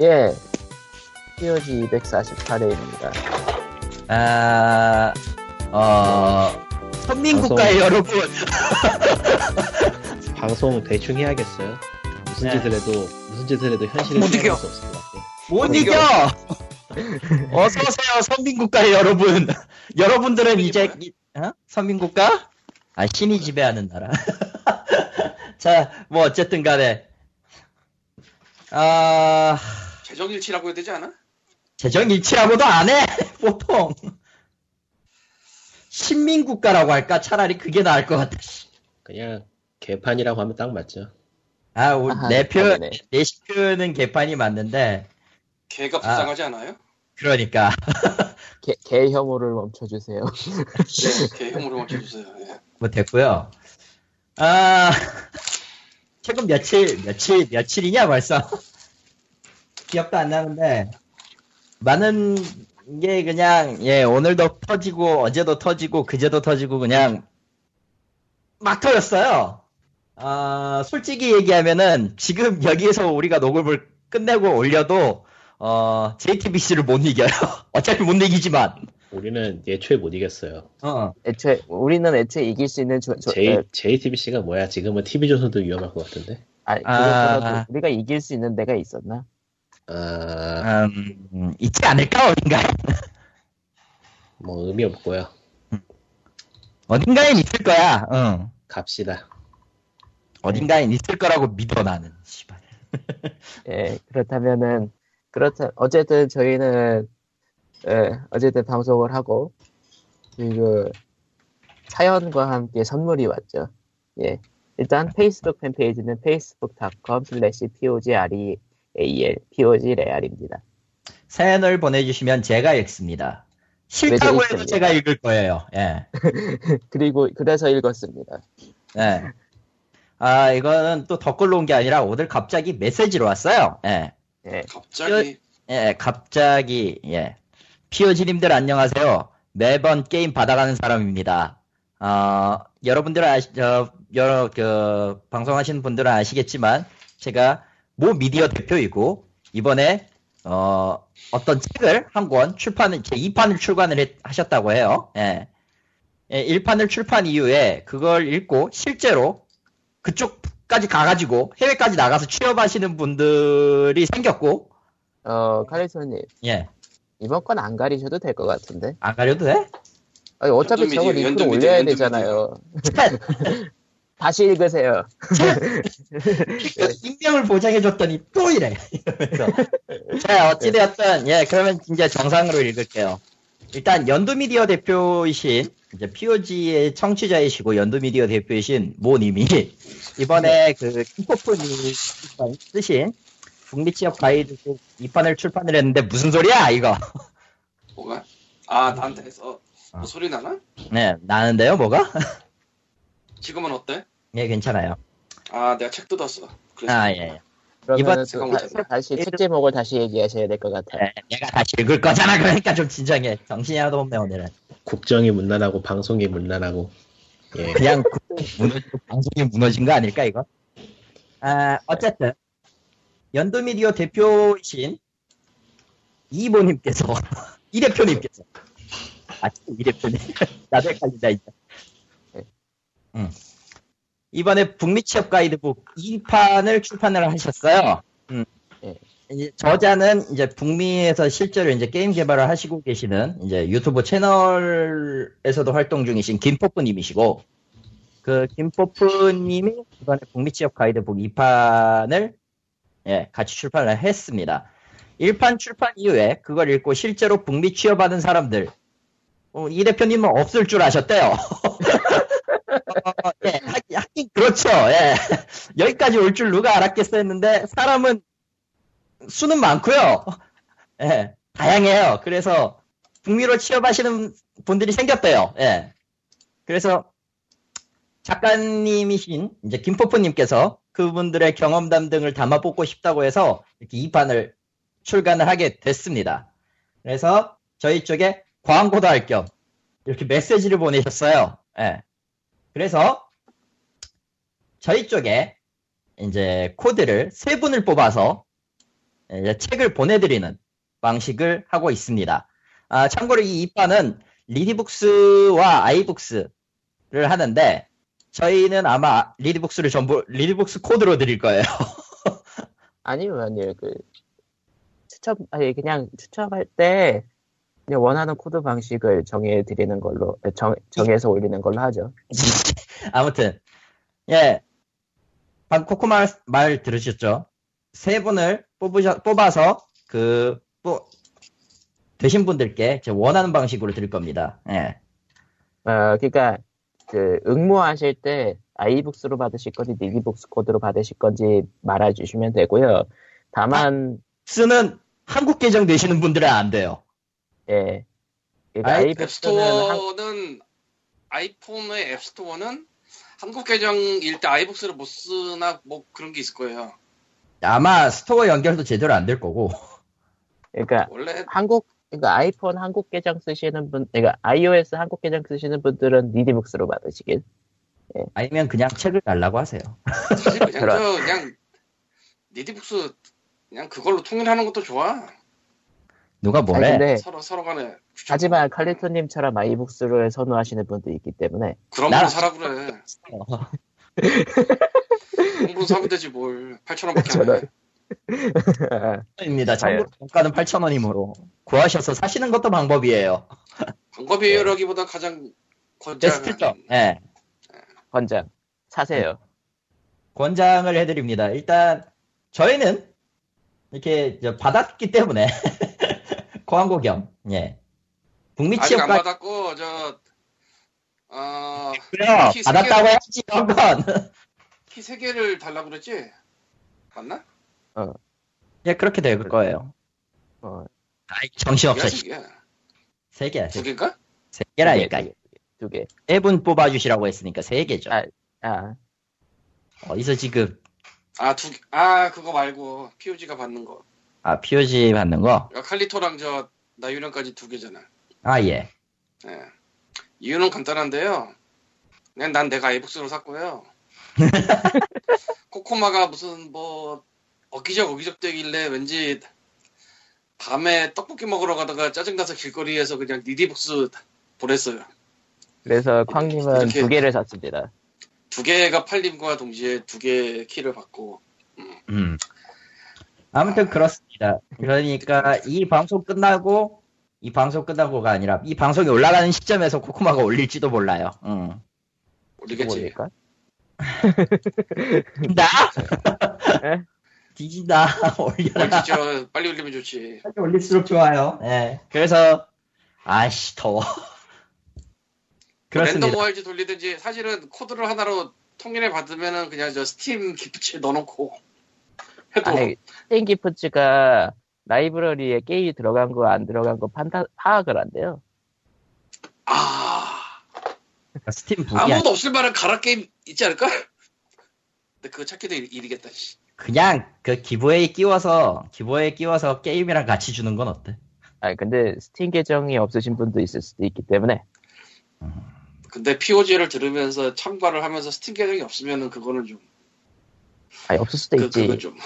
예. POG 248회입니다. 아, 어, 선민국가의 여러분. 방송 대충 해야겠어요. 무슨 네. 짓을 해도 무슨 짓을 해도 현실을 못 이겨. 수 없을 것 같아. 못 이겨! 어서오세요, 선민국가의 여러분. 여러분들은 이제, 이- 어? 선민국가? 아, 신이 지배하는 나라. 자, 뭐, 어쨌든 간에. 아, 재정일치라고 해야 되지 않아? 재정일치라고도 안 해, 보통. 신민국가라고 할까? 차라리 그게 나을 것 같아. 씨. 그냥 개판이라고 하면 딱 맞죠. 아, 우리 아하, 내 표, 다르네. 내 시표는 개판이 맞는데, 개가 아. 불쌍하지 않아요? 그러니까. 개, 개 혐오를 멈춰주세요. 네, 개 혐오를 맞춰주세요. 예. 뭐 됐고요. 아 최근 며칠 며칠 며칠이냐 벌써 기억도 안 나는데 많은 게 그냥 예 오늘도 터지고 어제도 터지고 그제도 터지고 그냥 막 터졌어요. 아 솔직히 얘기하면은 지금 여기에서 우리가 녹음을 끝내고 올려도 어 JTBC를 못 이겨요. 어차피 못 이기지만 우리는 예초에 못 이겼어요. 어 애초에, 우리는 애초에 이길 수 있는 조, 조, J, 에, JTBC가 뭐야? 지금은 TV조선도 위험할 것 같은데. 아. 그것보다 우리가 이길 수 있는 데가 있었나? 아, 음, 있지 않을까 어딘가에 뭐 의미 없고요. 어딘가엔 있을 거야. 응. 갑시다. 어딘가엔 있을 거라고 믿어 나는. 씨발. 예, 그렇다면은, 그렇다, 어쨌든 저희는, 예, 어쨌든 방송을 하고, 그리고 사연과 함께 선물이 왔죠. 예. 일단 페이스북 팬페이지는 slash pogreal, pogreal입니다. 사연을 보내주시면 제가 읽습니다. 싫다고 왜 해도? 제가 읽을 거예요. 예. 그리고, 그래서 읽었습니다. 예. 아 이거는 또 댓글로 온 게 아니라 오늘 갑자기 메시지로 왔어요. 예. 예, 갑자기 예, 갑자기, 예. 피오지님들 안녕하세요. 매번 게임 받아가는 사람입니다. 어, 여러분들은 아시, 저, 여러, 그, 방송하시는 분들은 아시겠지만, 제가 모 미디어 대표이고, 이번에, 어, 어떤 책을 한 권 출판을, 제 2판을 출간을 했- 하셨다고 해요. 예. 예, 1판을 출판 이후에 그걸 읽고, 실제로 그쪽까지 가가지고, 해외까지 나가서 취업하시는 분들이 생겼고, 어, 카리소님, 예. 이번 건 안 가리셔도 될 것 같은데? 안 가려도 돼? 아니, 어차피 저거 미디어, 올려야 연두 되잖아요. 다시 읽으세요. 익명을 보장해줬더니 또 이래. 이러면서. 자, 어찌되었든, 예, 그러면 이제 정상으로 읽을게요. 일단, 연두미디어 대표이신, 이제 POG의 청취자이시고, 연두미디어 대표이신 모님이, 이번에 그, 킹포프님이 쓰신, 북미 취업 가이드북 2판을 출판을 했는데, 무슨 소리야, 이거? 뭐가? 아 나한테 해서 아. 뭐 소리 나나? 네, 나는데요, 뭐가? 지금은 어때? 예, 괜찮아요. 아 내가 책 뜯었어. 그래서 아, 예. 예. 그러면 이번- 또 제가 다, 못했네. 다시 책 제목을 다시 얘기하셔야 될 것 같아요. 예, 내가 다시 읽을 거잖아, 그러니까 좀 진정해. 정신이 하나도 없네, 오늘은. 국정이 문란하고 방송이 문란하고. 예. 그냥 그 무너지고 방송이 무너진 거 아닐까 이거? 아 어쨌든 연두미디어 대표이신 이모님께서 이 대표님께서 아 이 대표님 나도 헷갈린다 이제 음. 이번에 북미 취업 가이드북 2판을 출판을 하셨어요. 음. 예. 이제 저자는 이제 북미에서 실제로 이제 게임 개발을 하시고 계시는 이제 유튜브 채널에서도 활동 중이신 김포프님이시고 그 김포프님이 이번에 북미 취업 가이드북 2판을 예, 같이 출판을 했습니다. 1판 출판 이후에 그걸 읽고 실제로 북미 취업하는 사람들 어, 이 대표님은 없을 줄 아셨대요. 어, 예, 하- 하긴 그렇죠. 예. 여기까지 올 줄 누가 알았겠어 했는데 사람은 수는 많고요. 예, 다양해요. 그래서 북미로 취업하시는 분들이 생겼대요. 예. 그래서 작가님이신 이제 김포프님께서 그분들의 경험담 등을 담아 뽑고 싶다고 해서 이렇게 2판을 출간을 하게 됐습니다. 그래서 저희 쪽에 광고도 할 겸 이렇게 메시지를 보내셨어요. 예. 그래서 저희 쪽에 이제 코드를 세 분을 뽑아서 책을 보내드리는 방식을 하고 있습니다. 아, 참고로 이 이파는 리디북스와 iBooks를 하는데 저희는 아마 리디북스를 전부 리디북스 코드로 드릴 거예요. 아니면 그 추첨 아니 그냥 추첨할 때 그냥 원하는 코드 방식을 정해 드리는 걸로 정 정해서 올리는 걸로 하죠. 아무튼 예, 방 코코마 말 들으셨죠? 세 분을 뽑으셔, 뽑아서 그 뭐, 되신 분들께 제 원하는 방식으로 드릴 겁니다. 예. 어 그러니까 그 응모하실 때 아이북스로 받으실 건지 니디북스 코드로 받으실 건지 말해주시면 되고요. 다만 쓰는 한국 계정 되시는 분들은 안 돼요. 예. 그러니까 아이- 앱스토어는 아이폰의 앱스토어는 한국 계정일 때 iBooks를 못 쓰나 뭐 그런 게 있을 거예요. 아마 store 연결도 제대로 안 될 거고. 그러니까 원래 한국 그러니까 아이폰 한국 계정 쓰시는 분, 그러니까 iOS 한국 계정 쓰시는 분들은 리디북스로 받으시길. 아니면 그냥 책을 달라고 하세요. 사실 그냥 그럼. 저 그냥 리디북스 그냥 그걸로 통일하는 것도 좋아. 누가 뭐래? 근데 서로 서로 간에 추천. 하지만 칼리토님처럼 iBooks를 선호하시는 분도 있기 때문에 그런 나- 분 사라 그래. 그런 분 사면 되지 뭘. 8천 원밖에 안 해. 입니다. 참고로 정가는 8,000원이므로 구하셔서 사시는 것도 방법이에요. 방법이라기보다 가장 베스트죠. 권장하는 예. 권장 사세요. 권장을 해드립니다. 일단 저희는 이렇게 저 받았기 때문에 광고 겸 예. 북미 아직 안 받았고 저 어, 그래요. 키 받았다고 세 해야지 이런 건. 키 3개를 달라고 그랬지? 맞나? 예, 그렇게 될 거예요. 어, 아이, 정신없어. 세 개야. 두 세, 개. 두 개인가? 세 개라니까. 두 개. 세분 뽑아주시라고 했으니까 세 개죠. 아. 아, 어디서 지금, 아, 두 개. 아, 그거 말고 POG가 받는 거. 아, POG 받는 거? 야, 칼리토랑 저 나유령까지 두 개잖아. 아, 예. 예. 이유는 간단한데요. 그냥 난 내가 아이북스로 샀고요. 코코마가 무슨 뭐 어기적 어기적 되길래 왠지 밤에 떡볶이 먹으러 가다가 짜증나서 길거리에서 그냥 니디북스 보냈어요. 그래서 이렇게- 두 개를 샀습니다. 두 개가 팔림과 동시에 두 개의 키를 받고 음. 아무튼 그렇 습니다. 그러니까 이 방송 끝나고, 이 방송 끝나고가 아니라, 이 방송이 올라가는 시점에서 코코마가 올릴지도 몰라요. 음. 올리겠지. 뒤진다? 예? 뒤진다. 올려라. 뭘 진짜 빨리 올리면 좋지. 빨리 올릴수록 좋아요. 예. 그래서, 아씨, 더워. 그렇습니다. 랜덤 ORG 돌리든지 사실은 코드를 하나로 통일해 받으면은 그냥 저 스팀 기프트에 넣어놓고 해도 아니, 스테인 기프츠가 라이브러리에 게임이 들어간 거 안 들어간 거 판다, 파악을 한대요. 아 스팀 북이 아무도 없을 만한 가라 게임 있지 않을까? 근데 그거 찾기도 일- 일이겠다. 씨. 그냥 그 기부에 끼워서 기부에 끼워서 게임이랑 같이 주는 건 어때? 아니, 근데 스팀 계정이 없으신 분도 있을 수도 있기 때문에. 근데 POG를 들으면서 참가를 하면서 스팀 계정이 없으면은 그거는 좀 아니, 없을 수도 그, 있지. 그건 좀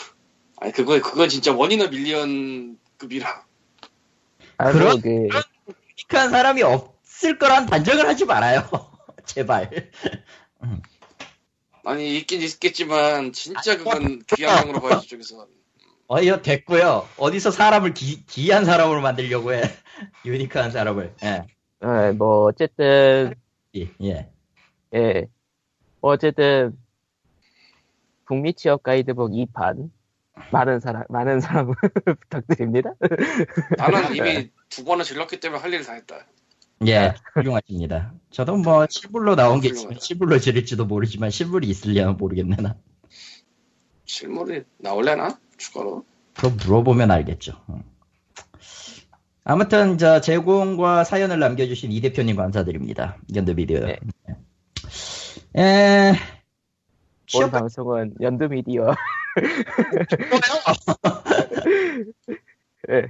아니 그거 그건 진짜 원이나 밀리언 급이라. 아, 그런- 뭐, 그, 유니크한 사람이 없을 거란 단정을 하지 말아요. 제발. 아니 있긴 있겠지만 진짜 그건 귀한 명으로 봐야지 저기서. 어이요 됐고요. 어디서 사람을 기, 기이한 사람으로 만들려고 해. 유니크한 사람을. 예. 어, 뭐, 어쨌든, 예. 예. 예. 뭐 어쨌든, 북미 취업 가이드북 2판. 많은 사람, 많은 사람 부탁드립니다. 나는 이미 두 번을 질렀기 때문에 할 일을 다 했다. 예, 훌륭하십니다. 저도 뭐 실물로 나온 게 있으면. 실물로 지를지도 모르지만 실물이 있으려면 모르겠네 나. 실물이 나올래나? 추가로? 그거 물어보면 알겠죠. 음. 아무튼 저 제공과 사연을 남겨주신 이 대표님 감사드립니다. 연두비디오. 네. 에... 본 취업 방송은 연두미디어. 예.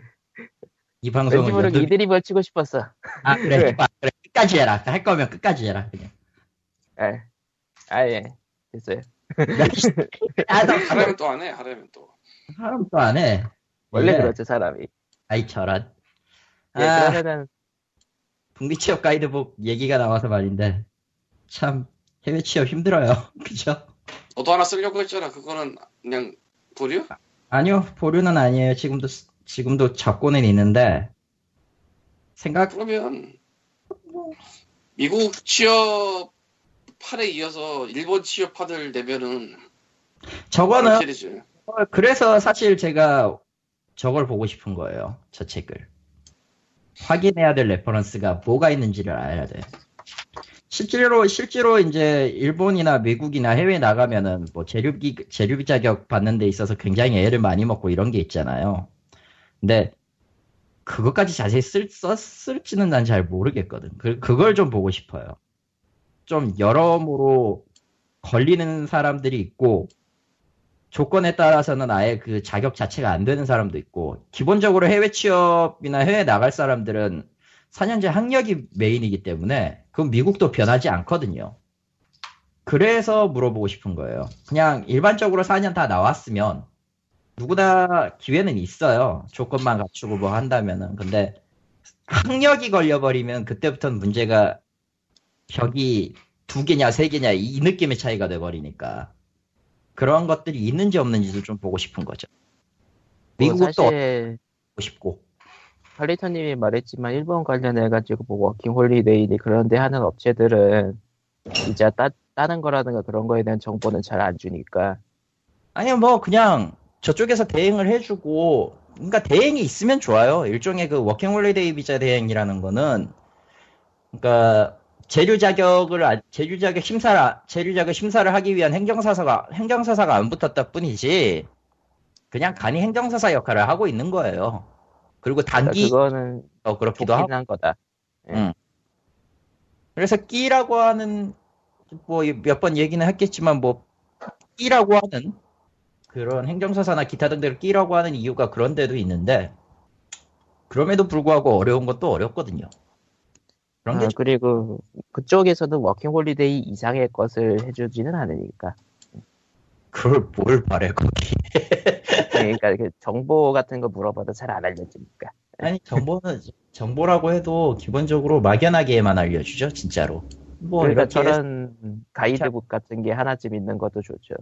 이 왠지 방송은 모르게 연두... 이들이 벌치고 싶었어. 아 그래 그래. 해봐. 그래 끝까지 해라. 할 거면 끝까지 해라. 그냥. 예. 아, 예. 됐어요. 아, 나 하려면 또 안 해. 하려면 또. 사람 또안 해. 원래 예. 그렇지 사람이. 아이 저런. 예, 아, 그러면은 북미 취업 가이드북 얘기가 나와서 말인데 참 해외 취업 힘들어요. 그죠? 너도 하나 쓰려고 했잖아. 그거는 그냥 보류? 아니요 보류는 아니에요. 지금도 쓰- 지금도 적고는 있는데 생각 그러면 미국 취업판에 이어서 일본 취업판을 내면은 저거는 그래서 사실 제가 저걸 보고 싶은 거예요. 저 책을. 확인해야 될 reference가 뭐가 있는지를 알아야 돼. 실제로, 실제로 이제 일본이나 미국이나 해외 나가면은 뭐 재료비, 재료비 자격 받는 데 있어서 굉장히 애를 많이 먹고 이런 게 있잖아요. 근데 그것까지 자세히 쓸, 썼을지는 난 잘 모르겠거든. 그, 그걸 좀 보고 싶어요. 좀 여러모로 걸리는 사람들이 있고, 조건에 따라서는 아예 그 자격 자체가 안 되는 사람도 있고 기본적으로 해외 취업이나 해외 나갈 사람들은 4년제 학력이 메인이기 때문에 그건 미국도 변하지 않거든요. 그래서 물어보고 싶은 거예요. 그냥 일반적으로 4년 다 나왔으면 누구나 기회는 있어요. 조건만 갖추고 뭐 한다면은. 근데 학력이 걸려버리면 그때부터는 문제가 벽이 두 개냐 세 개냐 이 느낌의 차이가 돼버리니까. 그런 것들이 있는지 없는지도 좀 보고 싶은 거죠. 뭐 미국도 사실 보고 싶고. 할리터님이 말했지만 일본 관련해가지고 뭐 워킹 홀리데이니 그런데 하는 업체들은 이제 따, 다른 거라든가 그런 거에 대한 정보는 잘 안 주니까 아니요, 뭐, 그냥 저쪽에서 대행을 해주고, 그러니까 대행이 있으면 좋아요. 일종의 그 워킹 홀리데이 비자 대행이라는 거는, 그러니까 재류 자격을, 아- 재류 자격 심사를, 아- 재류 자격 심사를 하기 위한 행정서사가, 행정서사가 안 붙었다 뿐이지, 그냥 간이 행정서사 역할을 하고 있는 거예요. 그리고 단기, 그거는 어, 그렇기도 하고. 한 거다. 그래서 끼라고 하는 뭐 몇 번 얘기는 했겠지만 뭐 끼라고 하는 그런 행정서사나 기타 등등을 끼라고 하는 이유가 그런 데도 있는데 그럼에도 불구하고 어려운 것도 어렵거든요. 그런 게 아, 그리고 그쪽에서는 워킹 홀리데이 이상의 것을 해주지는 않으니까. 그걸 뭘 바래 거기. 그러니까 그 정보 같은 거 물어봐도 잘 안 알려주니까. 아니 정보는 정보라고 해도 기본적으로 막연하게만 알려주죠 진짜로. 뭐 그러니까 저런 가이드북 같은 게 하나쯤 있는 것도 좋죠.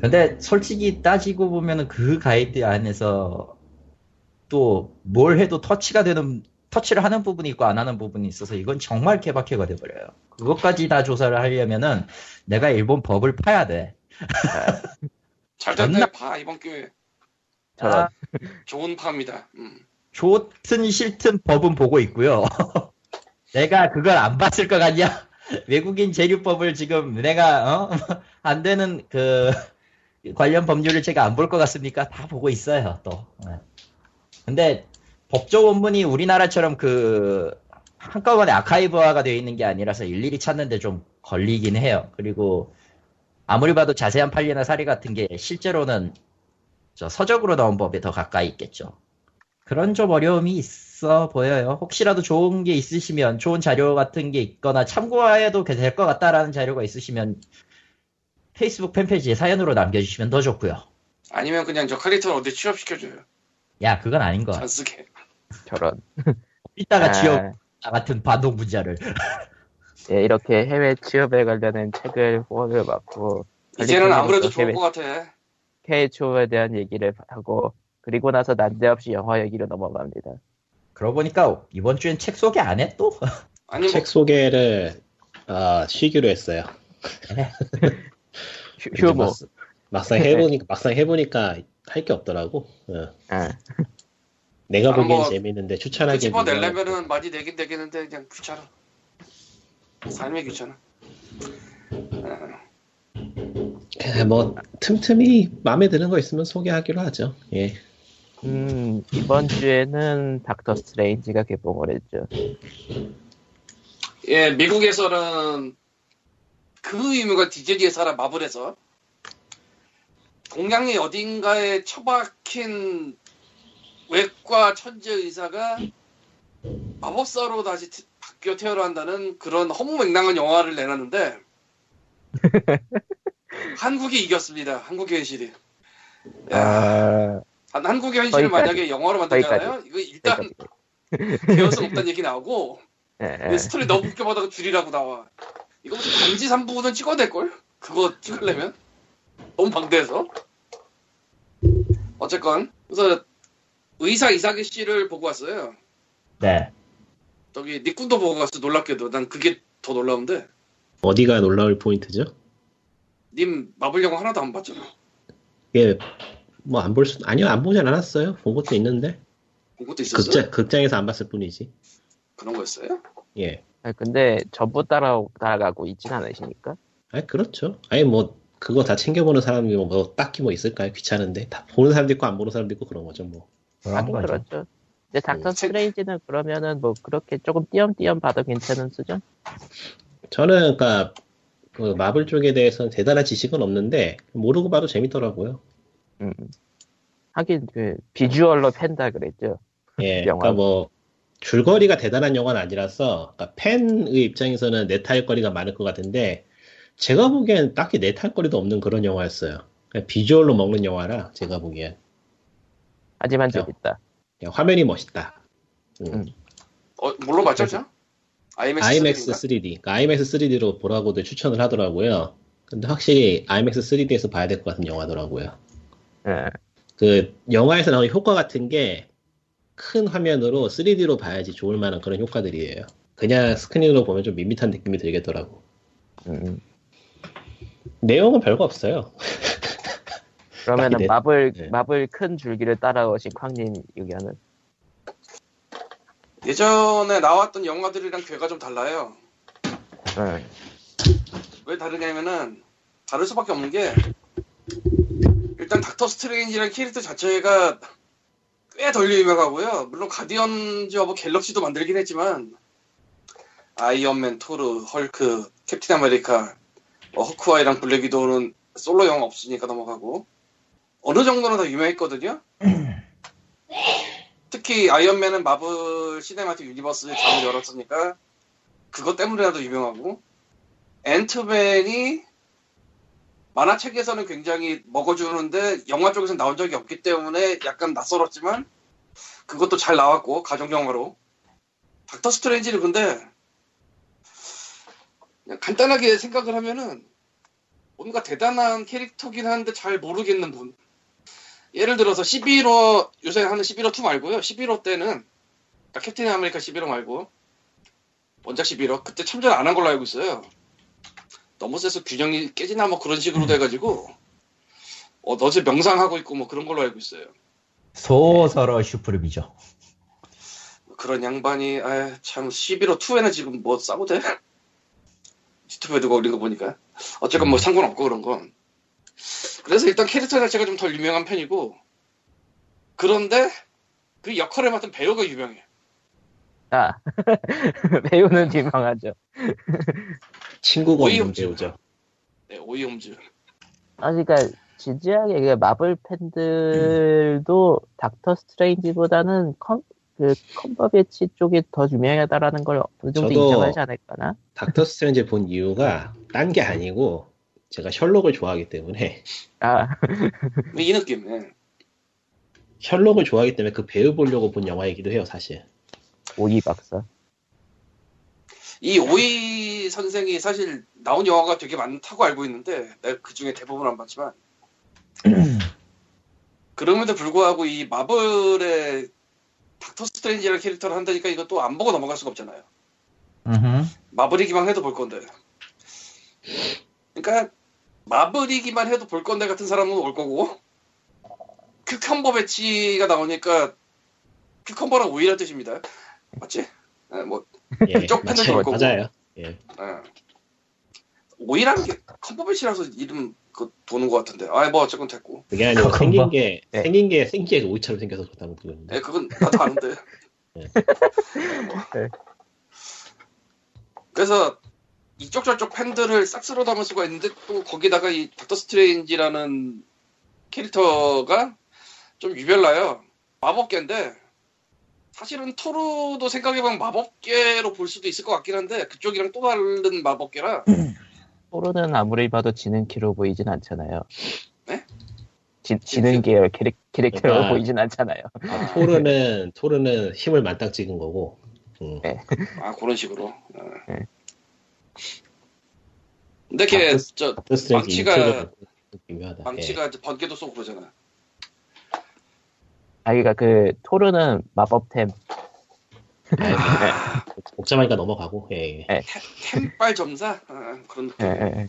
근데 솔직히 따지고 보면은 그 가이드 안에서 또 뭘 해도 터치가 되는 터치를 하는 부분이 있고 안 하는 부분이 있어서 이건 정말 개박해가 돼버려요. 그것까지 다 조사를 하려면은 내가 일본 법을 파야 돼. 잘 존나- 됐네. 봐 이번 기회 저런 아, 좋은 파입니다. 음. 좋든 싫든 법은 보고 있고요. 내가 그걸 안 봤을 것 같냐? 외국인 재료법을 지금 내가 어? 안 되는 그 관련 법률을 제가 안 볼 것 같습니까? 다 보고 있어요 또. 네. 근데 법조 원문이 우리나라처럼 그 한꺼번에 아카이브화가 되어 있는 게 아니라서 일일이 찾는데 좀 걸리긴 해요. 그리고 아무리 봐도 자세한 판례나 사례 같은 게 실제로는 저 서적으로 나온 법에 더 가까이 있겠죠. 그런 좀 어려움이 있어 보여요. 혹시라도 좋은 게 있으시면, 좋은 자료 같은 게 있거나 참고해도 될 것 같다라는 자료가 있으시면, 페이스북 팬페이지에 사연으로 남겨주시면 더 좋고요. 아니면 그냥 저 칼리턴 어디 취업시켜줘요. 야, 그건 아닌 거. 안 쓰게. 저런. 이따가 아, 나 같은 반동 분자를. 예, 이렇게 해외 취업에 관련된 책을 후원을 받고 이제는 아무래도 해외, 좋을 것 같아. 해외 취업에 대한 얘기를 하고 그리고 나서 난데없이 영화 얘기로 넘어갑니다. 그러고 보니까 이번 주엔 책 소개 안 해 또? 아니 뭐 책 소개를 아, 쉬기로 했어요. 휴, 이제 휴모. 막, 막상 해보니까 막상 해보니까 할 게 없더라고. 어. 아, 내가 아, 보기엔 뭐, 재밌는데 추천하기 찝어내려면은 많이 내긴 되겠는데 그냥 귀찮아. 삶이 귀찮아. 어, 뭐 틈틈이 마음에 드는 거 있으면 소개하기로 하죠. 예. 음, 이번 주에는 닥터 스트레인지가 개봉을 했죠. 예, 미국에서는 그 유명한 디즈니의 사람 마블에서 동양의 어딘가에 처박힌 외과 천재 의사가 마법사로 다시 태- 바뀌어 태어난다는 그런 허무맹랑한 영화를 내놨는데 한국이 이겼습니다. 한국 현실이. 야, 아, 한 한국의 현실을 거기까지. 만약에 영화로 만들잖아요. 이거 일단 개연성 없다는 얘기 나오고 예, 근데 스토리 너무 웃겨보다가 줄이라고 나와. 이거 무슨 반지 3부는 찍어낼 걸? 그거 찍으려면? 너무 방대해서. 어쨌건 그래서 의사 이사기 씨를 보고 왔어요. 네. 저기 니꾼도 보고 왔어 놀랍게도 난 그게 더 놀라운데 어디가 놀라울 포인트죠? 님 마블 영화 하나도 안 봤잖아. 이게 뭐안 볼 수, 아니요, 안 보진 않았어요. 본 것도 있는데. 본 것도 있었어. 극장, 극장에서 안 봤을 뿐이지. 그런 거였어요? 예. 아, 근데 전부 따라 따라가고 있진 않으시니까. 아 그렇죠. 아니, 뭐, 그거 다 챙겨보는 사람이 뭐, 뭐 딱히 뭐 있을까요? 귀찮은데. 다 보는 사람도 있고 안 보는 사람도 있고 그런 거죠, 뭐. 그런 하긴 거죠. 그렇죠. 근데 닥터 음. 스트레인지는 그러면은 뭐 그렇게 조금 띄엄띄엄 봐도 괜찮은 수준? 저는, 그니까, 그 마블 쪽에 대해서는 대단한 지식은 없는데, 모르고 봐도 재밌더라고요. 음. 하긴 그 비주얼로 팬다 그랬죠. 예. 영화. 그니까 뭐, 줄거리가 대단한 영화는 아니라서, 그러니까 팬의 입장에서는 내탈 거리가 많을 것 같은데, 제가 보기엔 딱히 내탈 거리도 없는 그런 영화였어요. 그냥 비주얼로 먹는 영화라, 제가 보기엔. 하지만. 재밌다. 그냥 화면이 멋있다. 음. 음. 어, 뭘로 봤죠, 저? IMAX, IMAX 3D 인가? 3D. 그러니까 IMAX 3D로 보라고들 추천을 하더라고요. 근데 확실히 IMAX 3D에서 봐야 될 것 같은 영화더라고요. 예. 그 영화에서 나오는 효과 같은 게 큰 화면으로 3D로 봐야지 좋을 만한 그런 효과들이에요. 그냥 스크린으로 보면 좀 밋밋한 느낌이 들겠더라고. 음. 내용은 별거 없어요. 그러면은 네. 마블 네. 마블 큰 줄기를 따라오신 쾅님 의견은 예전에 나왔던 영화들이랑 궤가 좀 달라요. 예. 왜 다르냐면은 다를 수밖에 없는 게 일단 닥터 스트레인지라는 캐릭터 자체가 꽤 덜 유명하고요. 물론 가디언즈 오브 갤럭시도 만들긴 했지만 아이언맨, 토르, 헐크, 캡틴 아메리카, 뭐 호크아이랑 블랙 위도우는 솔로 영화 없으니까 넘어가고 어느 정도는 더 유명했거든요. 특히 아이언맨은 마블 시네마틱 유니버스의 장을 열었으니까 그것 때문이라도 유명하고 앤트맨이 만화책에서는 굉장히 먹어주는데 영화 쪽에서는 나온 적이 없기 때문에 약간 낯설었지만 그것도 잘 나왔고 가족 영화로. 닥터 스트레인지는 근데 그냥 간단하게 생각을 하면은 뭔가 대단한 캐릭터긴 한데 잘 모르겠는 분 예를 들어서 시빌 워 요새 하는 시빌 워 2 말고요 시빌 워 때는 그러니까 캡틴 아메리카 시빌 워 말고 원작 시빌 워 그때 참전 안 한 걸로 알고 있어요 너무 세서 균형이 깨지나 뭐 그런 식으로 돼가지고 어 너제 명상하고 있고 뭐 그런 걸로 알고 있어요. 소서러 슈프림이죠. 그런 양반이 아, 참 11호 2에는 지금 뭐 싸고 돼? 유튜브에 누가 올린 거 보니까 어쨌건 뭐 상관없고 그런 건 그래서 일단 캐릭터 자체가 좀 덜 유명한 편이고 그런데 그 역할을 맡은 배우가 유명해. 아 배우는 유명하죠. 친구가 없는. 배우죠. 네, 오이홈즈. 아 그러니까 진지하게 그 마블 팬들도 닥터 스트레인지보다는 컴, 그 컴버배치 쪽이 더 유명하다라는 걸 어느 정도 인정하지 않을까나? 닥터 스트레인지 본 이유가 딴 게 아니고 제가 셜록을 좋아하기 때문에 아 이 느낌. 예. 셜록을 좋아하기 때문에 그 배우 보려고 본 영화이기도 해요, 사실. 오이 박사. 이 오이 선생이 사실 나온 영화가 되게 많다고 알고 있는데 내가 그 중에 대부분 안 봤지만 그럼에도 불구하고 이 마블의 닥터 스트레인지라는 캐릭터를 한다니까 이거 또 안 보고 넘어갈 수가 없잖아요. 마블이기만 해도 볼 건데. 그러니까 마블이기만 해도 볼 건데 같은 사람은 올 거고 cucumber 배치가 나오니까 cucumber랑 오이란 뜻입니다. 맞지? 네, 뭐 예, 쪽 팬들 맞아요. 볼 거고. 맞아요. 예. 예. 오이라는 게 컴버배치라서 이름 그 도는 것 같은데. 아, 뭐 어쨌건 됐고. 그게 아니고 생긴 뭐- 게 네. 생긴 게 생기게 오이처럼 생겨서 그렇다고 그러는데. 예, 그건 나도 아는데. 네. 뭐. 네. 그래서 이쪽 저쪽 팬들을 싹 쓸어 담을 수가 있는데 또 거기다가 이 닥터 스트레인지라는 캐릭터가 좀 유별나요. 마법계인데 사실은 토르도 생각해보면 마법계로 볼 수도 있을 것 같긴 한데 그쪽이랑 또 다른 마법계라 토르는 아무리 봐도 지는 키로 보이진 않잖아요. 네? 지, 지는 계열 캐릭, 캐릭터로 그러니까- 보이진 않잖아요. 토르는 토르는 힘을 만땅 찍은 거고. 음. 아 그런 식으로. 어. 네. 근데 걔 닥터- 저 망치가-. 예. 망치가 이제 번개도 쏘고 그러잖아. 아, 그니까 그, 토르는 마법템. 예. 아, 복잡하니까 넘어가고. 예. 예. 템빨 점사 아, 그런 느낌. 예, 예, 예.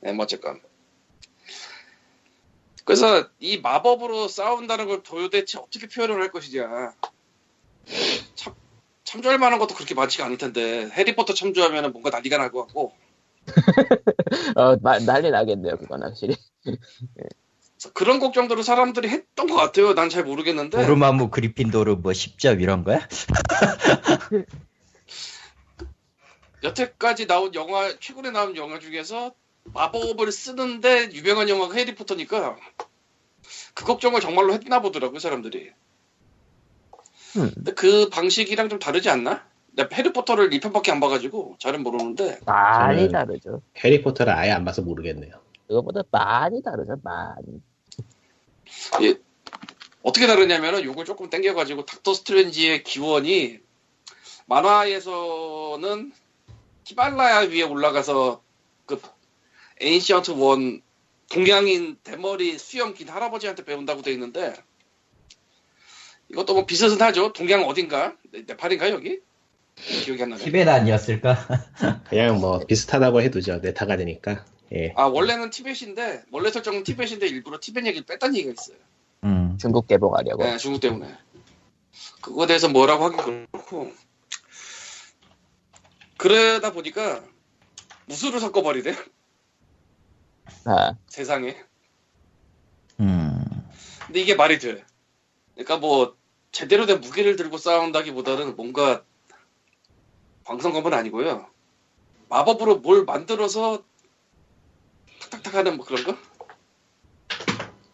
네, 뭐 어쨌건. 그래서 이 마법으로 싸운다는 걸 도대체 어떻게 표현을 할 것이냐. 참, 참조할 만한 것도 그렇게 많지가 않을 텐데, 해리포터 참조하면 뭔가 난리가 날 것 같고, 어, 마- 난리 나겠네요, 그건 확실히. 그래서 그런 걱정들을 사람들이 했던 것 같아요. 난 잘 모르겠는데, 도르마무 그리핀도르 뭐 10점 이런 거야? 여태까지 나온 영화, 최근에 나온 영화 중에서 마법을 쓰는데 유명한 영화가 해리포터니까, 그 걱정을 정말로 했나 보더라고요, 사람들이. 음. 근데 그 방식이랑 좀 다르지 않나? 내가 해리포터를 2편밖에 안 봐가지고 잘은 모르는데 많이 다르죠. 해리포터를 아예 안 봐서 모르겠네요. 그거보다 많이 다르죠, 많이. 어떻게 다르냐면은 요걸 조금 땡겨가지고 닥터 스트레인지의 기원이 만화에서는 히말라야 위에 올라가서 그 에인시언트 원 동양인 대머리 수염 긴 할아버지한테 배운다고 돼 있는데 이것도 뭐 비슷하죠. 동양 어딘가 네, 네팔인가 여기 기억이 안 나네. 티벳 아니었을까? 그냥 뭐 비슷하다고 해두죠. 네타가 되니까. 예. 아 원래는 티벳인데 원래 설정은 티벳인데 일부러 티벳 얘기를 뺐다는 얘기가 있어요. 음. 중국 개봉하려고. 네, 중국 때문에. 그거에 대해서 뭐라고 하긴 그렇고. 그러다 보니까 무술을 섞어버리래 아, 세상에. 음. 근데 이게 말이 돼. 그러니까 뭐 제대로 된 무기를 들고 싸운다기보다는 뭔가 광선검은 아니고요. 마법으로 뭘 만들어서 탁탁탁 하는 뭐 그런 거?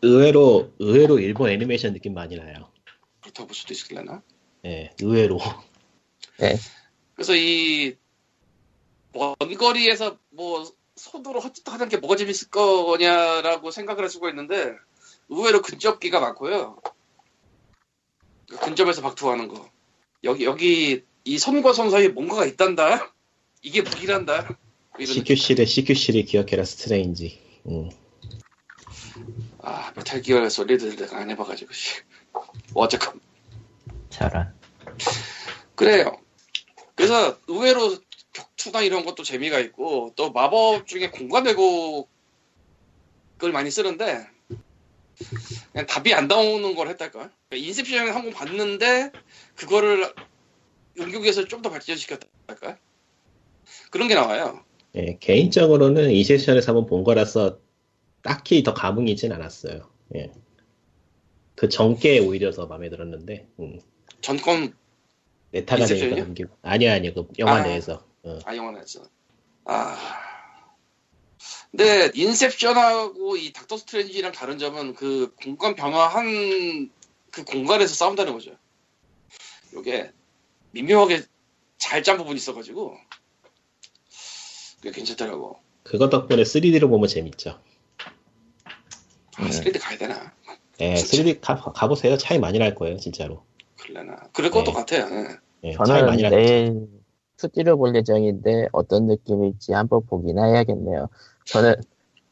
의외로 의외로 일본 애니메이션 느낌 많이 나요. 그렇다고 볼 수도 있을려나? 예. 의외로. 그래서 이 먼 거리에서 뭐 손으로 헛짓 하는 게 뭐가 재밌을 거냐라고 생각을 할 수가 있는데 의외로 근접기가 많고요. 그 근접에서 박투하는 거. 여기 여기 이 선과 선 사이에 뭔가가 있단다. 이게 무기란다. 느낌. CQC를 CQC를 기억해라 스트레인지. 음. 아 메탈 기어 솔리드 내가 안 해봐가지고 씨. 뭐 어쨌건 잘한. 그래요. 그래서 의외로 격투나 이런 것도 재미가 있고 또 마법 중에 공간 왜곡을 많이 쓰는데 그냥 답이 안 나오는 걸 했달까? 그러니까 인셉션을 한 번 봤는데 그거를 응용해서 좀 더 발전시켰달까? 그런 게 나와요. 예, 개인적으로는 이 세션에서 한번 본 거라서 딱히 더 감흥이 있진 않았어요. 예. 그 전께 오히려 더 마음에 들었는데, 음. 전권 네타가 되니까? 넘기고. 아니야, 아니야. 그 영화 아. 내에서. 어. 아 영화에서 아 근데 인셉션하고 이 닥터 스트레인지랑 다른 점은 그 공간 변화한 그 공간에서 싸운다는 거죠. 요게 미묘하게 잘 짠 부분이 있어가지고 그게 괜찮더라고. 그것 덕분에 3D로 보면 재밌죠. 아, 3D 가야 되나? 예, 진짜. 3D 가, 가보세요. 차이 많이 날 거예요, 진짜로. 그럴려나? 그럴 것도 네. 같아요. 예. 예, 차이 저는 많이 날 거예요. 내일 투지를 볼 예정인데 어떤 느낌일지 한번 보기나 해야겠네요. 저는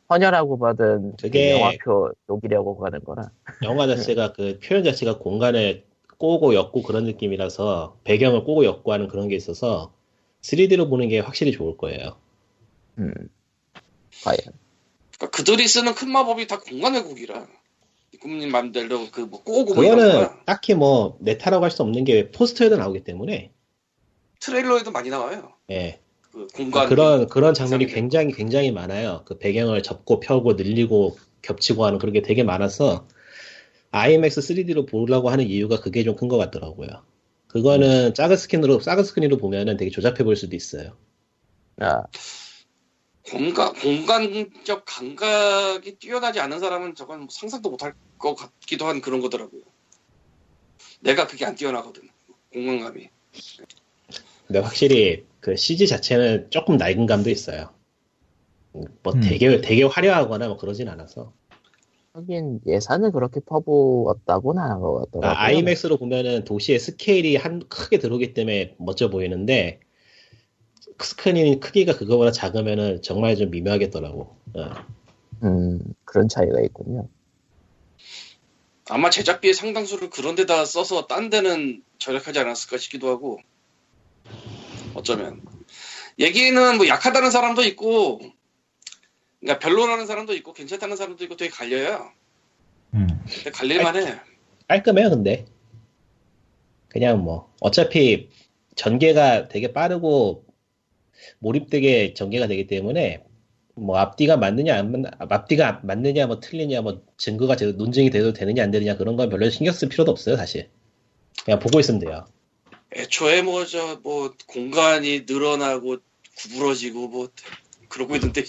헌혈하고 받은 그 그게- 영화표 녹이려고 가는 거라. 영화 자체가 그 표현 자체가 공간을 꼬고 엮고 그런 느낌이라서 배경을 꼬고 엮고 하는 그런 게 있어서 3D로 보는 게 확실히 좋을 거예요. 음. 과연. 그러니까 그들이 쓰는 큰 마법이 다 공간 왜곡이라. 꿈님 맘대로 그뭐 꼬고 뭐 그거는. 딱히 뭐 네타라고 할 수 없는 게 포스터에도 나오기 때문에 트레일러에도 많이 나와요. 예, 그 공간 그런 그런 장면이. 굉장히 굉장히 많아요. 그 배경을 접고 펴고 늘리고 겹치고 하는 그런 게 되게 많아서 IMAX 3D로 보려고 하는 이유가 그게 좀 큰 것 같더라고요. 그거는 작은 스크린으로 작은 스크린으로 보면은 되게 조잡해 보일 수도 있어요. 아, 공간 공간적 감각이 뛰어나지 않은 사람은 저건 상상도 못할 것 같기도 한 그런 거더라고요. 내가 그게 안 뛰어나거든. 공간감이. 근데 확실히 그 CG 자체는 조금 낡은 감도 있어요. 뭐 음. 되게 되게 화려하거나 뭐 그러진 않아서 하긴 예산을 그렇게 퍼부었다고는 안 한 것 같더라고요. 아, 아이맥스로 보면은 도시의 스케일이 한 크게 들어오기 때문에 멋져 보이는데 스크린 크기가 그거보다 작으면은 정말 좀 미묘하겠더라고. 어. 음, 그런 차이가 있군요. 아마 제작비의 상당수를 그런 데다 써서 딴 데는 절약하지 않았을까 싶기도 하고 어쩌면. 얘기는 뭐 약하다는 사람도 있고 그러니까 별로라는 사람도 있고 괜찮다는 사람도 있고 되게 갈려요. 음. 갈릴만해. 깔끔해요, 근데. 그냥 뭐, 어차피 전개가 되게 빠르고 몰입되게 전개가 되기 때문에 뭐 앞뒤가 맞느냐 안 맞, 앞뒤가 맞느냐 뭐 틀리냐 뭐 증거가 제대로 논쟁이 돼도 되느냐 안 되느냐 그런 건 별로 신경 쓸 필요도 없어요 사실. 그냥 보고 있으면 돼요 애초에 뭐저뭐 공간이 늘어나고 구부러지고 뭐 그러고 있는데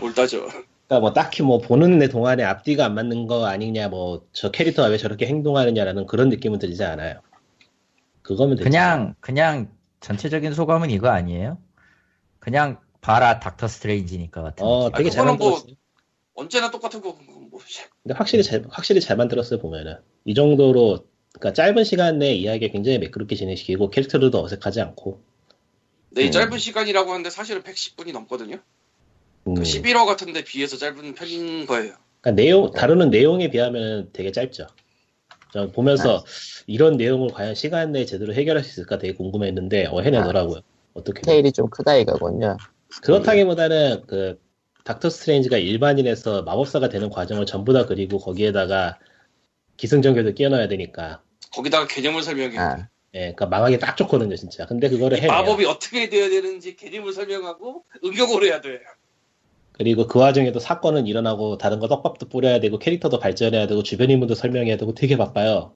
뭘 따져 그러니까 뭐 딱히 뭐 보는 내 동안에 앞뒤가 안 맞는 거 아니냐 뭐 저 캐릭터가 왜 저렇게 행동하느냐라는 그런 느낌은 들지 않아요. 그거면 되지 그냥 그냥 전체적인 소감은 이거 아니에요? 그냥 봐라 닥터 스트레인지니까 같은 어 느낌. 되게 아, 잘 그거는 뭐- 만들었어요. 언제나 똑같은 거 뭐, 근데 확실히 잘 확실히 잘 만들었어요 보면은. 이 정도로 그러니까 짧은 시간 내에 이야기가 굉장히 매끄럽게 진행시키고 캐릭터들도 어색하지 않고 네, 이 음. 짧은 시간이라고 하는데 사실은 110분이 넘거든요 음, 그 11화 같은데 비해서 짧은 편인 거예요 그러니까 내용 다루는 내용에 비하면 되게 짧죠. 저 보면서 이런 내용을 과연 시간 내에 제대로 해결할 수 있을까 되게 궁금했는데 어, 해내더라고요. 어떻게? 스케일이 좀 크다 이거군요. 그렇다기보다는 그 닥터 스트레인지가 일반인에서 마법사가 되는 과정을 전부 다 그리고 거기에다가 기승전결도 끼워넣어야 되니까 거기다가 개념을 설명해 아, 예, 그러니까 망하기 딱 좋거든요 진짜. 근데 그거를 해내요. 마법이 어떻게 되어야 되는지 개념을 설명하고 응용을 해야 돼 그리고 그 와중에도 사건은 일어나고 다른 거 떡밥도 뿌려야 되고 캐릭터도 발전해야 되고 주변 인물도 설명해야 되고 되게 바빠요.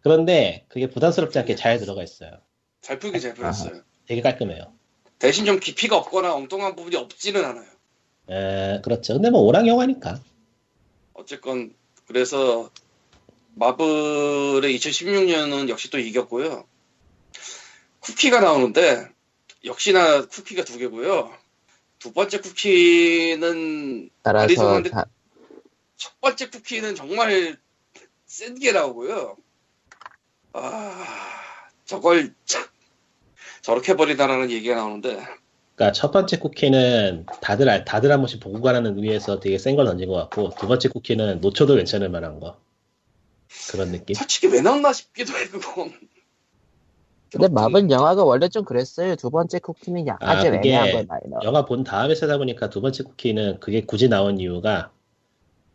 그런데 그게 부담스럽지 않게 잘 들어가 있어요. 잘 풀긴 잘 풀었어요 되게 깔끔해요. 대신 좀 깊이가 없거나 엉뚱한 부분이 없지는 않아요 에, 그렇죠. 근데 뭐 오락 영화니까. 어쨌건 그래서 마블의 2016년은 역시 또 이겼고요. 쿠키가 나오는데 역시나 쿠키가 두 개고요. 두 번째 쿠키는 따라서 아리송한데 다, 첫 번째 쿠키는 정말 센 게 나오고요. 아 저걸 참 저렇게 버리다라는 얘기가 나오는데 그러니까 첫 번째 쿠키는 다들 알- 다들 한 번씩 보고 가라는 의미에서 되게 센 걸 던진 것 같고 두 번째 쿠키는 놓쳐도 괜찮을 만한 거 그런 느낌. 솔직히 왜 나왔나 싶기도 해 그건. 근데 마블 영화가 원래 좀 그랬어요. 두 번째 쿠키는 약간 아, 애매한 걸 많이 넣어. 영화 본 다음에 쓰다 보니까 두 번째 쿠키는 그게 굳이 나온 이유가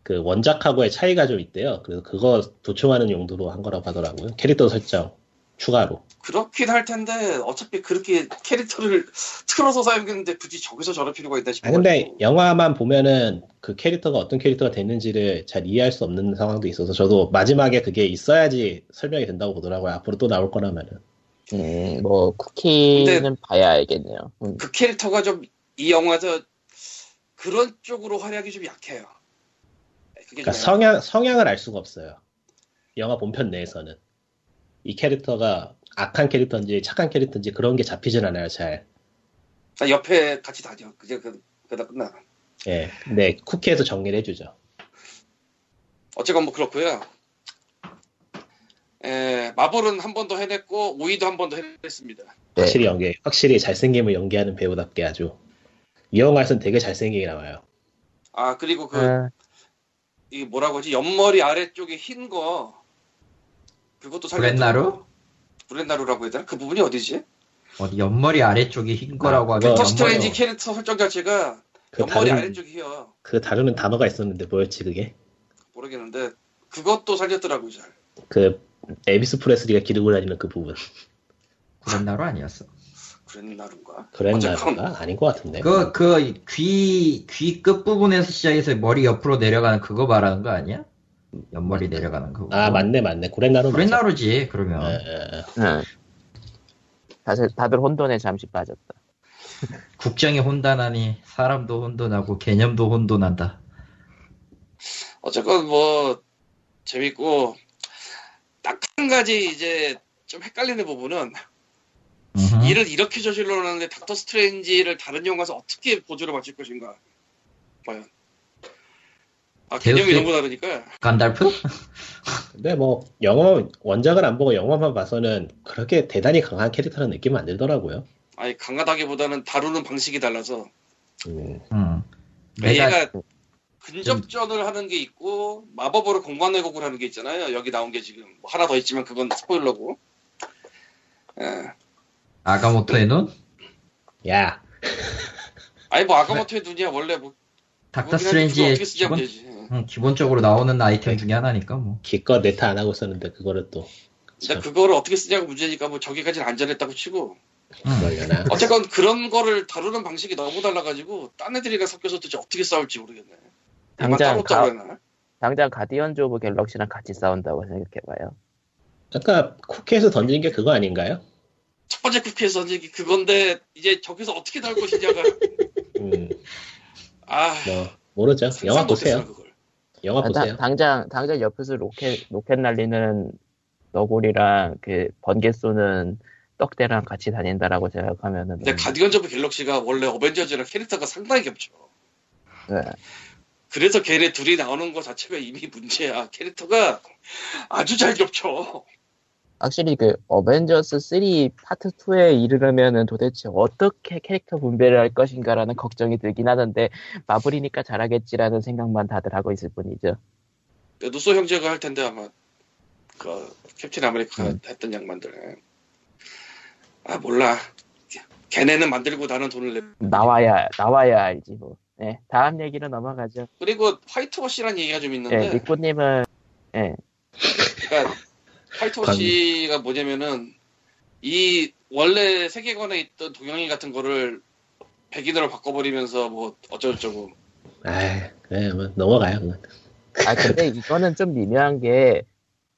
그 원작하고의 차이가 좀 있대요. 그래서 그거 도청하는 용도로 한 거라고 하더라고요. 캐릭터 설정 추가로. 그렇긴 할 텐데 어차피 그렇게 캐릭터를 틀어서 사용했는데 굳이 저기서 저럴 필요가 아 싶어. 근데 영화만 보면은 그 캐릭터가 어떤 캐릭터가 됐는지를 잘 이해할 수 없는 상황도 있어서 저도 마지막에 그게 있어야지 설명이 된다고 보더라고요. 앞으로 또 나올 거라면은. 음, 뭐 쿠키는 봐야 알겠네요. 음. 그 캐릭터가 좀 이 영화에서 그런 쪽으로 활약이 좀 약해요. 그게 그러니까 좀 성향 성향을 알 수가 없어요. 영화 본편 내에서는 이 캐릭터가 악한 캐릭터인지 착한 캐릭터인지 그런 게 잡히진 않아요. 잘. 나 옆에 같이 다녀. 그게 그 그다 끝나. 예. 근데 쿠키에서 정리를 해주죠. 어쨌건 뭐 그렇고요. 에, 마블은 한 번 더 해냈고 오이도 한 번 더 해냈습니다. 네. 확실히 연기, 확실히 잘생김을 연기하는 배우답게 아주 이 영화에서는 되게 잘생기게 나와요. 아 그리고 그 아, 이 뭐라고 하지 옆머리 아래쪽에 흰 거 그것도 구렛나루? 구렛나루라고 해야 되나? 그 부분이 어디지? 어디 옆머리 아래쪽이 흰 거라고 아, 하면 그 닥터 스트레인지 옆머리 캐릭터 설정 자체가 그 옆머리 다른 아래쪽이 희어 그 다루는 단어가 있었는데 뭐였지 그게? 모르겠는데 그것도 살렸더라고요 잘. 그 엘비스 프레슬리가 기르고 다니는 그 부분. 구렛나루 아니었어. 구렛나루인가? 그랬나가 아닌 것 같은데. 그, 그, 귀, 귀 끝 부분에서 시작해서 머리 옆으로 내려가는 그거 말하는 거 아니야? 옆머리 내려가는 그거. 아 맞네 맞네. 구렛나루 맞아. 구렛나루지, 그러면. 예, 예, 예. 응. 다들 다들 혼돈에 잠시 빠졌다. 국정이 혼돈하니 사람도 혼돈하고 개념도 혼돈한다. 어쨌건 뭐 재밌고 딱 한 가지 이제 좀 헷갈리는 부분은 음흠. 일을 이렇게 저질러놨는데 닥터 스트레인지를 다른 영화에서 어떻게 보조를 맞출 것인가 과연 아 개념이 너무 다르니까 간달프? 근데 뭐 영화 원작을 안 보고 영화만 봐서는 그렇게 대단히 강한 캐릭터는 느낌 안 들더라고요. 아니 강하다기보다는 다루는 방식이 달라서 음, 응. 그러니까 내가 얘가 근접전을 하는 게 있고 마법으로 공간 왜곡을 하는 게 있잖아요. 여기 나온 게 지금 뭐 하나 더 있지만 그건 스포일러고. 예. 아가모토의 눈? 야, 아니 뭐 아까모토의 눈이야 원래 뭐 닥터 스트레인지의 기본. 응, 기본적으로 나오는 아이템 중에 하나니까 뭐. 기껏 네타 안 하고 있었는데 그거를 또 근데 그거를 어떻게 쓰냐가 문제니까 뭐 저기까지는 안전했다고 치고 응. 그러려나. 어쨌건 그런 거를 다루는 방식이 너무 달라가지고 딴 애들이랑 섞여서 도대체 어떻게 싸울지 모르겠네. 당장 가-? 당장 가디언즈 오브 갤럭시랑 같이 싸운다고 생각해봐요. 아까 쿠키에서 던진 게 그거 아닌가요? 첫 번째 쿠키에서 얘기 그건데 이제 저기서 어떻게 다룰 것이냐가 음, 아 뭐 모르죠. 영화 보세요. 영화 아, 다- 보세요. 당장 당장 옆에서 로켓 로켓 날리는 너구리랑 그 번개 쏘는 떡대랑 같이 다닌다라고 생각하면은 근데 가디언즈 오브 갤럭시가 원래 어벤져즈랑 캐릭터가 상당히 겹쳐. 네. 그래서 걔네 둘이 나오는 거 자체가 이미 문제야. 캐릭터가 아주 잘 겹쳐. 확실히 그 어벤져스 3 파트 2에 이르려면은 도대체 어떻게 캐릭터 분배를 할 것인가라는 걱정이 들긴 하는데 마블이니까 잘하겠지라는 생각만 다들 하고 있을 뿐이죠. 루소 형제가 할 텐데 아마 그 캡틴 아메리카 음. 했던 양반들. 아 몰라. 걔네는 만들고 나는 돈을 내. 나와야 나와야 알지 뭐. 네, 다음 얘기로 넘어가죠. 그리고 whitewash란 얘기가 좀 네, 있는데, 니코님은 그러니까 whitewash가 뭐냐면은 이 원래 세계관에 있던 동양인 같은 거를 백인으로 바꿔버리면서 뭐 어쩌고저쩌고. 아, 그래 뭐 넘어가요. 그건. 아 근데 이거는 좀 미묘한 게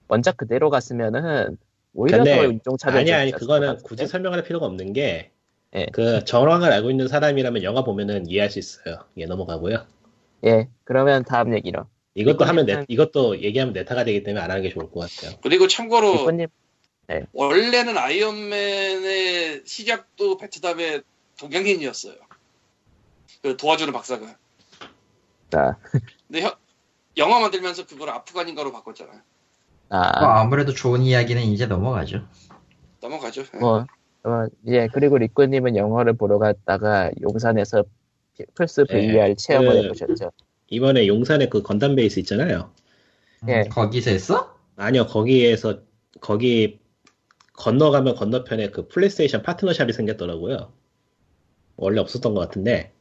원작 그대로 갔으면은 오히려 더 인종차별 아니 아니 그거는 굳이 설명할 필요가 없는 게. 예. 그 정황을 알고 있는 사람이라면 영화 보면은 이해할 수 있어요. 예 넘어가고요. 예 그러면 다음 얘기로 이것도 하면 네, 이것도 얘기하면 네타가 되기 때문에 안 하는 게 좋을 것 같아요. 그리고 참고로 니코님 원래는 아이언맨의 시작도 베트남의 동양인이었어요. 그 도와주는 박사가. 자, 근데 혀- 영화 만들면서 그걸 아프간인가로 바꿨잖아요. 아뭐 아무래도 좋은 이야기는 이제 넘어가죠. 넘어가죠. 뭐, 어, 예, 그리고 리꾸님은 영화를 보러 갔다가 용산에서 피- 플스 VR 체험을 그- 해보셨죠. 이번에 용산에 그 건담 베이스 있잖아요. 예. 음, 거기서 했어? 아니요, 거기에서, 거기 건너가면 건너편에 그 플레이스테이션 파트너샵이 생겼더라고요. 원래 없었던 것 같은데,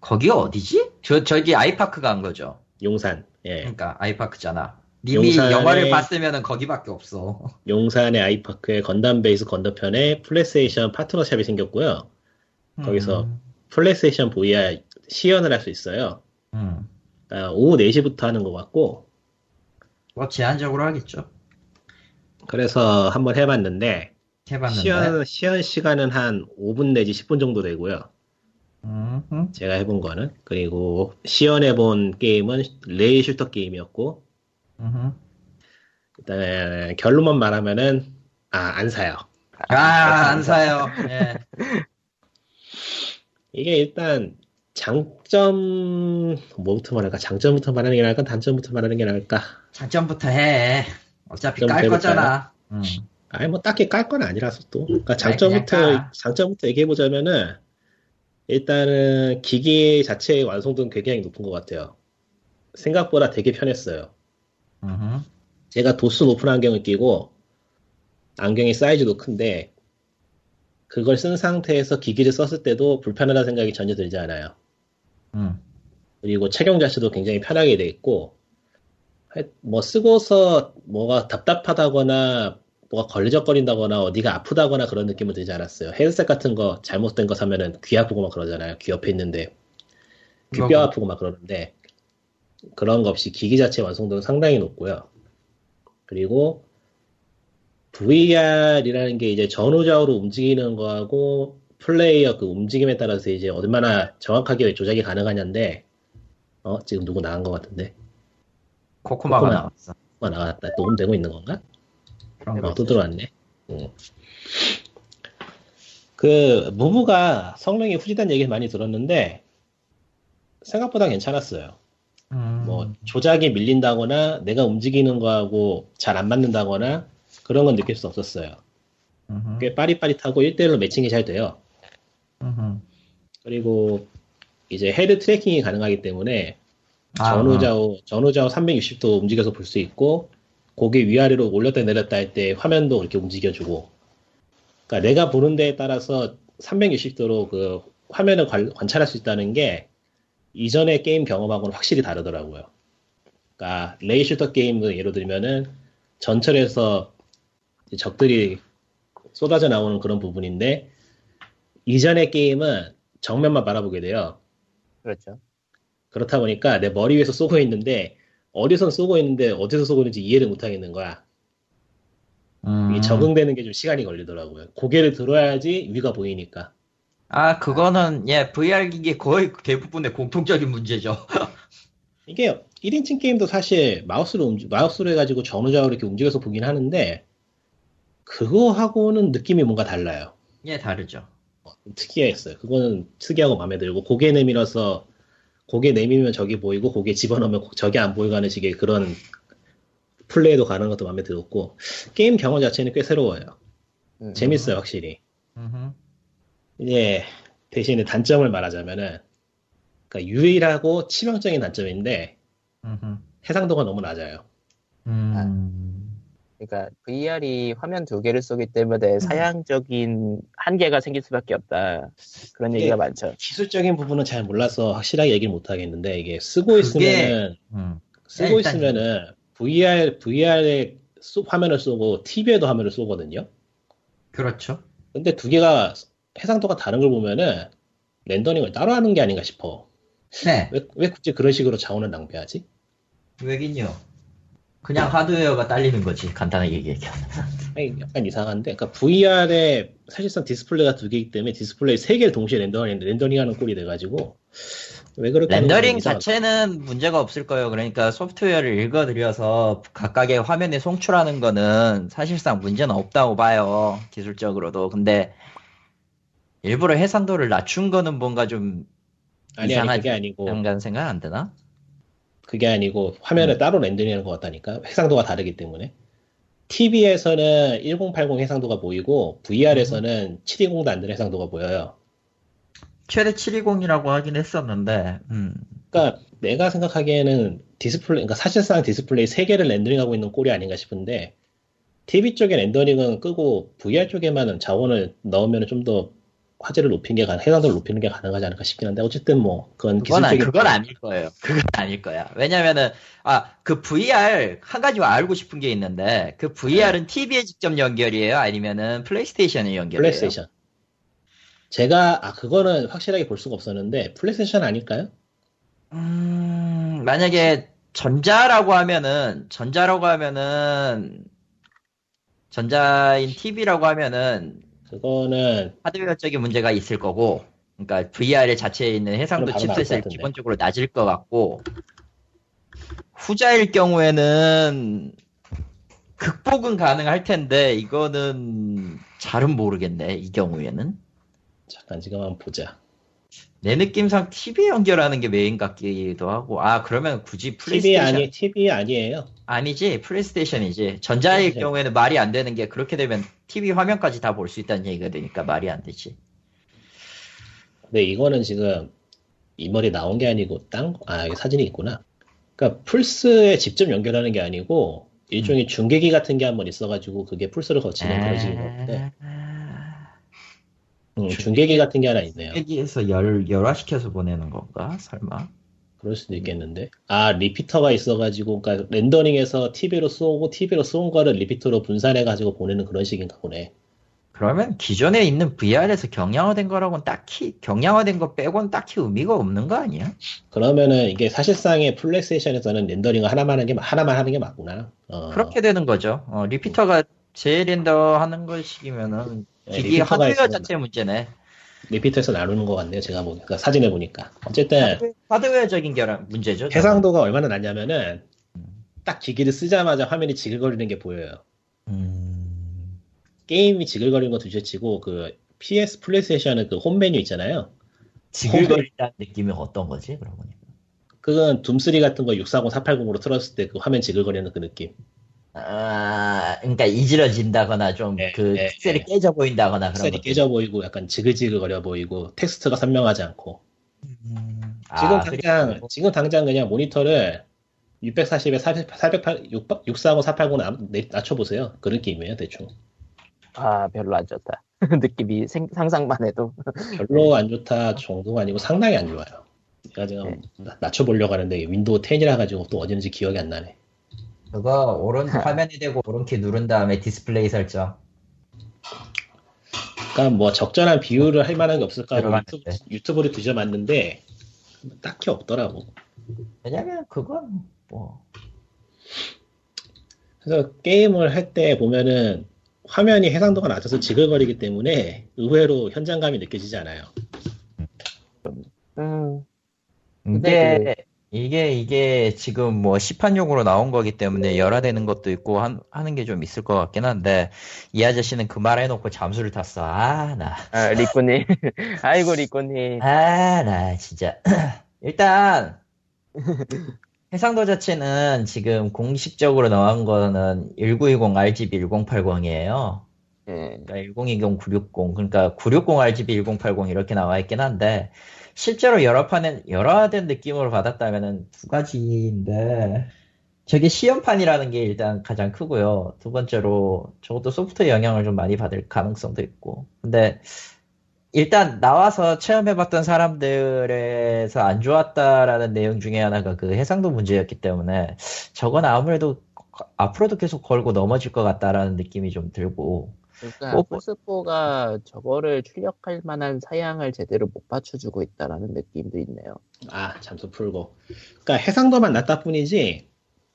거기 어디지? 저, 저기 아이파크 간 거죠. 용산. 예. 그러니까 아이파크잖아. 님이 용산에- 영화를 봤으면 거기밖에 없어. 용산의 아이파크에 건담 베이스 건너편에 플레이스테이션 파트너샵이 생겼고요. 거기서 음, 플레이스테이션 VR 시연을 할 수 있어요. 음. 아, 오후 4시부터 하는 것 같고, 뭐 제한적으로 하겠죠. 그래서 한번 해봤는데, 해봤는데. 시연, 시연 시간은 한 5분 내지 10분 정도 되고요. 음, 음. 제가 해본 거는. 그리고 시연해본 게임은 레일 슈터 게임이었고, 음. 일단 결론만 말하면은 아 안 사요. 아, 안 사요. 예. 이게 일단 장점 뭐부터 말할까? 장점부터 말하는 게 나을까? 단점부터 말하는 게 나을까? 장점부터 해. 어차피 좀 깔? 거잖아. 음. 아니 뭐 딱히 깔 건 아니라서 또. 그러니까 장점부터. 장점부터 얘기해 보자면은 일단은 기기 자체의 완성도는 굉장히 높은 것 같아요. 생각보다 되게 편했어요. 음흠. 제가 도수 높은 안경을 끼고 안경의 사이즈도 큰데 그걸 쓴 상태에서 기기를 썼을 때도 불편하다는 생각이 전혀 들지 않아요. 음. 그리고 착용 자체도 굉장히 편하게 돼 있고 하- 뭐 쓰고서 뭐가 답답하다거나 뭐가 걸리적거린다거나 어디가 아프다거나 그런 느낌은 들지 않았어요. 헤드셋 같은 거 잘못된 거 사면은 귀 아프고 막 그러잖아요. 귀 옆에 있는데 귀뼈 그거- 아프고 막 그러는데 그런 거 없이 기기 자체 완성도는 상당히 높고요. 그리고 VR이라는 게 이제 전후좌우로 움직이는 거하고 플레이어 그 움직임에 따라서 이제 얼마나 정확하게 조작이 가능하냐인데 어 지금 누구 나간 것 같은데 코코마가 코코마. 나왔어. 뭐 나갔다 녹음되고 있는 건가? 어, 또 들어왔네. 응. 그 무브가 성능이 후지단 얘기 많이 들었는데 생각보다 괜찮았어요. 음. 뭐 조작이 밀린다거나 내가 움직이는 거하고 잘 안 맞는다거나 그런 건 느낄 수 없었어요. 꽤 빠릿빠릿하고 1대1로 매칭이 잘 돼요. 음흠. 그리고 이제 head tracking이 가능하기 때문에 아, 전후좌우 전후좌우 360도 움직여서 볼 수 있고 고개 위아래로 올렸다 내렸다 할 때 화면도 이렇게 움직여주고 그러니까 내가 보는 데에 따라서 360도로 그 화면을 관, 관찰할 수 있다는 게 이전의 게임 경험하고는 확실히 다르더라고요. 그러니까 rail shooter 게임을 예로 들면은 전철에서 적들이 쏟아져 나오는 그런 부분인데 이전의 게임은 정면만 바라보게 돼요. 그렇죠. 그렇다 보니까 내 머리 위에서 쏘고 있는데 어디서 쏘고 있는데 어디서 쏘고 있는지 이해를 못 하겠는 거야. 음. 이게 적응되는 게 좀 시간이 걸리더라고요. 고개를 들어야지 위가 보이니까. 아, 그거는, 예, VR 기기 거의 대부분의 공통적인 문제죠. 이게 1인칭 게임도 사실 마우스로 움직, 마우스로 해가지고 전후좌우로 이렇게 움직여서 보긴 하는데 그거하고는 느낌이 뭔가 달라요. 예, 다르죠. 특이했어요. 그거는 특이하고 마음에 들고 고개 내밀어서 고개 내밀면 저기 보이고 고개 집어넣으면 저기 안 보이고 하는 식의 그런 플레이도 가능한 것도 마음에 들었고 게임 경험 자체는 꽤 새로워요. 음. 재밌어요 확실히. 음흠. 이제 대신에 단점을 말하자면은 그러니까 유일하고 치명적인 단점인데. 해상도가 너무 낮아요. 음. 그러니까 VR이 화면 두 개를 쏘기 때문에 사양적인 한계가 생길 수밖에 없다. 그런 얘기가 예. 많죠. 기술적인 부분은 잘 몰라서 확실하게 얘기를 못 하겠는데 이게 쓰고 있으면은 음. 쓰고 일단- 있으면은 VR VR에 화면을 쏘고 TV에도 화면을 쏘거든요. 그렇죠. 근데 두 개가 해상도가 다른 걸 보면은 렌더링을 따로 하는 게 아닌가 싶어. 네. 왜, 왜 굳이 그런 식으로 자원을 낭비하지? 왜긴요. 그냥 하드웨어가 딸리는 거지. 간단하게 얘기하면. 약간 이상한데, 그러니까 VR에 사실상 디스플레이가 두 개이기 때문에 디스플레이 세 개를 동시에 렌더링, 렌더링하는 꼴이 돼가지고 왜 그렇게 렌더링. 자체는 문제가 없을 거예요. 그러니까 소프트웨어를 읽어들여서 각각의 화면에 송출하는 거는 사실상 문제는 없다고 봐요. 기술적으로도. 근데 일부러 해상도를 낮춘 거는 뭔가 좀 아니 아니. 그게 아니고 약간 생각 안 드나? 그게 아니고 화면을 따로 렌더링하는 것 같다니까 해상도가 다르기 때문에 TV에서는 1080 해상도가 보이고 VR에서는 720도 안 되는 해상도가 보여요. 최대 720이라고 하긴 했었는데, 음. 그러니까 내가 생각하기에는 디스플레이, 그러니까 사실상 디스플레이 3 개를 렌더링하고 있는 꼴이 아닌가 싶은데 TV 쪽에 렌더링은 끄고 VR 쪽에만 자원을 넣으면 좀 더 화질을 높이는 게 가능, 해상도를 높이는 게 가능하지 않을까 싶긴 한데 어쨌든 뭐 그건 그건, 아니, 기술적인 그건 아닐 거예요. 그건 아닐 거야. 왜냐면은, 아, 그 VR, 한 가지 알고 싶은 게 있는데, 그 VR은 TV에 직접 연결이에요? 아니면은 플레이스테이션에 연결이에요? 플레이스테이션. 제가 아 그거는 확실하게 볼 수가 없었는데 플레이스테이션 아닐까요? 음, 만약에 전자라고 하면은, 전자라고 하면은, 전자인 TV라고 하면은 그거는 하드웨어적인 문제가 있을 거고, 그러니까 VR 자체에 있는 해상도 칩셋을 같은데. 기본적으로 낮을 것 같고, 후자일 경우에는 극복은 가능할 텐데, 이거는 잘은 모르겠네, 이 경우에는. 잠깐 지금 한번 보자. 내 느낌상 TV 연결하는 게 메인 같기도 하고, 아, 그러면 굳이 TV 플레이스테이션. 아니 TV 아니에요. 아니지 플레이스테이션이지 전자일 플레이스테이션. 경우에는 말이 안 되는 게 그렇게 되면 TV 화면까지 다 볼 수 있다는 얘기가 되니까 말이 안 되지 근데 이거는 지금 이 머리 나온 게 아니고 딴, 거- 아, 여기 사진이 있구나. 그러니까 플스에 직접 연결하는 게 아니고 일종의 중계기 같은 게 한 번 있어가지고 그게 플스를 거치는 그런 식인 것 같은데 음, 중계기 같은 게 하나 있네요. 여기에서 열, 열화시켜서 보내는 건가 설마 그럴 수도 있겠는데. 아, 리피터가 있어가지고, 그러니까 렌더링해서 TV로 쏘고 TV로 쏜 거를 리피터로 분산해가지고 보내는 그런 식인가 보네. 그러면 기존에 있는 VR에서 경량화된 거라고는 딱히 경량화된 거 빼고는 딱히 의미가 없는 거 아니야? 그러면은 이게 사실상의 플레이스테이션에서는 렌더링을 하나만 하는 게 하나만 하는 게 맞구나. 어. 그렇게 되는 거죠 어, 리피터가 재렌더 하는 것이면은 네, 기기 리피터가 하드웨어 있으면 자체 문제네 리피터에서 나누는 것 같네요. 제가 보니까 그러니까 사진을 보니까. 어쨌든 하드웨어- 하드웨어적인 결함 문제죠. 해상도가 얼마나 낮냐면은 딱 기기를 쓰자마자 화면이 지글거리는 게 보여요. 음... 게임이 지글거리는 거 둘째치고 그 PS 플레이스테이션의 그 홈 메뉴 있잖아요. 지글거린다는 느낌이 어떤 거지 그러고 보니까 그건 둠3 같은 거 640, 480으로 틀었을 때 그 화면 지글거리는 그 느낌. 아, 그러니까 이지러진다거나 좀 네, 그 네, 픽셀이 네. 깨져 보인다거나 그런 픽셀이 것. 깨져 보이고 약간 지글지글거려 보이고 텍스트가 선명하지 않고. 음, 지금 아, 당장 그리고 지금 당장 그냥 모니터를 640에 400, 408, 640, 480 낮춰보세요. 그 느낌이에요 대충. 아 별로 안 좋다. 느낌이 생- 상상만 해도 별로 안 좋다 정도가 아니고 상당히 안 좋아요. 제가 지금 네. 나- 낮춰보려고 하는데 윈도우 10이라 가지고 또 어디는지 기억이 안 나네. 그거 오른 화면에 대고 오른키 누른 다음에 디스플레이 설정. 그러니까 뭐 적절한 비율을 할 만한 게 없을까. 유튜브, 유튜브를 뒤져봤는데 딱히 없더라고. 왜냐면 그건 뭐 그래서 게임을 할 때 보면은 화면이 해상도가 낮아서 지글거리기 때문에 의외로 현장감이 느껴지지 않아요. 음, 근데 이게 이게 지금 뭐 시판용으로 나온 거기 때문에 열화되는 것도 있고 한, 하는 게 좀 있을 것 같긴 한데 이 아저씨는 그 말 해놓고 잠수를 탔어. 아 나. 아, 리코님 아이고 리코님 아, 나 진짜. 일단, 해상도 자체는 지금 공식적으로 나온 거는 1920 RGB 1080이에요. 예. 그러니까 1020 960. 그러니까 960 RGB 1080 이렇게 나와 있긴 한데, 실제로 열화판은, 열화된 느낌으로 받았다면은 두 가지인데, 저게 시험판이라는 게 일단 가장 크고요. 두 번째로, 저것도 소프트웨어 영향을 좀 많이 받을 가능성도 있고. 근데, 일단 나와서 체험해봤던 사람들에서 안 좋았다라는 내용 중에 하나가 그 해상도 문제였기 때문에 저건 아무래도 앞으로도 계속 걸고 넘어질 것 같다라는 느낌이 좀 들고 그러니까 뭐, 플스4가 저거를 출력할 만한 사양을 제대로 못 받쳐주고 있다라는 느낌도 있네요. 아 잠수 풀고. 그러니까 해상도만 낮다 뿐이지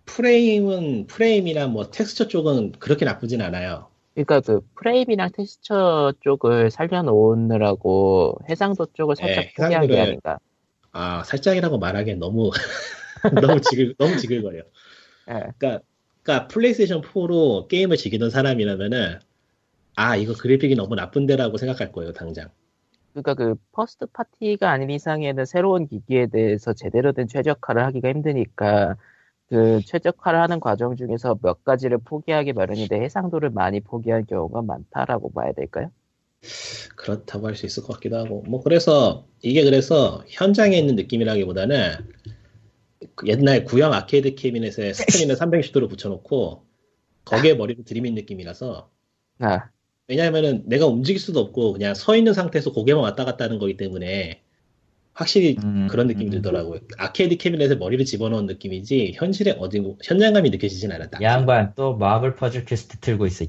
프레임은 프레임이나 뭐 텍스처 쪽은 그렇게 나쁘진 않아요. 그러니까 그 프레임이랑 텍스처 쪽을 살려놓느라고 해상도 쪽을 살짝 네, 포기한 게 아닌가. 아 살짝이라고 말하기엔 너무 너무 지글 너무 지글거려. 예. 그러니까, 그러니까 플레이스테이션 4로 게임을 즐기던 사람이라면은 아 이거 그래픽이 너무 나쁜데라고 생각할 거예요 당장. 그러니까 그 first party가 아닌 이상에는 새로운 기기에 대해서 제대로 된 최적화를 하기가 힘드니까 그 최적화를 하는 과정 중에서 몇 가지를 포기하기 마련인데 해상도를 많이 포기한 경우가 많다라고 봐야 될까요? 그렇다고 할 수 있을 것 같기도 하고 뭐 그래서 이게 그래서 현장에 있는 느낌이라기보다는 그 옛날 구형 아케이드 캐비넷에 스크린을 360도로 붙여놓고 거기에 머리를 들이민 느낌이라서 아, 왜냐하면은 내가 움직일 수도 없고 그냥 서 있는 상태에서 고개만 왔다 갔다 하는 거기 때문에 확실히 음, 그런 느낌이 음. 들더라고요. arcade cabinet에 머리를 집어넣은 느낌이지 현실에 어디 현장감이 느껴지진 않았다. 양반 또 마블 퍼즐 퀘스트 틀고 있어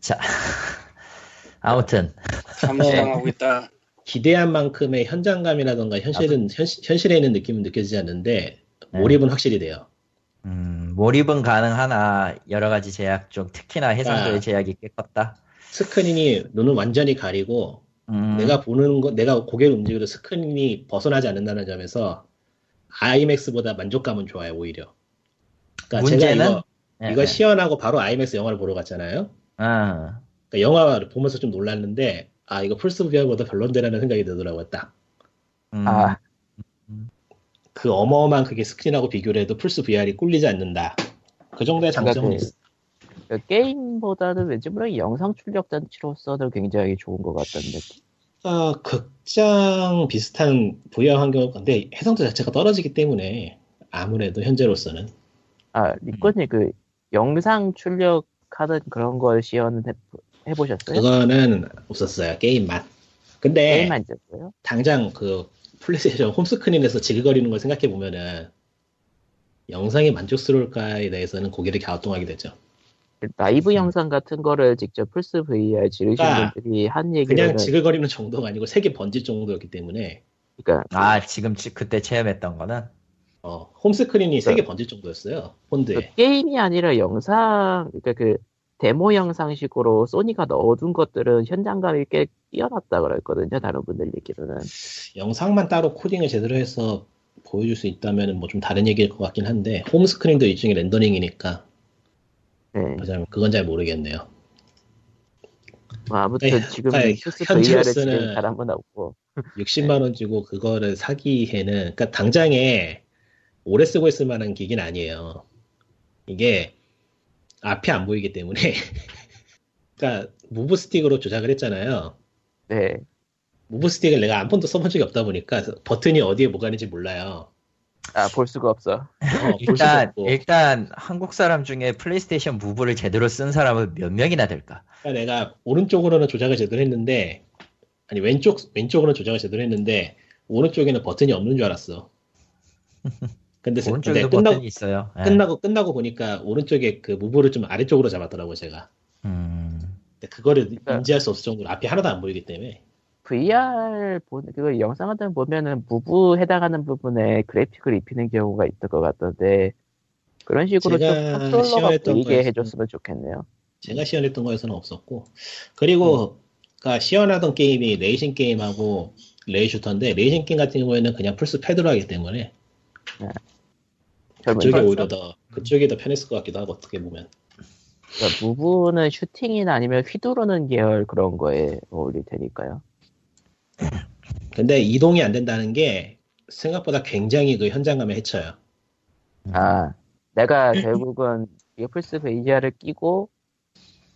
자 아무튼 잠수당하고 있다. 기대한 만큼의 현장감이라던가 현실은 현시- 현실에 있는 느낌은 느껴지지 않는데 네. 몰입은 확실히 돼요. 음, 몰입은 가능하나 여러 가지 제약 중 특히나 해상도의 아. 제약이 꽤 컸다 스크린이 눈을 완전히 가리고 음, 내가 보는 거 내가 고개를 움직여도 스크린이 벗어나지 않는다는 점에서 아이맥스보다 만족감은 좋아요 오히려. 그러니까 문제는 제가 이거, 예, 이거 예. 시연하고 바로 아이맥스 영화를 보러 갔잖아요. 아, 그러니까 영화를 보면서 좀 놀랐는데 아 이거 플스 VR보다 별론데라는 생각이 들더라고요 딱. 음, 아, 그 어마어마한 그게 스크린하고 비교를 해도 플스 VR이 꿀리지 않는다. 그 정도의 장점은 그- 있어. 그 게임보다는 왠지 모르게 영상 출력 장치로서는 굉장히 좋은 것 같다는 느낌. 아, 극장 비슷한 VR 환경, 근데 해상도 자체가 떨어지기 때문에 아무래도 현재로서는 아, 리코님 그 영상 출력하는 그런 걸 시연은 해, 해보셨어요? 그거는 없었어요. 게임만. 근데 게임만 있었어요? 당장 그 플레이스테이션 홈스크린에서 지글거리는 걸 생각해 보면은 영상이 만족스러울까에 대해서는 고개를 갸우뚱하게 되죠. 라이브 영상 같은 거를 직접 플스 VR 지르신 그러니까 분들이 한 그냥 얘기는 지글거리는 정도가 아니고 색이 번질 정도였기 때문에 그러니까 아 지금 치- 그때 체험했던 거는 어, 홈스크린이 색이 번질 정도였어요. 그 폰드에. 게임이 아니라 영상 그러니까 그 데모 영상식으로 소니가 넣어둔 것들은 현장감이 꽤 뛰어났다 그랬거든요. 다른 분들 얘기로는. 영상만 따로 코딩을 제대로 해서 보여줄 수 있다면 뭐 좀 다른 얘기일 것 같긴 한데 홈스크린도 일종의 렌더링이니까 네. 그건 잘 모르겠네요. 뭐 아무튼 네, 지금 플스 현재로서는 사람은 없고 60만 원 주고 그거를 사기에는 그러니까 당장에 오래 쓰고 있을 만한 기기는 아니에요. 이게 앞이 안 보이기 때문에 그러니까 무브 스틱으로 조작을 했잖아요. 네. 무브 스틱을 내가 한 번도 써본 적이 없다 보니까 버튼이 어디에 뭐가 있는지 몰라요. 아, 볼 수가 없어. 어, 일단. 일단 한국 사람 중에 플레이스테이션 무브를 제대로 쓴 사람은 몇 명이나 될까? 그러니까 내가 오른쪽으로는 조작을 제대로 했는데 아니 왼쪽 왼쪽으로는 조작을 제대로 했는데 오른쪽에는 버튼이 없는 줄 알았어. 근데 세- 근데 오른쪽에도 끝나고 버튼이 있어요. 예. 끝나고 끝나고 보니까 오른쪽에 그 무브를 좀 아래쪽으로 잡았더라고 제가. 음, 근데 그거를 그러니까- 인지할 수 없을 정도로 앞이 하나도 안 보이기 때문에 VR 본, 그 영상 같은 거 보면은 무브 해당하는 부분에 그래픽을 입히는 경우가 있을 것 같던데, 그런 식으로 좀 컨트롤러가 보이게 해줬으면 좋겠네요. 제가 시연했던 거에서는 없었고 그리고 그러니까 시연하던 게임이 레이싱 게임하고 rail shooter인데 레이싱 게임 같은 경우에는 그냥 플스 패드로 하기 때문에 젊은 그쪽이. 오히려 더 그쪽이 더 편했을 것 같기도 하고 어떻게 보면 그러니까 무브는 슈팅이나 아니면 휘두르는 계열 그런 거에 어울릴 테니까요. 근데 이동이 안 된다는 게 생각보다 굉장히 그 현장감에 해쳐요. 아, 내가 결국은 이 플스 VR을 끼고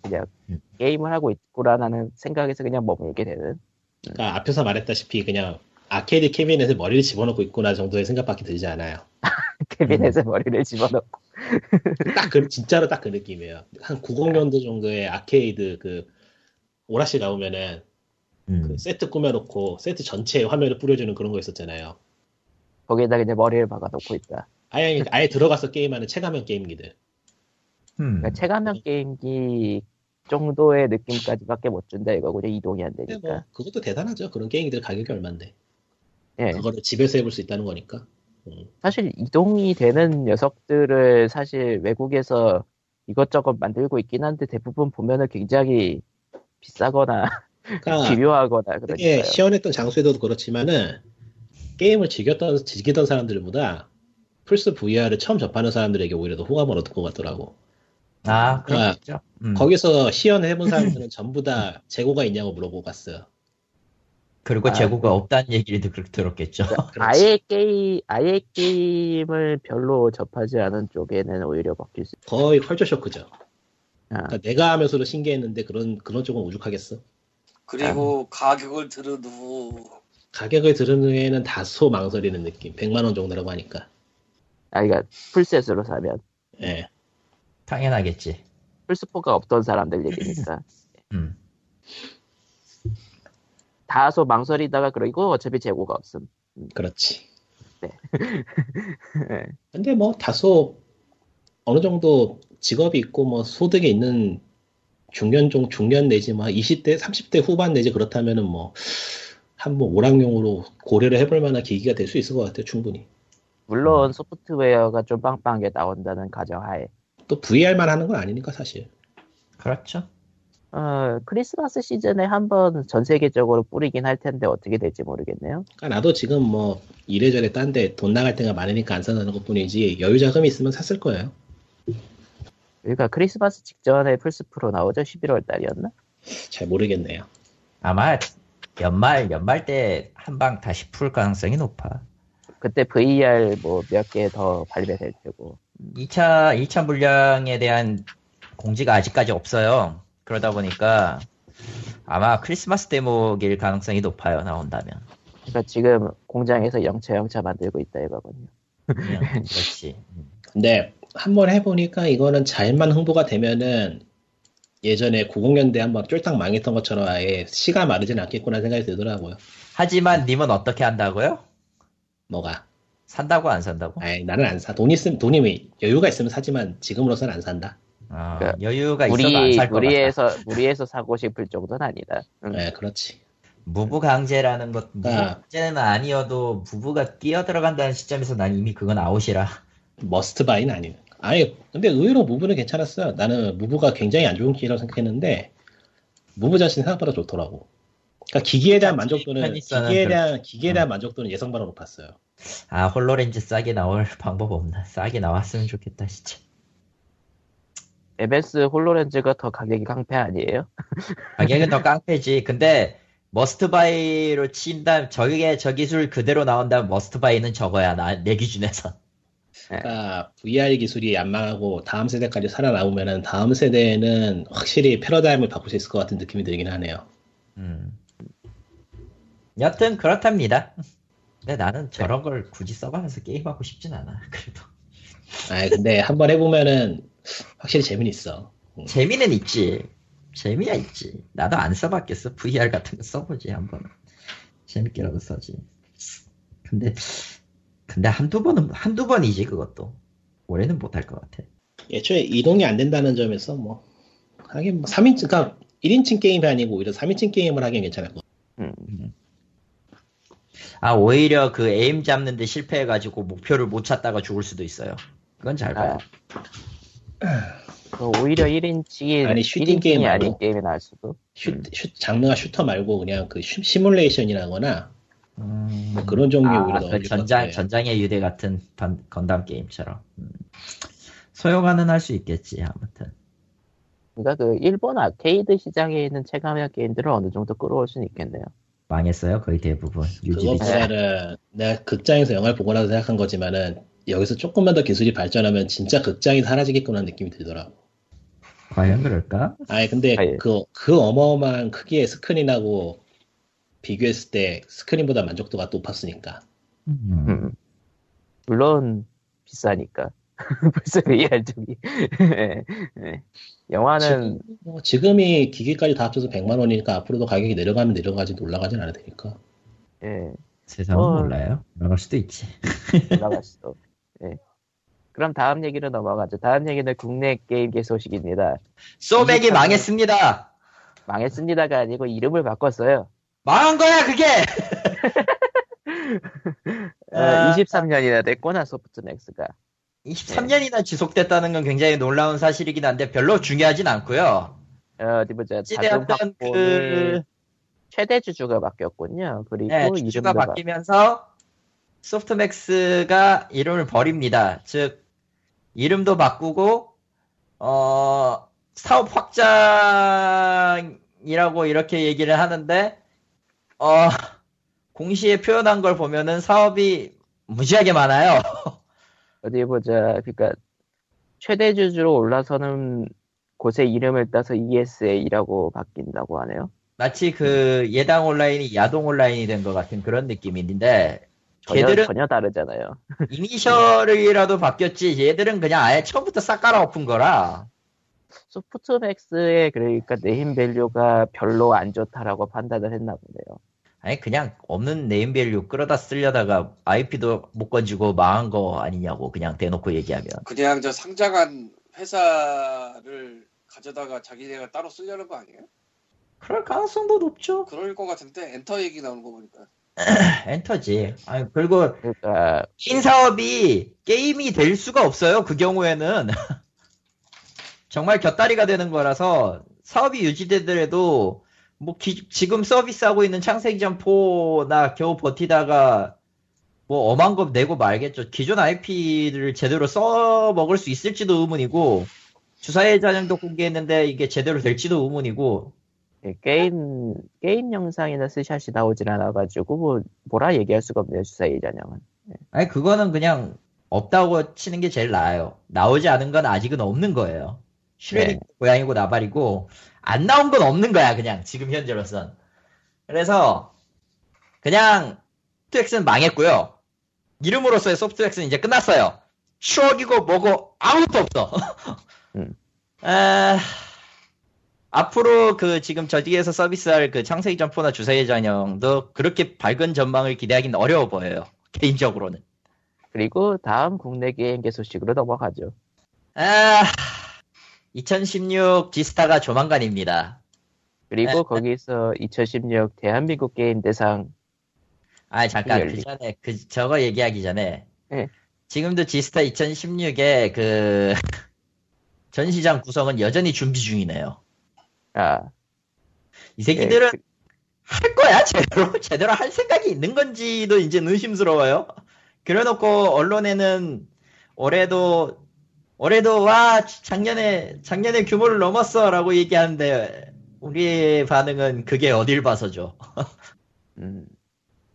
그냥 음. 게임을 하고 있구나라는 생각에서 그냥 머물게 되는. 그러니까 앞에서 말했다시피 그냥 아케이드 캐비넷에 머리를 집어넣고 있구나 정도의 생각밖에 들지 않아요. 캐비넷에 머리를 집어넣고. 딱 그, 진짜로 딱 그 느낌이에요. 한 90년도 정도의 아케이드 그 오라시 나오면은 음. 그 세트 꾸며놓고 세트 전체에 화면을 뿌려주는 그런 거 있었잖아요. 거기에다 그냥 머리를 박아놓고 있다. 아예 아예 들어가서 게임하는 체감형 게임기들. 음. 그러니까 체감형 게임기 정도의 느낌까지밖에 못 준다 이거군요. 이동이 안 근데 되니까. 뭐 그것도 대단하죠. 그런 게임기들 가격이 얼만데. 예. 그거를 집에서 해볼 수 있다는 거니까. 음. 사실 이동이 되는 녀석들을 사실 외국에서 이것저것 만들고 있긴 한데 대부분 보면은 굉장히 비싸거나 그러니까 기묘하거나 되게 그러니까요. 시원했던 장소에도 그렇지만은 게임을 즐겼던 즐기던 사람들보다 플스 VR을 처음 접하는 사람들에게 오히려 더 호감을 얻을 것 같더라고. 아, 그렇죠. 음. 거기서 시연을 해본 사람들은 전부 다 재고가 있냐고 물어보고 갔어요. 그리고 아, 재고가 없다는 얘기를 들, 들었겠죠. 아예 게임 아예 게임을 별로 접하지 않은 쪽에는 오히려 먹힐 수. 거의 컬처 쇼크죠. 아, 그러니까 내가 하면서도 신기했는데 그런 그런 쪽은 오죽하겠어. 그리고 가격을 들은 후 가격을 들은 후에는 다소 망설이는 느낌. 100만 원 정도라고 하니까. 아, 그러니까 풀셋으로 사면 예. 당연하겠지. 플스4가 없던 사람들 얘기니까 음. 다소 망설이다가 그러고 어차피 재고가 없음. 그렇지. 네. 근데 뭐 다소 어느 정도 직업이 있고 뭐 소득이 있는 중년 중 중년 내지 뭐 20대 30대 후반 내지 그렇다면은 뭐한뭐 오락용으로 고려를 해볼 만한 계기가 될 수 있을 것 같아요 충분히. 물론 소프트웨어가 좀 빵빵하게 나온다는 가정하에. 또 VR만 하는 건 아니니까 사실. 그렇죠. 어, 크리스마스 시즌에 한번 전 세계적으로 뿌리긴 할 텐데 어떻게 될지 모르겠네요. 그러니까 나도 지금 뭐 이래저래 딴 데 돈 나갈 때가 많으니까 안 산다는 것 뿐이지 여유 자금이 있으면 샀을 거예요 그러니까 크리스마스 직전에 플스 프로 나오죠? 11월 달이었나? 잘 모르겠네요 아마 연말 연말 때 한 방 다시 풀 가능성이 높아. 그때 VR 뭐 몇 개 더 발매될 테고. 2차 2차 물량에 대한 공지가 아직까지 없어요. 그러다 보니까 아마 크리스마스 데모일 가능성이 높아요. 나온다면. 그러니까 지금 공장에서 영차 영차 만들고 있다 이거군요. 그냥 그렇지. 음. 근데 한번 해보니까 이거는 잘만 홍보가 되면은 예전에 90년대 한번 쫄딱 망했던 것처럼 아예 시가 마르진 않겠구나 생각이 들더라고요. 하지만 님은 어떻게 한다고요? 뭐가? 산다고 안 산다고? 아이 나는 안 사. 돈 있으면 돈이 여유가 있으면 사지만 지금으로서는 안 산다. 어, 그러니까 여유가 있어도 무리 안살 것 같다. 무리해서 무리해서 사고 싶을 정도는 아니다. 응. 네, 그렇지. 무브 강제라는 것 무브 아. 강제는 아니어도 무브가 끼어 들어간다는 시점에서 난 이미 그건 아웃이라. must buy는 아니에요. 아니 근데 의외로 무브는 괜찮았어요. 나는 무브가 굉장히 안 좋은 기기라고 생각했는데 무브 자체 생각보다 좋더라고. 그러니까 기기에 대한 만족도는 편의성은 기기에 대한 기기에 대한 만족도는 예상보다 높았어요. 아 홀로렌즈 싸게 나올 방법 없나? 싸게 나왔으면 좋겠다 진짜. MS 홀로렌즈가 더 가격이 깡패 아니에요? 가격은 더 깡패지. 근데 must buy로 친다 저게 저 기술 그대로 나온다면 must buy는 저거야 나 내 기준에서. 그러니까 VR 기술이 안망하고 다음 세대까지 살아남으면은 다음 세대에는 확실히 패러다임을 바꿀 수 있을 것 같은 느낌이 들긴 하네요. 음. 여튼 그렇답니다. 근데 나는 저런 걸 굳이 써가면서 게임하고 싶진 않아. 그래도 아 근데 한번 해보면은 확실히 재미는 있어. 음. 재미는 있지. 재미야 있지. 나도 안 써봤겠어. VR 같은 거 써보지 한번. 재밌게라도 써지. 근데 근데 한두 번은 한두 번이지 그것도. 올해는 못할 것 같아. 애초에 이동이 안 된다는 점에서 뭐 하긴 뭐 3인칭 그러니까 1인칭 게임이 아니고 오히려 3인칭 게임을 하긴 괜찮을 것 같아. 음. 아 오히려 그 aim 잡는데 실패해가지고 목표를 못 찾다가 죽을 수도 있어요. 그건 잘 봐요. 그 오히려 1인칭이 아니, 슈팅 1인칭이 게임 아닌. 게임이 나을 수도. 슈, 슈- 장르가 슈터 말고 그냥 그 슈- 시뮬레이션이라거나 음, 뭐 그런 종류의 아, 그 전장. 전장의 유대 같은 반- 건담 게임처럼 음. 소요가는 할 수 있겠지 아무튼. 그러니까 그 일본 아케이드 시장에 있는 체감형 게임들을 어느 정도 끌어올 수는 있겠네요. 망했어요 거의 대부분 유지비. 그것보다는 내가 극장에서 영화를 보고 나서 생각한 거지만은 여기서 조금만 더 기술이 발전하면 진짜 극장이 사라지겠구나 하는 느낌이 들더라고. 과연 그럴까? 아니 근데 아예. 그, 그 어마어마한 크기의 스크린하고 비교했을 때 스크린보다 만족도가 높았으니까. 음. 음. 물론 비싸니까. 벌써 VR 쪽이. 예, 예. 영화는 지금, 뭐 지금이 기기까지 다 합쳐서 100만 원이니까 앞으로도 가격이 내려가면 내려가지 올라가진 않을 테니까. 예, 세상은 어. 몰라요. 올라갈 수도 있지. 올라갈 수도. 예. 그럼 다음 얘기로 넘어가죠. 다음 얘기는 국내 게임계 소식입니다. 소맥이 망했습니다. 망했습니다가 아니고 이름을 바꿨어요. 망한 거야 그게. 어, 아. 23년이나 됐구나 소프트맥스가. 23년이나 지속됐다는 건 굉장히 놀라운 사실이긴 한데 별로 중요하진 않고요. 어, 어디 보자. 어찌되었던 그 확보는 최대 주주가 바뀌었군요. 그리고 네, 주주가 바뀌면서 소프트맥스가 이름을 버립니다. 즉 이름도 바꾸고 어 사업 확장이라고 이렇게 얘기를 하는데 어 공시에 표현한 걸 보면은 사업이 무지하게 많아요. 어디 보자. 그러니까 최대 주주로 올라서는 곳의 이름을 따서 ESA라고 바뀐다고 하네요. 마치 그 예당 온라인이 야동 온라인이 된 것 같은 그런 느낌인데 전혀, 걔들은 전혀 다르잖아요. 이니셜이라도 바뀌었지 얘들은 그냥 아예 처음부터 싹 깔아엎은 거라 소프트맥스의 그러니까 name value가 별로 안 좋다라고 판단을 했나 보네요. 아니 그냥 없는 name value 끌어다 쓰려다가 IP도 못 건지고 망한 거 아니냐고 그냥 대놓고 얘기하면. 그냥 저 상장한 회사를 가져다가 자기네가 따로 쓰려는 거 아니에요? 그럴 가능성도 높죠. 그럴 것 같은데 엔터 얘기 나오는 거 보니까. 엔터지. 아니 그리고 그러니까 걔네 사업이 게임이 될 수가 없어요 그 경우에는. 정말 곁다리가 되는 거라서 사업이 유지되더라도 뭐 기- 지금 서비스하고 있는 창세기전 4나 겨우 버티다가 뭐 엄한 거 내고 말겠죠. 기존 IP를 제대로 써 먹을 수 있을지도 의문이고 주사의 잔영도 공개했는데 이게 제대로 될지도 의문이고 예, 게임 게임 영상이나 스샷이 나오질 않아가지고 뭐 뭐라 얘기할 수가 없네요 주사위 전형은. 아니 그거는 그냥 없다고 치는 게 제일 나아요. 나오지 않은 건 아직은 없는 거예요. 슈레딩 고양이고 나발이고 안 나온 건 없는 거야 그냥 지금 현재로선. 그래서 그냥 소프트엑스는 망했고요. 이름으로서의 소프트엑스는 이제 끝났어요. 추억이고 뭐고 아무것도 없어. 음. 아, 앞으로 그 지금 저 뒤에서 서비스할 그 창세기 점포나 주사의 전형도 그렇게 밝은 전망을 기대하기는 어려워 보여요. 개인적으로는. 그리고 다음 국내 게임계 소식으로 넘어가죠. 아, 2016 지스타가 조만간입니다. 그리고 네. 거기서 2016 대한민국 게임 대상 아, 잠깐, 그 전에, 그, 저거 얘기하기 전에. 네. 지금도 지스타 2016에 그, 전시장 구성은 여전히 준비 중이네요. 아 이 새끼들은 예, 할 거야, 제대로? 제대로 할 생각이 있는 건지도 이제 의심스러워요. 그래 놓고 언론에는 올해도, 올해도, 와, 작년에, 작년에 규모를 넘었어. 라고 얘기하는데, 우리의 반응은 그게 어딜 봐서죠. 음,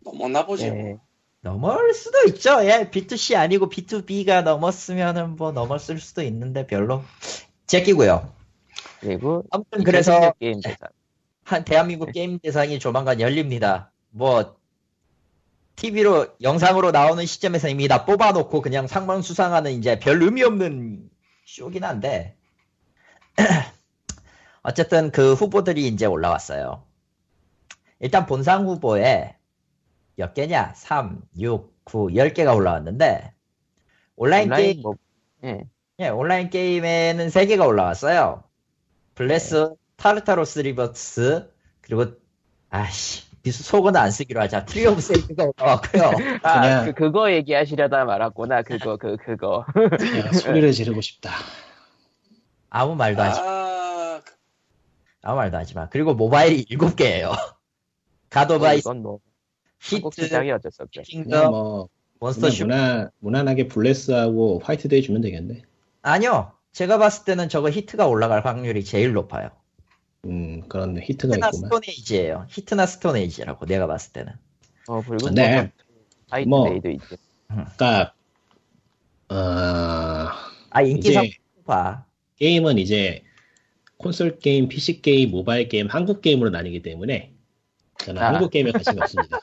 넘었나 보지. 뭐. 예. 넘을 수도 있죠. 예, B2C 아니고 B2B가 넘었으면은 뭐 넘었을 수도 있는데 별로 제끼고요. 그리고 아무튼 그래서 2016 게임 대상. 한 대한민국 게임 대상이 조만간 열립니다. 뭐 TV로 영상으로 나오는 시점에서 이미 다 뽑아놓고 그냥 상만 수상하는 이제 별 의미 없는 쇼긴 한데 어쨌든 그 후보들이 이제 올라왔어요. 일단 본상 후보에 몇 개냐? 3, 6, 9, 10개가 올라왔는데 온라인, 온라인 게임 뭐 예. 예, 온라인 게임에는 3개가 올라왔어요. 블레스, 타르타로스 리버스, 그리고, 아씨, 속은 안 쓰기로 하자. 트리 오브 세이비어가 올라왔고요. 아, 그냥- 그, 그거 얘기하시려다 말았구나. 그거, 그, 그거. 그냥 소리를 지르고 싶다. 아무 말도 하지, 아, 아무 말도 하지 마. 그리고 모바일이 7개예요 가도바이, 이건 뭐, 히트, 킹덤, 뭐 몬스터 슈. 무난 무난하게 블레스하고 화이트데이 주면 되겠네. 아니요. 제가 봤을 때는 저거 히트가 올라갈 확률이 제일 높아요. 음 그런 HIT가 HIT나 있구만. Stone Age예요. HIT나 Stone Age라고 내가 봤을 때는. 어, 붉은 네. White 뭐. 있지. 그러니까 어, 아 인기 이제 상파. 게임은 이제 콘솔 게임, PC 게임, 모바일 게임, 한국 게임으로 나뉘기 때문에 저는 아. 한국 게임에 관심이 없습니다.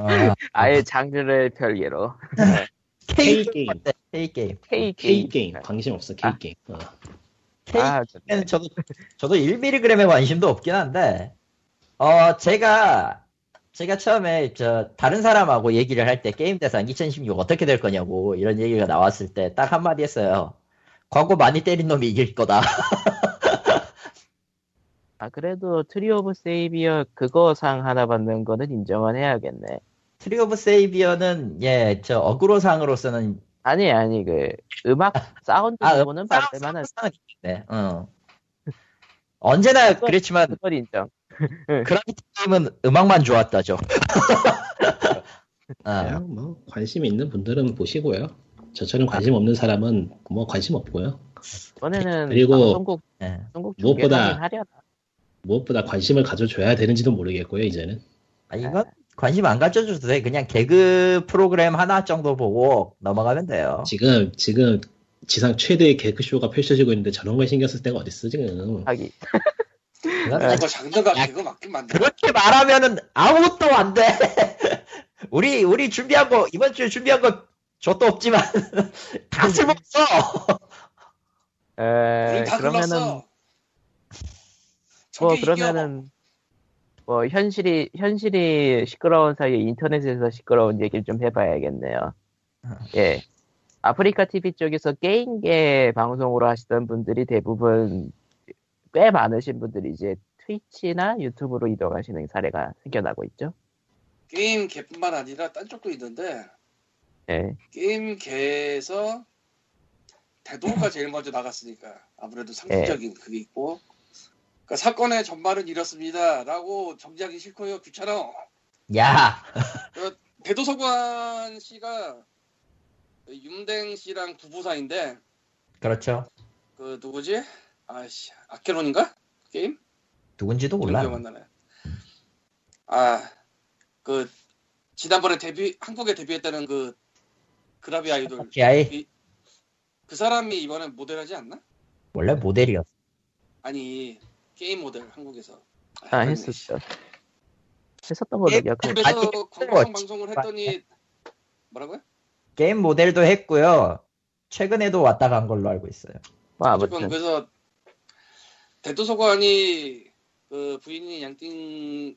어, 아예 장르를 별개로. K K 게임. 게임. K 게임. K 게임. 게임 관심 없어 K 아. 게임. 어. K 아, 는 저도 저도 1mg에 관심도 없긴 한데 어 제가 제가 처음에 저 다른 사람하고 얘기를 할 때 게임 대상 2016 어떻게 될 거냐고 이런 얘기가 나왔을 때 딱 한마디 했어요. 광고 많이 때린 놈이 이길 거다. 아, 그래도 Tree of Savior 그거 상 하나 받는 거는 인정은 해야겠네. Tree of Savior는 예 저 어그로 상으로서는 아니, 아니, 그, 음악, 사운드 아, 부분은 받을 만한, 상은 있네. 어. 언제나 그랬지만 그걸 인정. Gravity 게임은 음악만 좋았다죠. 아, 그냥 뭐 관심 있는 분들은 보시고요. 저처럼 관심 없는 사람은 뭐 관심 없고요. 이번에는 그리고- 방송국, 예. 방송국 무엇보다-. 무엇보다 관심을 가져줘야 되는지도 모르겠고요. 이제는 아, 이건 관심 안 가져줘도 돼. 그냥 개그 프로그램 하나 정도 보고 넘어가면 돼요. 지금 지금 지상 최대의 개그 쇼가 펼쳐지고 있는데 저런 걸 신경 쓸 때가 어딨어 지금. 하기. 아, 그거 장르가 야, 그거 맞긴 맞네. 그렇게 말하면은 아무것도 안 돼. 우리 우리 준비한 거 이번 주에 준비한 거 저도 없지만 다 쓸모없어. 에, 그러면은, 글렀어. 뭐. 그러면은, 뭐, 현실이, 현실이 시끄러운 사이에 인터넷에서 시끄러운 얘기를 좀 해봐야겠네요. 예. 아프리카 TV 쪽에서 게임계 방송으로 하시던 분들이 대부분 꽤 많으신 분들이 이제 트위치나 유튜브로 이동하시는 사례가 생겨나고 있죠. 게임 개뿐만 아니라 딴 쪽도 있는데 예. 게임계에서 대도가 제일 먼저 나갔으니까 아무래도 상징적인 그게 있고 그러니까 사건의 전말은 이렇습니다 라고 정지하기 싫고요 귀찮아 야, 대도서관 씨가 윤댕 씨랑 부부 사이인데 그렇죠. 그 누구지 아씨 아케론인가 게임 누군지도 몰라. 기억 안 나네 아그 지난번에 데뷔 한국에 데뷔했다는 그 그라비 아이돌 오케이. 그 사람이 이번에 모델하지 않나? 원래 모델이었어. 아니 게임 모델 한국에서 아, 헷갈리네, 했었죠. 했었던 걸로. 집에서 아니, 광고성 방송을 했더니 뭐라고요? 게임 모델도 했고요. 최근에도 왔다 간 걸로 알고 있어요. 뭐, 어쨌건 아무튼. 그래서 대도서관이 그 부인이 양띵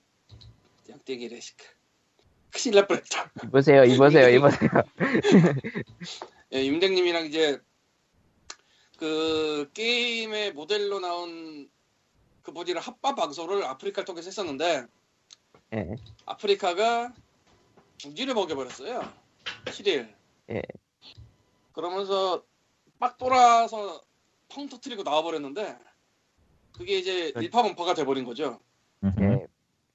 양띵이래 씨. 큰일 날 뻔했다. 이보세요, 이보세요, 이보세요. 예, 임댕님이랑 이제 그 게임의 모델로 나온 그분이랑 합방 방송을 아프리카 통해서 했었는데 예. 아프리카가 중지를 먹여버렸어요. 7일. 예. 그러면서 막 돌아서 펑 터트리고 나와버렸는데 그게 이제 그- 일파만파가 돼버린 거죠. 예.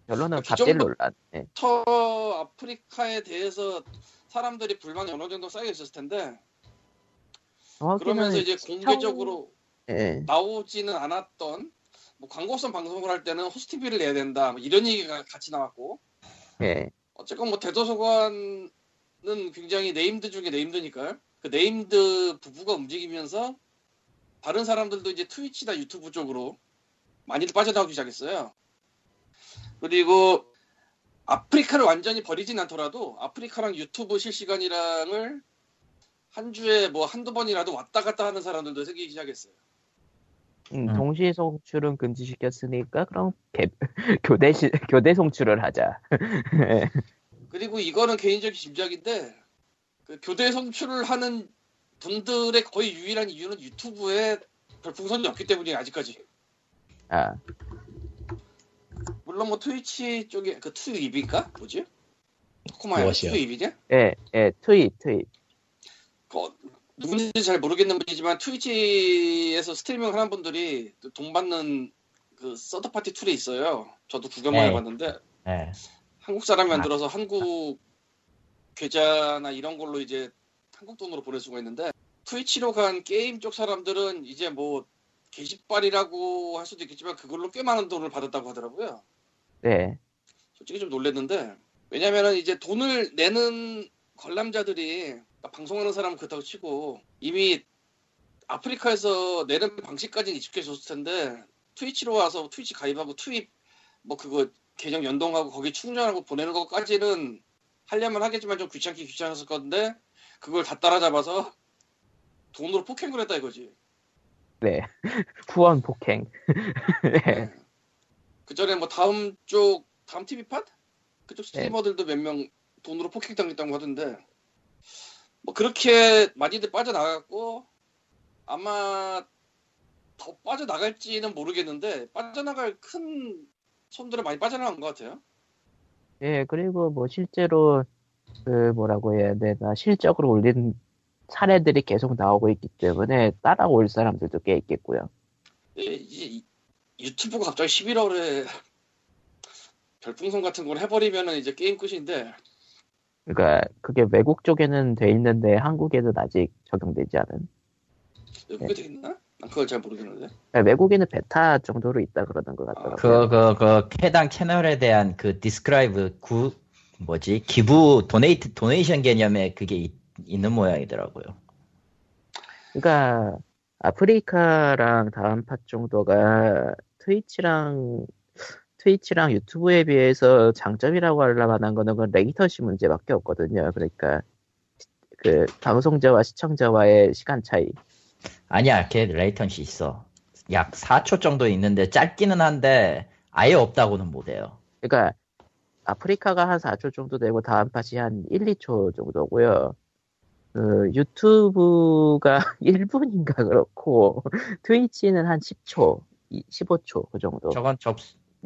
결론은 그 갑질 정도- 논란. 예. 터 아프리카에 대해서 사람들이 불만이 어느 정도 쌓여 있었을 텐데 그러면서 이제 공개적으로 예. 나오지는 않았던 뭐 광고성 방송을 할 때는 hosting비를 내야 된다 뭐 이런 얘기가 같이 나왔고 예. 어쨌건 뭐 대도서관이 굉장히 named 중에 named니까요. 그 named 부부가 움직이면서 다른 사람들도 이제 트위치나 유튜브 쪽으로 많이들 빠져나오기 시작했어요. 그리고 아프리카를 완전히 버리진 않더라도 아프리카랑 유튜브 실시간이랑을 한 주에 뭐 한두 번이라도 왔다 갔다 하는 사람들도 생기기 시작했어요. 음, 음. 동시 송출은 금지시켰으니까 그럼 개- 교대 시, 교대 송출을 하자. 그리고 이거는 개인적인 짐작인데 그 교대 송출을 하는 분들의 거의 유일한 이유는 YouTube에 별풍선이 없기 때문이에요 아직까지. 아, 물론 뭐 Twitch 쪽에 그 Twip인가 뭐지? 코코마야 무엇이요? Twip이냐? 예, 예, Twip, Twip. 그 누군지 잘 모르겠는 분이지만 Twitch에서 streaming 하는 분들이 돈 받는 그 서드 파티 툴이 있어요. 저도 구경만 네. 해봤는데 예. 한국 사람이 아. 만들어서 한국 계좌나 이런 걸로 이제 한국 돈으로 보낼 수가 있는데 트위치로 간 게임 쪽 사람들은 이제 뭐 게시빨이라고 할 수도 있겠지만 그걸로 꽤 많은 돈을 받았다고 하더라고요. 네, 솔직히 좀 놀랬는데 왜냐면은 이제 돈을 내는 관람자들이 방송하는 사람은 그렇다고 치고 이미 아프리카에서 내는 방식까지는 익숙해졌을 텐데 트위치로 와서 트위치 가입하고 트윗 뭐 그거 계정 연동하고 거기 충전하고 보내는 것까지는 하려면 하겠지만 좀 귀찮게 귀찮았을 건데 그걸 다 따라잡아서 돈으로 폭행을 했다 이거지. 네. 후원 폭행. 네. 그 전에 뭐 다음 쪽 다음 TV판 그쪽 스트리머들도 몇명 돈으로 폭행당했다고 하던데 뭐 그렇게 많이들 빠져나갔고 아마 더 빠져나갈지는 모르겠는데 빠져나갈 큰 손들은 많이 빠져나간 것 같아요. 예, 그리고 뭐 실제로 그 뭐라고 해야 되나 실적으로 올린 사례들이 계속 나오고 있기 때문에 따라올 사람들도 꽤 있겠고요. 예, 유튜브가 갑자기 11월에 별풍선 같은 걸 해버리면은 이제 게임 끝인데 그러니까 그게 외국 쪽에는 돼 있는데 한국에는 아직 적용되지 않은. 그게 돼 있나? 난 그걸 잘 모르겠는데. 그러니까 외국에는 베타 정도로 있다 그러는 것 같더라고요. 그, 그, 그, 해당 채널에 대한 그 describe 구, 뭐지? 기부, donate, donation 개념에 그게 있, 있는 모양이더라고요. 그러니까 아프리카랑 다음 팟 정도가 Twitch랑 Twitch랑 YouTube에 비해서 장점이라고 할 만한 거는 그 latency 문제밖에 없거든요. 그러니까 그 방송자와 시청자와의 시간 차이. 아니야, 걔 latency 있어. 약 4초 정도 있는데 짧기는 한데 아예 없다고는 못해요. 그러니까 아프리카가 한 4초 정도 되고 다음 팟이 한 1, 2초 정도고요. 그 YouTube가 1분인가 그렇고 Twitch는 한 10초, 15초 그 정도. 저건 접,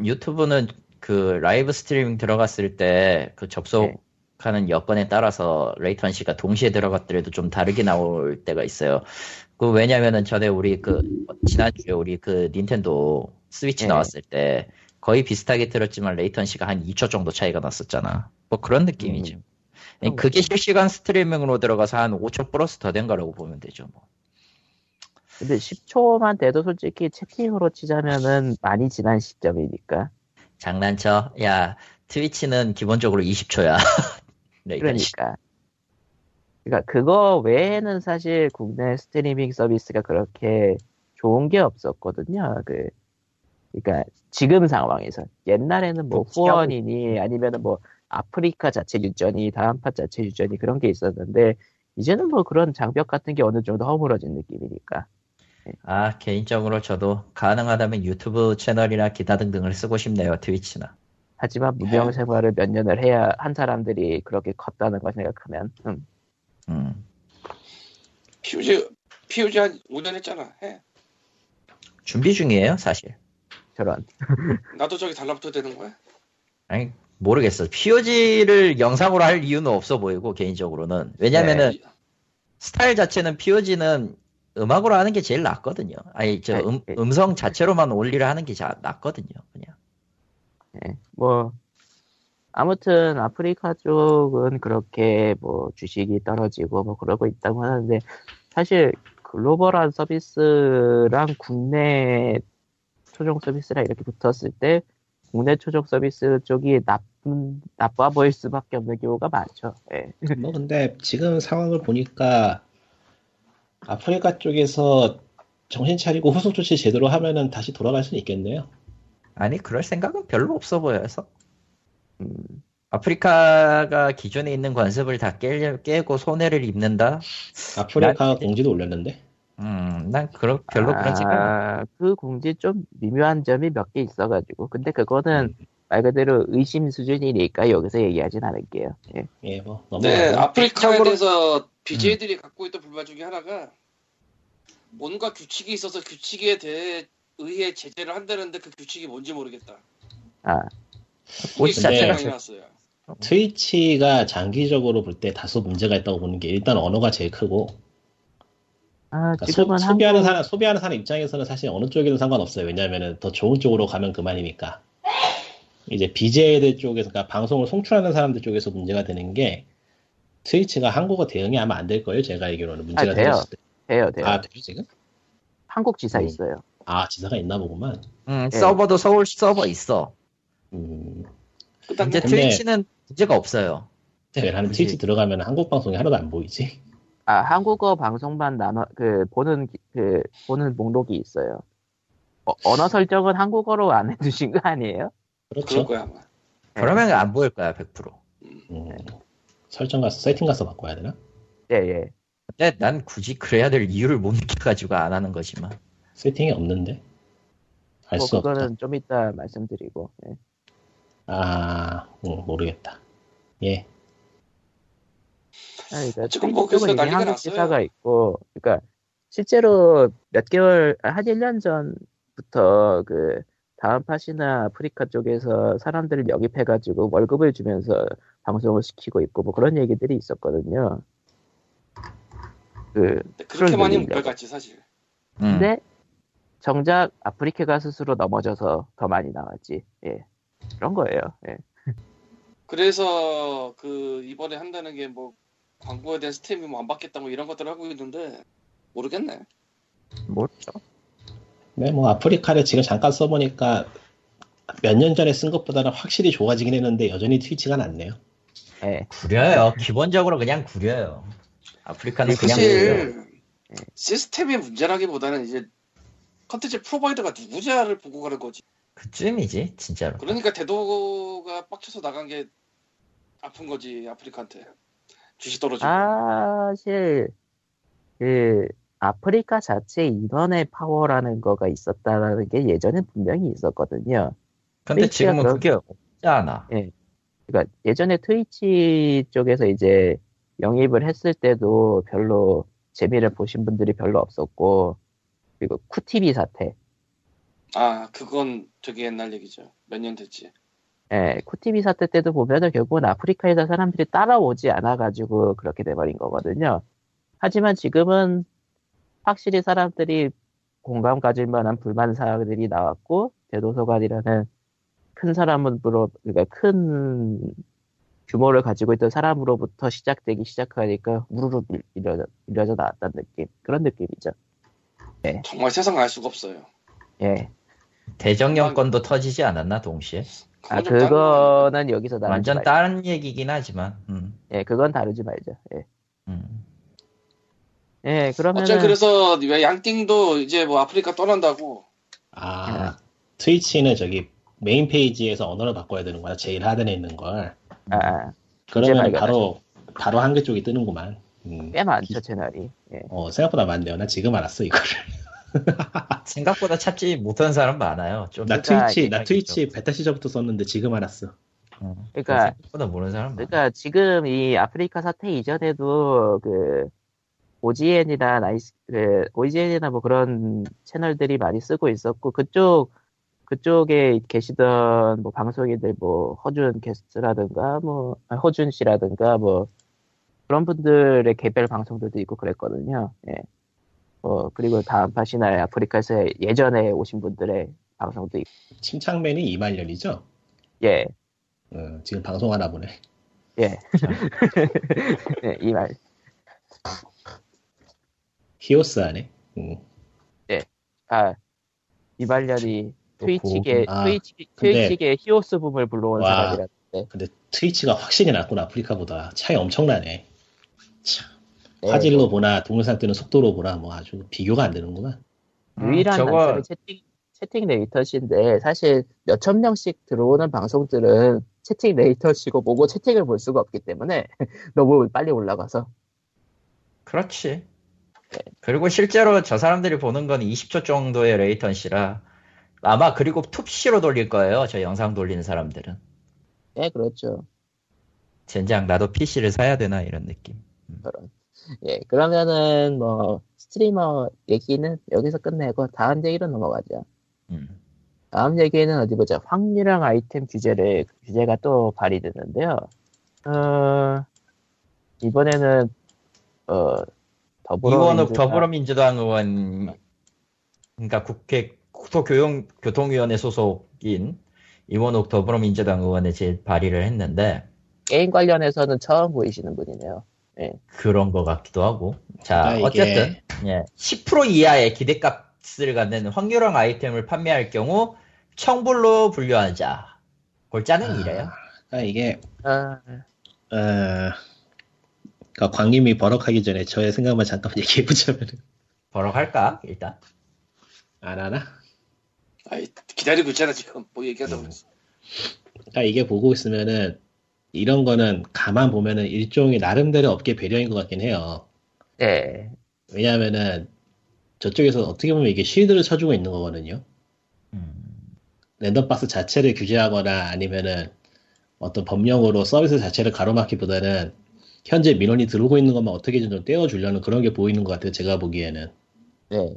YouTube는 그 live streaming 들어갔을 때 그 접속하는 여건에 따라서 latency가 동시에 들어갔더라도 좀 다르게 나올 때가 있어요. 그 왜냐면은 전에 우리 그 지난주에 우리 그 닌텐도 스위치 네. 나왔을 때 거의 비슷하게 들었지만 레이턴시가 한 2초 정도 차이가 났었잖아. 뭐 그런 느낌이죠. 음, 그게 실시간 스트리밍으로 들어가서 한 5초 플러스 더 된 거라고 보면 되죠. 뭐. 근데 10초만 돼도 솔직히 채팅으로 치자면은 많이 지난 시점이니까. 장난쳐? 야, 트위치는 기본적으로 20초야. 그러니까. 그러니까 그거 외에는 사실 국내 스트리밍 서비스가 그렇게 좋은 게 없었거든요. 그 그러니까 지금 상황에서 옛날에는 뭐 후원이니 아니면은 뭐 아프리카 자체 유전이 다음 팟 자체 유전이 그런 게 있었는데 이제는 뭐 그런 장벽 같은 게 어느 정도 허물어진 느낌이니까. 아, 개인적으로 저도 가능하다면 유튜브 채널이나 기타 등등을 쓰고 싶네요, 트위치나. 하지만 무명 생활을 몇 년을 해야 한 사람들이 그렇게 컸다는 걸 생각하면 음, 음. POG POG 한 5년 했잖아. 해. 준비 중이에요, 사실. 저런 나도 저기 달라붙어야 되는 거야? 아니, 모르겠어. POG를 영상으로 할 이유는 없어 보이고, 개인적으로는. 왜냐면은, 네. 스타일 자체는 POG는 음악으로 하는 게 제일 낫거든요. 아니, 저 네, 음, 네. 음성 자체로만 올리려 하는 게 자, 낫거든요, 그냥. 예, 뭐 아무튼 아프리카 쪽은 그렇게 뭐 주식이 떨어지고 뭐 그러고 있다고 하는데 사실 글로벌한 서비스랑 국내 초종 서비스랑 이렇게 붙었을 때 국내 초적 서비스 쪽이 나쁜 나빠 보일 수밖에 없는 경우가 많죠. 예. 뭐 근데 지금 상황을 보니까 아프리카 쪽에서 정신 차리고 후속 조치 제대로 하면은 다시 돌아갈 수는 있겠네요. 아니 그럴 생각은 별로 없어 보여서 음, 아프리카가 기존에 있는 관습을 다 깨, 깨고 손해를 입는다? 아프리카 공지도 올렸는데. 음, 난 그런 별로 그런 생각. 아, 그 공지 좀 미묘한 점이 몇 개 있어가지고 근데 그거는 말 그대로 의심 수준이니까 여기서 얘기하진 않을게요. 예. 예, 뭐 네. 아프리카에 대해서 BJ들이 갖고 있던 불만 중에 하나가 뭔가 규칙이 있어서 규칙에 대해 의해 제재를 한다는데 그 규칙이 뭔지 모르겠다. 아, 옷 이게 자체가 나왔어요. 트위치가 장기적으로 볼 때 다소 문제가 있다고 보는 게 일단 언어가 제일 크고 아 그러니까 소, 비하는 한국 사람 소비하는 사람 입장에서는 사실 어느 쪽이든 상관없어요. 왜냐하면 더 좋은 쪽으로 가면 그만이니까. 이제 BJ들 쪽에서 그러니까 방송을 송출하는 사람들 쪽에서 문제가 되는 게 트위치가 한국어 대응이 아마 안 될 거예요. 제가 알기로는 문제가 아, 돼요. 때. 돼요, 돼요. 아, 돼요 지금? 한국 지사 음. 있어요. 아, 지사가 있나 보구만. 음, 예. 서버도 서울 서버 있어. 음, 이제 근데- 트위치는 문제가 없어요. 왜 나는 트위치 들어가면 한국 방송이 하나도 안 보이지? 아 한국어 방송만 나눠 그 보는 기- 그 보는 목록이 있어요. 어, 언어 설정은 한국어로 안 해두신 거 아니에요? 그럴 그렇죠. 거야 아마. 그러면 안 보일 거야 100%. 음, 설정 가서 세팅 가서 바꿔야 되나? 예, 예. 근데 난 굳이 그래야 될 이유를 못 느껴가지고 안 하는 거지만. 세팅이 없는데 알뭐 수. 그거는 좀 이따 말씀드리고. 예. 아, 음, 모르겠다. 예. 아, 그러니까 지금 뭐 그래서 난리가 한국 났어요. 지사가 있고, 그러니까 실제로 몇 개월 한 1년 전부터 그 다음 팟이나 아프리카 쪽에서 사람들을 영입해가지고 월급을 주면서 방송을 시키고 있고 뭐 그런 얘기들이 있었거든요. 그 근데 그렇게 많이. 못 갔지 사실. 음. 근데 정작 아프리카가 스스로 넘어져서 더 많이 나왔지. 예. 그런 거예요. 예. 그래서 그 이번에 한다는 게 뭐 광고에 대한 스텝이 뭐 안 받겠다 뭐 이런 것들을 하고 있는데 모르겠네. 모르죠. 네, 뭐 아프리카를 지금 잠깐 써보니까 몇 년 전에 쓴 것보다는 확실히 좋아지긴 했는데 여전히 트위치가 낫네요. 예. 구려요. 기본적으로 그냥 구려요. 아프리카는 그냥 구려요. 사실 시스템의 문제라기보다는 이제 컨텐츠 프로바이더가 누구냐를 보고 가는 거지. 그쯤이지 진짜로. 그러니까 대도가 빡쳐서 나간 게 아픈 거지 아프리카한테 주식 떨어지고. 사실 그 아프리카 자체 인원의 파워라는 거가 있었다는 게 예전에 분명히 있었거든요. 근데 Twitch가 지금은 그런- 그게 없지 않아. 그러니까 예전에 Twitch 쪽에서 이제 영입을 했을 때도 별로 재미를 보신 분들이 별로 없었고 그리고 쿠티비 사태, 아 그건 되게 옛날 얘기죠. 몇 년 됐지. 예, 쿠티비 사태 때도 보면은 결국은 아프리카에서 사람들이 따라오지 않아가지고 그렇게 돼버린 거거든요. 하지만 지금은 확실히 사람들이 공감 가질 만한 불만 사항들이 나왔고 대도서관이라는 큰 사람으로 그러니까 큰 규모를 가지고 있던 사람으로부터 시작되기 시작하니까 우르르 밀- 밀려져, 밀려져 나왔다는 느낌 그런 느낌이죠. 정말 세상 알 수가 없어요. 예, 대정령 건도 터지지 않았나 동시에? 아 다른. 그거는 여기서 다루지 완전 말죠. 다른 얘기긴 하지만. 음, 예, 그건 다루지 말죠. 예, 음. 예 그러면은 어쨌든 그래서 왜 양띵도 이제 뭐 아프리카 떠난다고 아, Twitch는 저기 main page에서 언어를 바꿔야 되는 거야. 제일 하단에 있는 걸. 아, 아, 그러면. 바로 바로 한글 쪽이 뜨는구만. 음. 꽤 많죠 채널이. 예. 어, 생각보다 많네요. 나 지금 알았어 이거를. 생각보다 찾지 못한 사람 많아요. 좀. 나 그러니까 Twitch 나 Twitch 베타 시절부터 썼는데 지금 알았어. 음, 그러니까- 생각보다 모르는 사람 많아. 그러니까 지금 이 아프리카 사태 이전에도 그 OGN이나 나이스 그 OGN이나 뭐 그런 채널들이 많이 쓰고 있었고 그쪽 그쪽에 계시던 뭐 방송인들 뭐 허준 게스트라든가 뭐 아, 허준 씨라든가 뭐 그런 분들의 개별 방송들도 있고 그랬거든요. 예. 뭐 그리고 다음 팟이나 아프리카에서 예전에 오신 분들의 방송도 있고 침착맨이 이말년이죠. 예. 어, 지금 방송하나 보네. 예. 네, 이 말. 히오스 하네. 음. 아, 이발년이 트위치계 아, 트위치 트위치계 히오스 붐을 불러온 와. 사람이라는데 근데 트위치가 확실히 낫구나 아프리카보다 차이 엄청나네. 참, 네, 화질로 보나 동영상 뜨는 속도로 보나 뭐 아주 비교가 안 되는구만. 유일한 저거- 단점이 채팅 채팅 레이터시인데 사실 몇천 명씩 들어오는 방송들은 채팅 레이터시고 보고 채팅을 볼 수가 없기 때문에 너무 빨리 올라가서 그렇지. 그리고 실제로 저 사람들이 보는 건 20초 정도의 레이턴시라 아마 그리고 툭시로 돌릴 거예요. 저 영상 돌리는 사람들은. 네 그렇죠. 젠장 나도 PC를 사야 되나 이런 느낌. 그런. 예, 그러면은 뭐 스트리머 얘기는 여기서 끝내고 다음 얘기로 넘어가죠. 음. 다음 얘기는 어디 보자. 확률형 아이템 규제를 규제가 또 발의됐는데요. 어, 이번에는 어 더불어민주당- 더불어민주당 의원, 그러니까 국회 국토교통 교통위원회 소속인 이원욱 더불어민주당 의원에 제 발의를 했는데 게임 관련해서는 처음 보이시는 분이네요. 그런 것 같기도 하고. 자, 그러니까 어쨌든 예, 10% 이하의 기대값을 갖는 확률형 아이템을 판매할 경우 청불로 분류하자. 골자는 아, 이래요. 그러니까 이게 아, 어, 그러니까 광님이 버럭하기 전에 저의 생각만 잠깐 얘기해 보자면 버럭할까 일단. 안 하나? 아이, 기다리고 있잖아 지금 뭐 얘기하다 보니 그러니까 이게 보고 있으면은 이런 거는 가만 보면은 일종의 나름대로 업계 배려인 것 같긴 해요. 네. 왜냐하면은 저쪽에서 어떻게 보면 이게 쉴드를 쳐주고 있는 거거든요. 음, 랜덤박스 자체를 규제하거나 아니면은 어떤 법령으로 서비스 자체를 가로막기보다는 현재 민원이 들어오고 있는 것만 어떻게든 좀 떼어주려는 그런 게 보이는 것 같아요. 제가 보기에는. 네.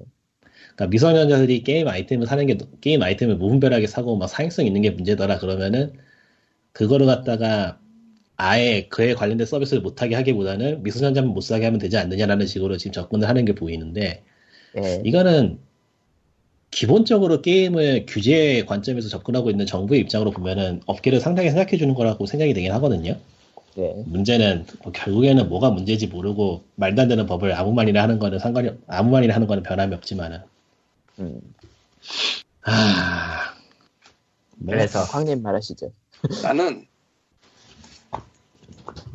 그러니까 미성년자들이 게임 아이템을 사는 게 게임 아이템을 무분별하게 사고 막 사행성 있는 게 문제더라 그러면은 그거를 갖다가 아예 그에 관련된 서비스를 못하게 하기보다는 미성년자만 못 사게 하면 되지 않느냐라는 식으로 지금 접근을 하는 게 보이는데 네. 이거는 기본적으로 게임을 규제 관점에서 접근하고 있는 정부의 입장으로 보면은 업계를 상당히 생각해 주는 거라고 생각이 되긴 하거든요. 네. 문제는 뭐 결국에는 뭐가 문제인지 모르고 말도 안 되는 법을 아무 말이나 하는 거는 상관이 없- 아무 말이나 하는 거는 변함이 없지만은 음. 아 뭐, 그래서 황님 말하시죠. 나는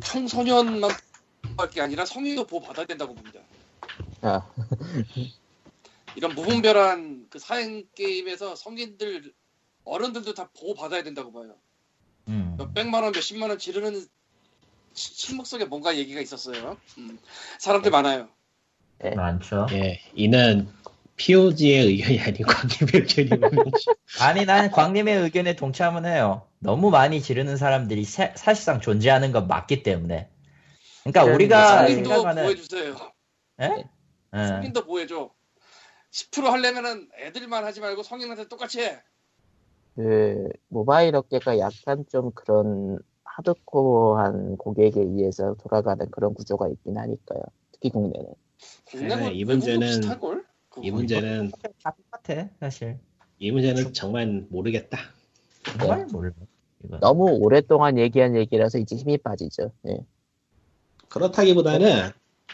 청소년만 밖에 아니라 성인도 보호 받아야 된다고 봅니다. 아, 이런 무분별한 그 사행 게임에서 성인들 어른들도 다 보호 받아야 된다고 봐요. 음, 몇 백만 원, 몇 십만 원 지르는 시- 침묵 속에 뭔가 얘기가 있었어요. 음, 사람들 많아요. 많죠. 예, 이는 POG의 의견이 아니고 광님의 의견이거든요. 아니 난 광님의 의견에 동참은 해요. 너무 많이 지르는 사람들이 사, 사실상 존재하는 건 맞기 때문에. 그러니까 그래, 우리가 성인도 생각하는 보호해주세요. 예? 예. 성인도 보호해줘. 10% 하려면은 애들만 하지 말고 성인한테 똑같이 해. 그 모바일 업계가 약간 좀 그런 하드코어한 고객에 의해서 돌아가는 그런 구조가 있긴 하니까요. 특히 국내는. 국내고 네, 이 문제는- 비슷할 걸? 이 문제는 다 똑같아 사실. 이 문제는 정말 모르겠다. 정말 모르. 이건. 너무 오랫동안 얘기한 얘기라서 이제 힘이 빠지죠. 예. 그렇다기보다는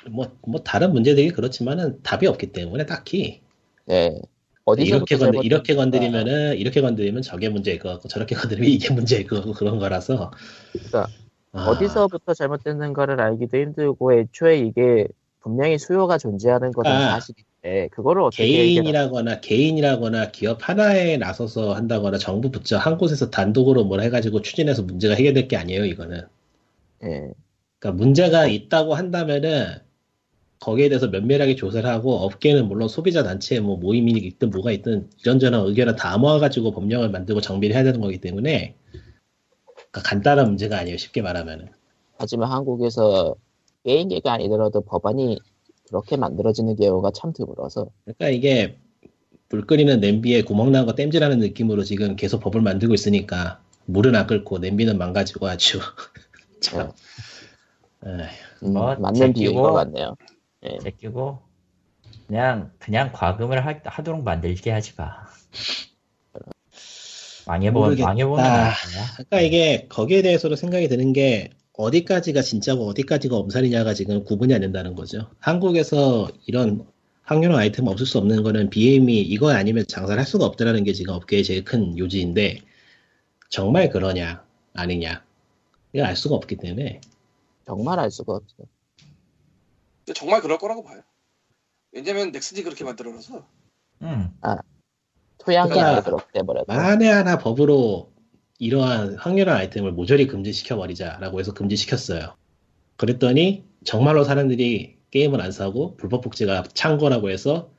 뭐, 뭐 다른 문제들이 그렇지만은 답이 없기 때문에 딱히 네. 어디서부터 이렇게 건 잘못된 이렇게. 건드리면은 이렇게 건드리면 저게 문제일 것 같고 저렇게 건드리면 이게 문제일 것 같고 그런 거라서 그러니까 아, 어디서부터 잘못됐는 가를 알기도 힘들고 애초에 이게 분명히 수요가 존재하는 것은 아. 사실인데 그거를 어떻게 개인이라거나 개인이라거나 기업 하나에 나서서 한다거나 정부 부처 한 곳에서 단독으로 뭘 해가지고 추진해서 문제가 해결될 게 아니에요 이거는 예. 그러니까 문제가 있다고 한다면은 거기에 대해서 면밀하게 조사를 하고 업계는 물론 소비자 단체 뭐 모임이 있든 뭐가 있든 이런저런 의견을 다 모아가지고 법령을 만들고 정비를 해야 되는 거기 때문에 그러니까 간단한 문제가 아니에요 쉽게 말하면은 하지만 한국에서 게임계가 아니더라도 법안이 그렇게 만들어지는 경우가 참 드물어서 그러니까 이게 물 끓이는 냄비에 구멍 난 거 땜질하는 느낌으로 지금 계속 법을 만들고 있으니까 물은 안 끓고 냄비는 망가지고 아주 참 에휴, 음, 뭐, 맞는 비유인 것 같네요. 제끼고 그냥 그냥 과금을 하, 하도록 만들게 하지 마. 망해보. 망해보면 알 거야. 그러니까 이게 거기에 대해서도 생각이 드는 게 어디까지가 진짜고 어디까지가 엄살이냐가 지금 구분이 안 된다는 거죠. 한국에서 이런 확률화 아이템 없을 수 없는 거는 BM이 이거 아니면 장사를 할 수가 없다라는 게 지금 업계의 제일 큰 요지인데 정말 그러냐 아니냐 이거 알 수가 없기 때문에 정말 알 수가 없죠. 정말 그럴 거라고 봐요. 왜냐면 넥슨이 그렇게 만들어서 음. 토양이 그러니까 그렇게 돼버려서. 만에 하나 법으로 이러한 확률화 아이템을 모조리 금지시켜 버리자라고 해서 금지시켰어요. 그랬더니 정말로 사람들이 게임을 안 사고 불법 복제가 창고라고 해서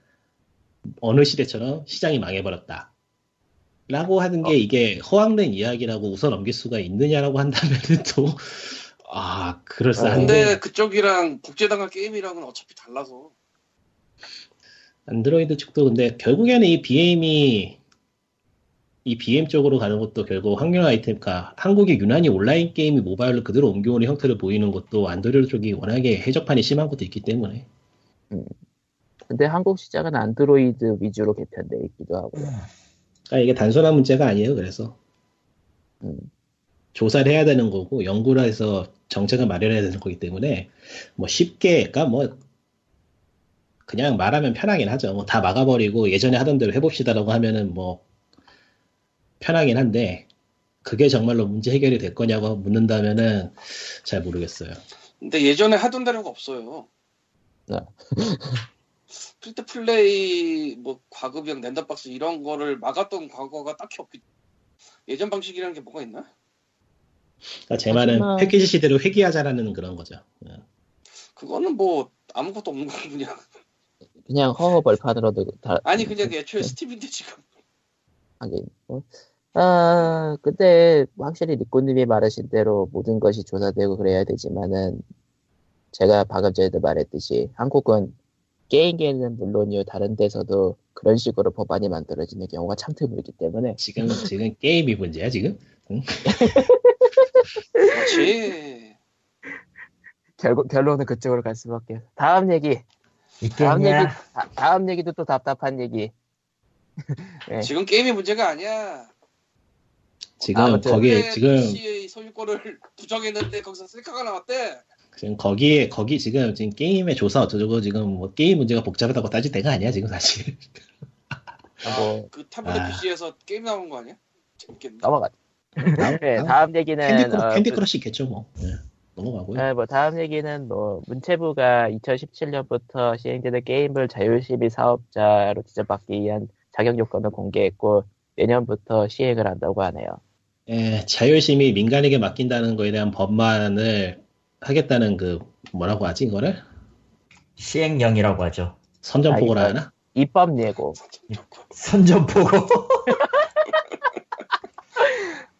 어느 시대처럼 시장이 망해버렸다. 라고 하는 게 이게 허황된 이야기라고 웃어 넘길 수가 있느냐라고 한다면은 또, 아, 그럴싸한데. 근데 그쪽이랑 복제당한 게임이랑은 어차피 달라서 안드로이드 측도 근데 결국에는 이 BM이 이 BM 쪽으로 가는 것도 결국 확률 아이템, 까 한국의 유난히 온라인 게임이 모바일로 그대로 옮겨오는 형태를 보이는 것도 안드로이드 쪽이 워낙에 해적판이 심한 것도 있기 때문에 근데 한국 시장은 안드로이드 위주로 개편돼 있기도 하고. 그러니까 이게 단순한 문제가 아니에요. 그래서 음. 조사를 해야 되는 거고 연구를 해서 정책을 마련해야 되는 거기 때문에 뭐 쉽게 그러니까 뭐 그냥 말하면 편하긴 하죠. 뭐 다 막아버리고 예전에 하던 대로 해봅시다라고 하면은 뭐 편하긴 한데 그게 정말로 문제 해결이 될 거냐고 묻는다면은 잘 모르겠어요. 근데 예전에 하던 대로가 없어요. 네. free to play 뭐 과금형 random box 이런 거를 막았던 과거가 딱히 없기 예전 방식이라는 게 뭐가 있나? 그러니까 제 말은 하지만- 패키지 시대로 회귀하자라는 그런 거죠. 예. 그거는 뭐 아무것도 없는 거고 그냥 그냥 허허 벌판으로도 다 아니 그냥 애초에 스팀인데 지금 하긴. 어? 아, 근데 확실히 리코님이 말하신 대로 모든 것이 조사되고 그래야 되지만은 제가 방금 전에도 말했듯이 한국은 게임계는 물론이요 다른 데서도 그런 식으로 법안이 만들어지는 경우가 참 드물기 때문에 지금 지금 게임이 문제야 지금? 그렇지 결국 결론은 그쪽으로 갈 수밖에. 없어. 다음 얘기. 다음 얘기. 있겠냐? 다, 다음 얘기도 또 답답한 얘기. 네. 지금 게임이 문제가 아니야 지금 아무튼 거기에 지금 PC의 소유권을 부정했는데 거기서 셀카가 나왔대 지금 거기에 거기 지금 지금 게임의 조사 어쩌고 지금 뭐 게임 문제가 복잡하다고 따질 때가 아니야 지금 사실. 뭐 그 태블릿 아. PC에서 게임 나온 거 아니야? 재밌겠네 넘어가. 네, 다음- 다음 얘기는 Candy Cru 어, 캔디 그- Crush 있겠죠 뭐. 예, 넘어가고요. 네, 뭐 다음 얘기는 뭐 문체부가 2017년부터 시행되는 게임물 자율심의 사업자로 지정받기 위한 자격 요건을 공개했고 내년부터 시행을 한다고 하네요. 예, 자율심의 민간에게 맡긴다는 거에 대한 법안을 하겠다는 그 뭐라고 하지 이거를 시행령이라고 하죠. 선전포고라 아, 하나? 입법 예고. 선전포고.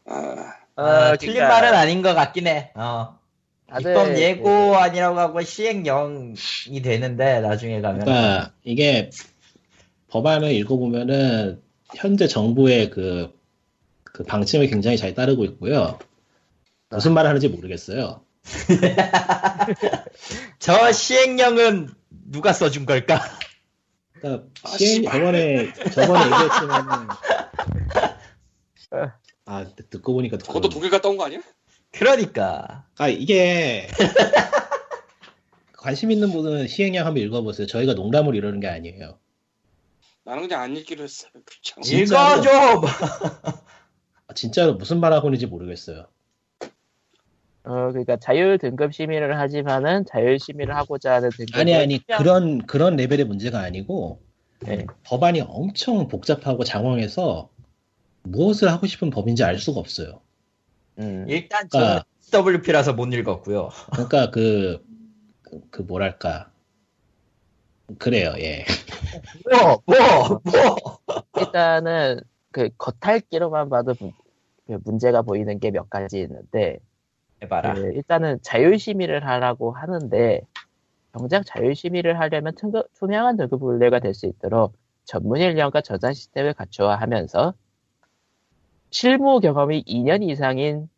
아, 어, 틀린 말은 아닌 것 같긴 해. 어. 다들 입법 그- 예고 아니라고 하고 시행령이 되는데 나중에 가면 그러니까 이게 법안을 읽어보면은 현재 정부의 그, 그 방침을 굉장히 잘 따르고 있고요. 무슨 말을 하는지 모르겠어요. 저 시행령은 누가 써준 걸까? 그러니까 아, 시행. 저번에 저번에 얘기했지만은 아 듣고 보니까 듣고 그것도. 독일 갔다 온 거 아니야? 그러니까 아 이게 관심 있는 분은 시행령 한번 읽어보세요. 저희가 농담으로 이러는 게 아니에요. 나는 그냥 안 읽기로 했어 귀찮아? 읽어줘. 아, 진짜로 무슨 말 하고 있는지 모르겠어요. 어 그러니까 자율 등급 심의를 하지만은 자율 심의를 하고자 하는 등급 아니 아니 그런 그런 레벨의 문제가 아니고 네. 법안이 엄청 복잡하고 장황해서 무엇을 하고 싶은 법인지 알 수가 없어요. 음, 일단 그러니까, WP라서 못 읽었고요. 그러니까 그, 그, 그 뭐랄까. 그래요, 예. 뭐, 뭐, 뭐. 일단은 그 겉핥기로만 봐도 문- 그 문제가 보이는 게 몇 가지 있는데 해봐라. 그 일단은 자율심의를 하라고 하는데 정작 자율심의를 하려면 등급- 투명한 등급 분류가 될 수 있도록 전문 인력과 저장 시스템을 갖춰야 하면서 실무 경험이 2년 이상인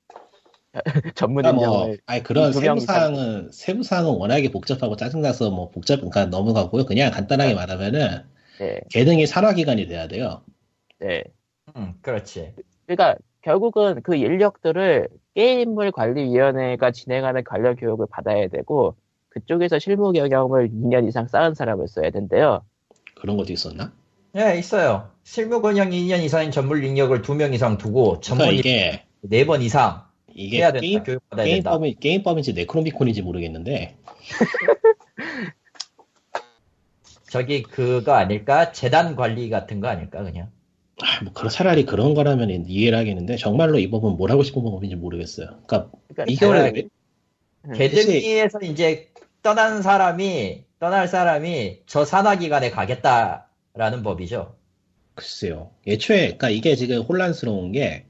전문 그러니까 뭐, 인력을 아니, 그런 두명 세부 사항은, 세부 사항은 워낙에 복잡하고 짜증나서 뭐 복잡, 그러니까 넘어가고요. 그냥 간단하게 말하면은, 네, 계등이 산화기관이 돼야 돼요. 네. 음, 그렇지. 그러니까 결국은 그 인력들을 게임물 관리위원회가 진행하는 관련 교육을 받아야 되고 그쪽에서 실무 경험을 2년 이상 쌓은 사람을 써야 된대요. 그런 것도 있었나? 예, 있어요. 실무 권영 2년 이상인 전문 능력을 2명 이상 두고 그러니까 전문 이게 4번 이상 이게 해야 된다. 게임 교육받아야 된다. 게임법이 게임법인지 네크로미콘인지 모르겠는데 저기 그거 아닐까? 재단 관리 같은 거 아닐까 그냥. 아, 뭐 그런 차라리 그런 거라면 이해를 하겠는데 정말로 이 법은 뭘 하고 싶은 법인지 모르겠어요. 그러니까 그러니까 원래 다양하게- 음, 개등기에서 이제 떠난 사람이 떠날 사람이 저 산하기관에 가겠다라는 법이죠. 글쎄요. 애초에, 그러니까 이게 지금 혼란스러운 게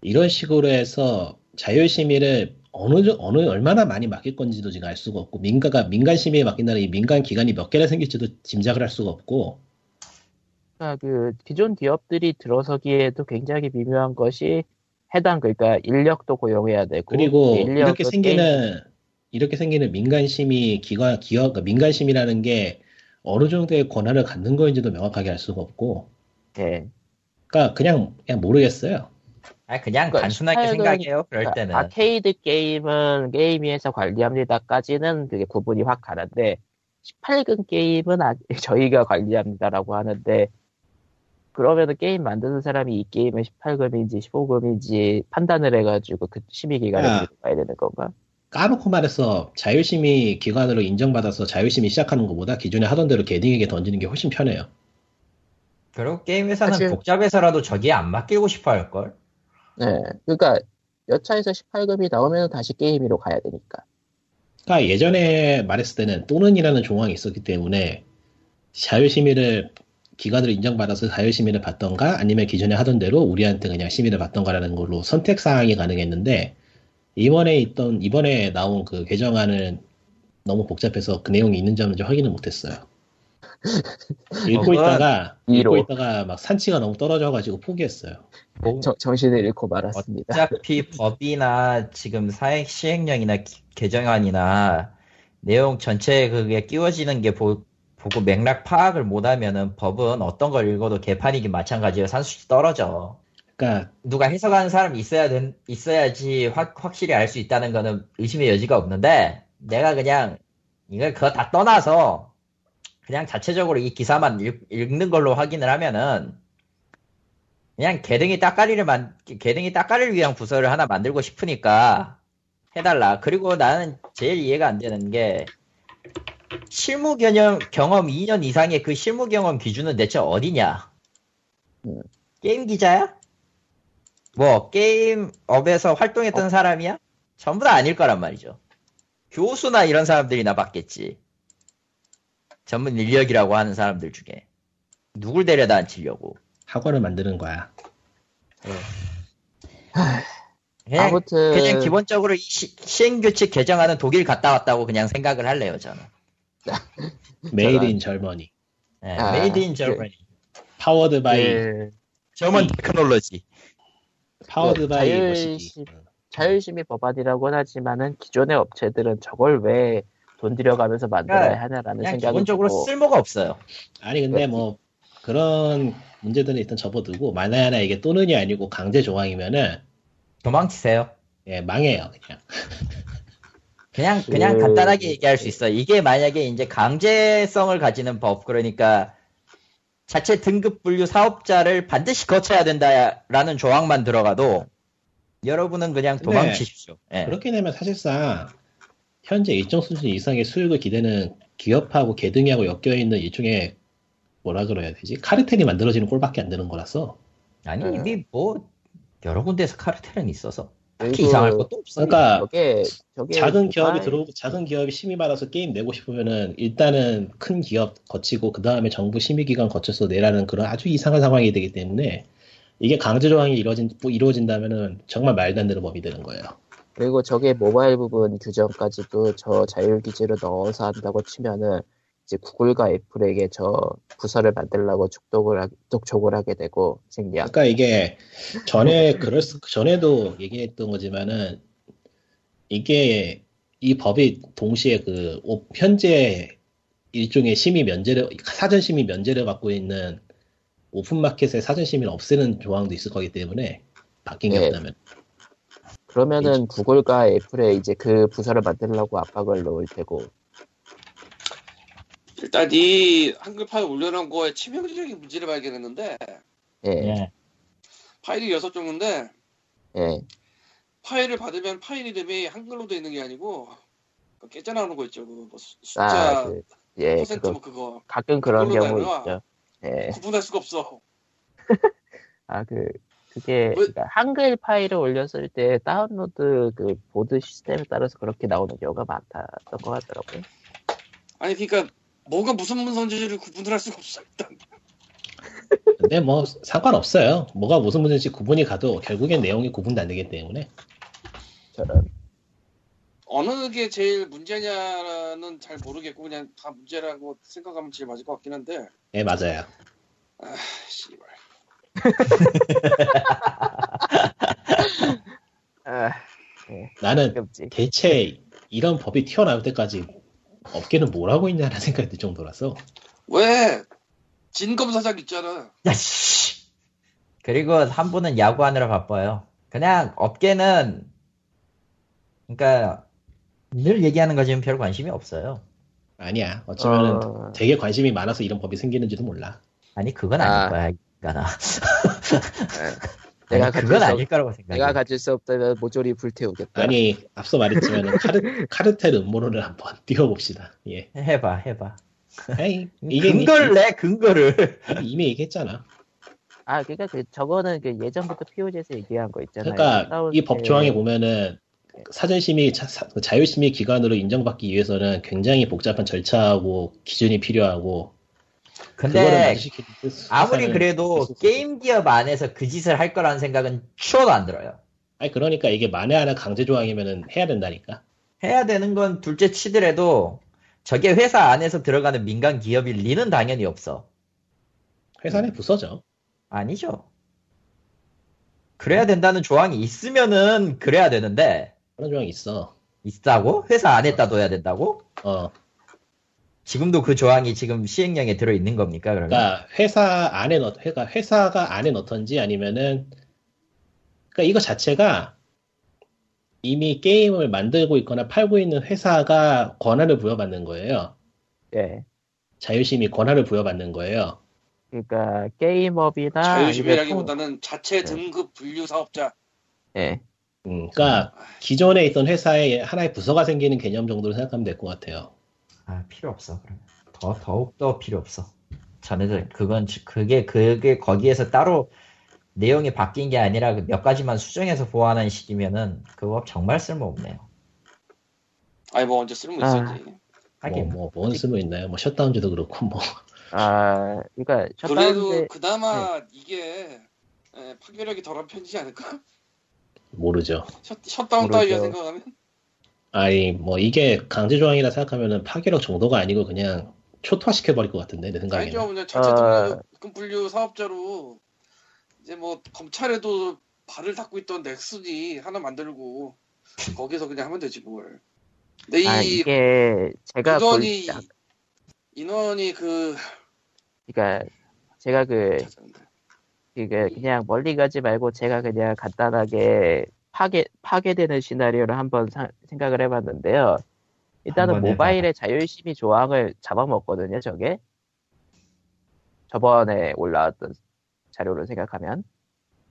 이런 식으로 해서 자율심의를 어느, 정- 어느, 얼마나 많이 맡길 건지도 지금 알 수가 없고, 민가가, 민간 심의에 맡긴다는 이 민간 기관이 몇 개나 생길지도 짐작을 할 수가 없고, 그러니까 그 기존 기업들이 들어서기에도 굉장히 미묘한 것이 해당 그러니까 인력도 고용해야 되고 그리고 인력도 이렇게 게임- 생기는, 이렇게 생기는 민간 심의 기관, 기업, 그러니까 민간 심의라는 게 어느 정도의 권한을 갖는 거인지도 명확하게 알 수가 없고, 예. 그러니까 그냥, 그냥 모르겠어요. 아 그냥 그러니까 단순하게 18금 생각해요. 그럴 그러니까 때는. 아케이드 게임은 게임위에서 관리합니다까지는 그게 구분이 확 가는데 18금 게임은 아- 저희가 관리합니다라고 하는데 그러면은 게임 만드는 사람이 이 게임은 18금인지 15금인지 판단을 해가지고 그 심의기관에 야. 들고 가야 되는 건가? 까놓고 말해서 자율심의 기관으로 인정받아서 자율심의 시작하는 것보다 기존에 하던 대로 개딩에게 던지는 게 훨씬 편해요. 그리고 게임 회사는 사실- 복잡해서라도 저기에 안 맡기고 싶어 할 걸. 네. 그러니까 여차에서 18금이 나오면 다시 게임위로 가야 되니까. 그러니까 예전에 말했을 때는 또는이라는 조항이 있었기 때문에 자율심의를 기관으로 인정받아서 자율심의를 받던가 아니면 기존에 하던 대로 우리한테 그냥 심의를 받던가라는 걸로 선택사항이 가능했는데 이번에 있던 이번에 나온 그 개정안은 너무 복잡해서 그 내용이 있는지 없는지 확인을 못했어요. 읽고 있다가 읽고. 있다가 막 산치가 너무 떨어져가지고 포기했어요. 뭐, 정, 정신을 잃고 말았습니다. 어차피 법이나 지금 사행 시행령이나 기- 개정안이나 내용 전체에 그게 끼워지는 게 보, 고 맥락 파악을 못하면은 법은 어떤 걸 읽어도 개판이기 마찬가지로 산수치 떨어져. 그러니까 누가 해석하는 사람이 있어야 된, 있어야지 확, 확실히 알 수 있다는 거는 의심의 여지가 없는데 내가 그냥 이걸 그거 다 떠나서 그냥 자체적으로 이 기사만 읽, 읽는 걸로 확인을 하면은 그냥 개등이 따까리를 만 개등이 따까리를 위한 부서를 하나 만들고 싶으니까 해달라. 그리고 나는 제일 이해가 안 되는 게 실무 경험 경험 2년 이상의 그 실무 경험 기준은 대체 어디냐? 음. 게임 기자야? 뭐 게임 업에서 활동했던 사람이야? 전부 다 아닐 거란 말이죠. 교수나 이런 사람들이나 받겠지. 전문 인력이라고 하는 사람들 중에 누굴 데려다 앉히려고? 학원을 만드는 거야. 그냥, 아무튼 그냥 기본적으로 이 시, 시행규칙 개정하는 독일 갔다 왔다고 그냥 생각을 할래요 저는. Made in Germany. Made in 그- Germany. Powered by 그 German technology. Powered 그 by 자율심- 이것이지. 자율심의 법안이라고는 하지만은 기존의 업체들은 저걸 왜 돈 들여가면서 만들어야 그러니까 하냐라는 그냥 생각이 기본적으로 들고 쓸모가 없어요. 아니 근데 뭐 그런 문제들은 일단 접어두고 만에 하나 이게 또는이 아니고 강제 조항이면은 도망치세요. 예 망해요 그냥. 그냥 그냥 그- 간단하게 얘기할 수 있어. 이게 만약에 이제 강제성을 가지는 법 그러니까 자체 등급 분류 사업자를 반드시 거쳐야 된다라는 조항만 들어가도 여러분은 그냥 도망치십시오. 예. 그렇게 되면 사실상 현재 일정 수준 이상의 수익을 기대는 기업하고 개등이하고 엮여 있는 일종의 뭐라 그래야 되지 카르텔이 만들어지는 꼴밖에 안 되는 거라서. 아니 음. 이미 뭐 여러 군데에서 카르텔은 있어서 딱히 그리고 이상할 것도 없어. 그러니까 저게 저게 작은 기업이 정말 들어오고 작은 기업이 심의 받아서 게임 내고 싶으면은 일단은 큰 기업 거치고 그 다음에 정부 심의 기관 거쳐서 내라는 그런 아주 이상한 상황이 되기 때문에 이게 강제 조항이 이루어진 뭐 이루어진다면은 정말 말도 안 되는 법이 되는 거예요. 그리고 저게 모바일 부분 규정까지도 저 자율 기지를 넣어서 한다고 치면은 이제 구글과 애플에게 저 부서를 만들라고 촉독을 하, 독촉을 하게 되고 생략. 그러니까 이게 전에 그럴 수- 전에도 얘기했던 거지만은 이게 이 법이 동시에 그 오- 현재 일종의 심의 면제를 사전 심의 면제를 받고 있는 오픈마켓의 사전 심의를 없애는 조항도 있을 거기 때문에 바뀐 게 네. 없다면 그러면은 구글과 애플에 이제 그 부서를 만들려고 압박을 넣을 테고 일단 이 한글 파일 올려놓은 거에 치명적인 문제를 발견했는데 예, 예. 파일이 여섯 종인데 예. 파일을 받으면 파일 이름이 한글로 돼 있는 게 아니고 그 깨져나오는 거 있죠. 그거 뭐 수- 숫자 아, 그, 예, 퍼센트 그거 뭐 그거 가끔 그런 경우? 있죠. 예. 구분할 수가 없어. 아, 그, 그게, 왜- 그러니까 한글 파일을 올렸을 때 다운로드 그 보드 시스템에 따라서 그렇게 나오는 경우가 많다던 것 같더라고요. 아니 그러니까 뭐가 무슨 문서인지를 구분을 할 수가 없어 일단. 근데 뭐 상관없어요. 뭐가 무슨 문제인지 구분이 가도 결국엔 내용이 구분도 안 되기 때문에 저런. 어느 게 제일 문제냐는 잘 모르겠고 그냥 다 문제라고 생각하면 제일 맞을 것 같긴 한데 네 맞아요. 아 씨발 아, 나는. 대체 이런 법이 튀어나올 때까지 업계는 뭘 하고 있냐는 생각이 들 정도라서 왜 진검사장 있잖아 야, 씨. 그리고 한 분은 야구하느라 바빠요. 그냥 업계는, 그러니까, 늘 얘기하는 거 지금 별 관심이 없어요. 아니야. 어쩌면은 어, 되게 관심이 많아서 이런 법이 생기는지도 몰라. 아니, 그건 아닐 아. 거야, 인간아. 내가 아니, 가질 그건 수 아닐 거라고 생각해. 내가 가질 수 없다면 모조리 불태우겠다. 아니 앞서 말했지만 카르 카르텔 음모론을 한번 띄워봅시다. 예. 해봐, 해봐. 아니, 이게 근거를 내, 근거를. 이미, 얘기했잖아. 아, 그러니까 그 저거는 그 예전부터 POG에서 얘기한 거 있잖아요. 그러니까 이법때 조항에 보면은 사전심의 자, 자율심의 기관으로 인정받기 위해서는 굉장히 복잡한 절차하고 기준이 필요하고 근데, 아무리 그래도. 게임 기업 안에서 그 짓을 할 거라는 생각은 추워도 안 들어요. 아니 그러니까 이게 만에 하나 강제 조항이면은 해야 된다니까. 해야 되는 건 둘째 치더라도 저게 회사 안에서 들어가는 민간 기업일 리는 당연히 없어. 회사 내 부서져. 아니죠. 그래야 된다는 조항이 있으면은 그래야 되는데 그런 조항이 있어. 있다고? 회사 안에다 둬야 된다고? 어, 지금도 그 조항이 지금 시행령에 들어 있는 겁니까? 그러면? 그러니까 회사 안에 넣, 회가 회사가 안에 넣던지 아니면은 그러니까 이거 자체가 이미 게임을 만들고 있거나 팔고 있는 회사가 권한을 부여받는 거예요. 예. 자율심의 권한을 부여받는 거예요. 그러니까 게임업이나 자유심이라기보다는 자체 네. 등급 분류 사업자 통- 예. 음, 그러니까 기존에 있던 회사에 하나의 부서가 생기는 개념 정도로 생각하면 될 것 같아요. 아 필요 없어. 그러면 더 더욱 더 필요 없어. 자네들 그건 지- 그게 그게 거기에서 따로 내용이 바뀐 게 아니라 그몇 가지만 수정해서 보완한 식이면은 그거 정말 쓸모 없네요. 아니 뭐 언제 쓸모 아. 있었지 하긴 뭐, 뭐, 뭔 쓸모 있나요? 뭐, 셧다운제도 그렇고, 뭐. 아, 그러니까 그래도 셧다운제 그나마 이게 에, 파괴력이 덜한 편이지 않을까? 모르죠. 셧, 셧다운 모르죠. 따위가 생각하면 아니, 뭐, 이게 강제 조항이라 생각하면은 파괴력 정도가 아니고 그냥 초토화시켜 버릴 것 같은데, 내 아니죠 생각에는. 그냥 자체 아. 등급 등급 분류 사업자로 이제 뭐 검찰에도 발을 닦고 있던 넥슨이 하나 만들고 거기서 그냥 하면 되지 뭘. 근데 이아 이게 제가 볼 인원이 때- 인원이 그 그러니까 제가 그. 이게 그냥 멀리 가지 말고 제가 그냥 간단하게 파괴 파괴되는 시나리오를 한번 사- 생각을 해봤는데요. 일단은 모바일의 자율심의 조항을 잡아먹거든요. 저게 저번에 올라왔던 자료를 생각하면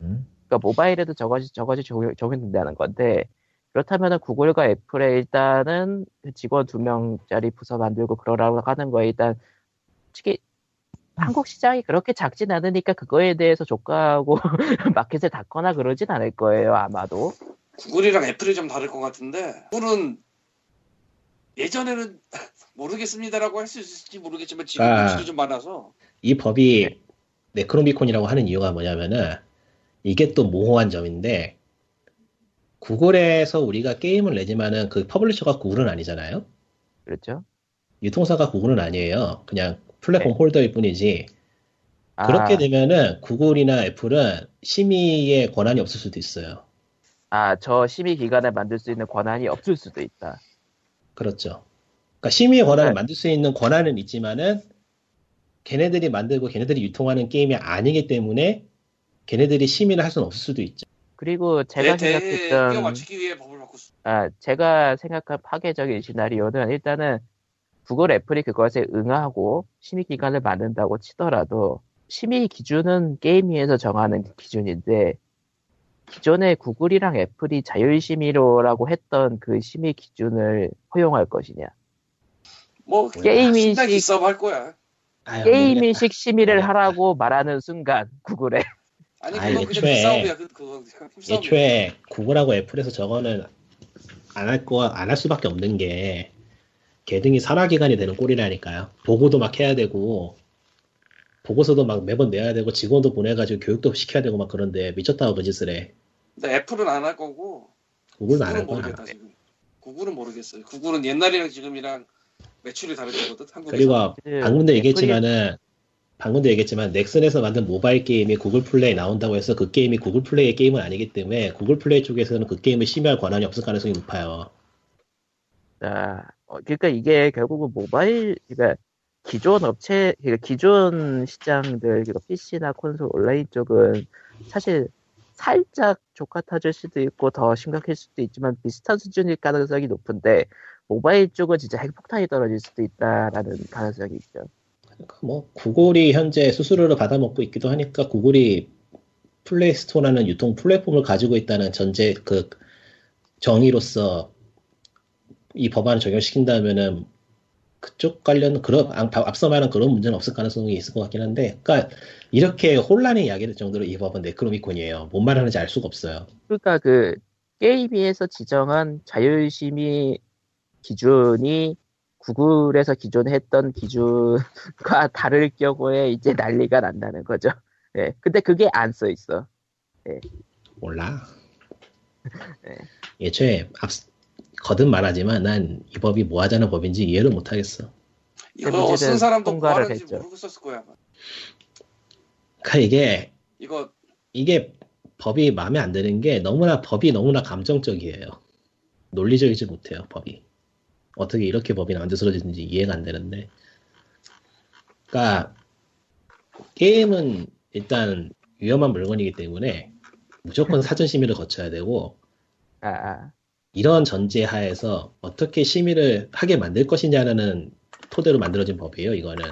음? 그러니까 모바일에도 저것이 저것이 적용- 적용된다는 건데 그렇다면 구글과 애플에 일단은 그 직원 두 명짜리 부서 만들고 그러라고 하는 거에 일단 한국 시장이 그렇게 작진 않으니까 그거에 대해서 조가하고 마켓을 닫거나 그러진 않을 거예요 아마도 구글이랑 애플이 좀 다를 것 같은데 구글은 예전에는 모르겠습니다라고 할 수 있을지 모르겠지만 지금 아. 노출이 좀 많아서 이 법이 네크로미콘이라고 하는 이유가 뭐냐면은, 이게 또 모호한 점인데, 구글에서 우리가 게임을 내지만은 그 publisher가 구글은 아니잖아요? 그렇죠 유통사가 구글은 아니에요. 그냥 platform holder일 뿐이지. 아, 그렇게 되면은 구글이나 애플은 심의의 권한이 없을 수도 있어요. 아, 저 심의 기관을 만들 수 있는 권한이 없을 수도 있다 그렇죠. 그러니까 심의의 권한을 네. 만들 수 있는 권한은 있지만은 걔네들이 만들고 걔네들이 유통하는 게임이 아니기 때문에 걔네들이 심의를 할 수는 없을 수도 있죠. 그리고 제가 생각했던 맞추기 위해 법을 바꿨어. 아, 제가 생각한 파괴적인 시나리오는 일단은 구글, 애플이 그것에 응하고 심의 기간을 만든다고 치더라도 심의 기준은 게임위에서 정하는 기준인데 기존에 구글이랑 애플이 자율심의로라고 했던 그 심의 기준을 허용할 것이냐. 뭐 게임이 신나게 식- 기싸움 할 거야. 게임인식 심의를. 하라고 말하는 순간 구글에 아니 그건 그냥 애초에-. 그. 애초에 구글하고 애플에서 저거는 안 할 거, 안 할 수밖에 없는 게, 개등이 산하기관이 되는 꼴이라니까요. 보고도 막 해야 되고, 보고서도 막 매번 내야 되고, 직원도 보내가지고 교육도 시켜야 되고 막 그런데, 미쳤다고 그 짓을 해. 근데 애플은 안 할 거고 안 구글은 할 거야. 모르겠다 지금. 구글은 모르겠어요. 구글은 옛날이랑 지금이랑 매출이 다르거든 한국에서. 그리고 그 방금도 얘기했지만은, 방금도 얘기했지만, 넥슨에서 만든 모바일 게임이 구글 플레이 나온다고 해서 그 게임이 구글 플레이의 게임은 아니기 때문에, 구글 플레이 쪽에서는 그 게임을 심의할 권한이 없을 가능성이 높아요. 자, 어, 그러니까 이게 결국은 모바일, 그러니까 기존 업체, 그러니까 기존 시장들, 그러니까 PC나 콘솔 온라인 쪽은 사실 살짝 조카 터질 수도 있고 더 심각할 수도 있지만 비슷한 수준일 가능성이 높은데 모바일 쪽은 진짜 핵폭탄이 떨어질 수도 있다라는 가능성이 있죠. 그러니까 뭐 구글이 현재 수수료를 받아먹고 있기도 하니까 구글이 플레이스토어라는 유통 플랫폼을 가지고 있다는 전제 그 정의로서 이 법안을 적용시킨다면은 그쪽 관련 그런 아, 앞- 앞서 말한 그런 문제는 없을 가능성이 있을 것 같긴 한데, 그러니까 이렇게 혼란이 야기될 정도로 이 법은 네크로미콘이에요. 뭔 말하는지 알 수가 없어요. 그러니까 그 게임위에서 지정한 자율심의 기준이 구글에서 기존에 했던 기준과 다를 경우에 이제 난리가 난다는 거죠. 예. 근데 그게 안 써 있어. 몰라. 네. 예초에 앞 거듭 말하지만 난 이 법이 뭐 하자는 법인지 이해를 못 하겠어. 이거 쓴 사람도 뭐 통과를 하는지 했죠. 모르겠었을 거야. 그러니까 이게 이거 이게 법이 마음에 안 드는 게 너무나 법이 너무나 감정적이에요. 논리적이지 못해요, 법이. 어떻게 이렇게 법이 만들어지는지 이해가 안 되는데. 그러니까 게임은 일단 위험한 물건이기 때문에 무조건 사전 심의를 거쳐야 되고 아, 아. 이런 전제 하에서 어떻게 심의를 하게 만들 것이냐는 토대로 만들어진 법이에요, 이거는.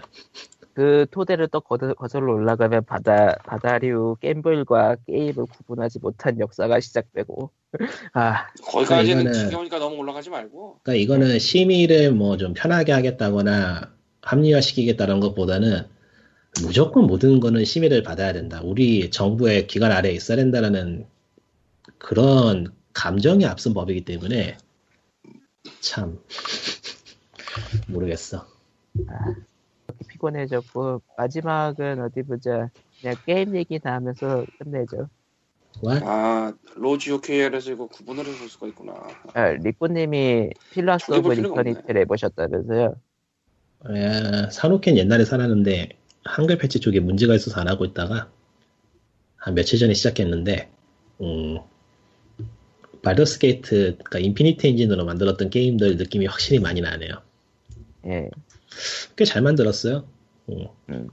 그 토대를 또 거슬, 거슬러 올라가면 바다, 바다류 갬블과 게임을 구분하지 못한 역사가 시작되고. 아, 거기까지는 지겨우니까 너무 올라가지 말고 그러니까 이거는 심의를 뭐 좀 편하게 하겠다거나 합리화시키겠다는 것보다는 무조건 모든 거는 심의를 받아야 된다. 우리 정부의 기관 아래에 있어야 된다라는 그런 감정이 앞선 법이기 때문에 참 모르겠어. 이렇게 피곤해졌고, 마지막은 어디 보자. 그냥 게임 얘기 다 하면서 끝내죠. What? 아 로지오 KL에서 이거 구분을 해볼 수가 있구나. 아, 리코님이 저기 of Eternity를 해보셨다면서요? 예, 사놓긴 옛날에 사놨는데 한글 패치 쪽에 문제가 있어서 안 하고 있다가 한 며칠 전에 시작했는데 음, Baldur's Gate, 그러니까 Infinite 엔진으로 만들었던 게임들 느낌이 확실히 많이 나네요. 예. 꽤 잘 만들었어요. 음, 음.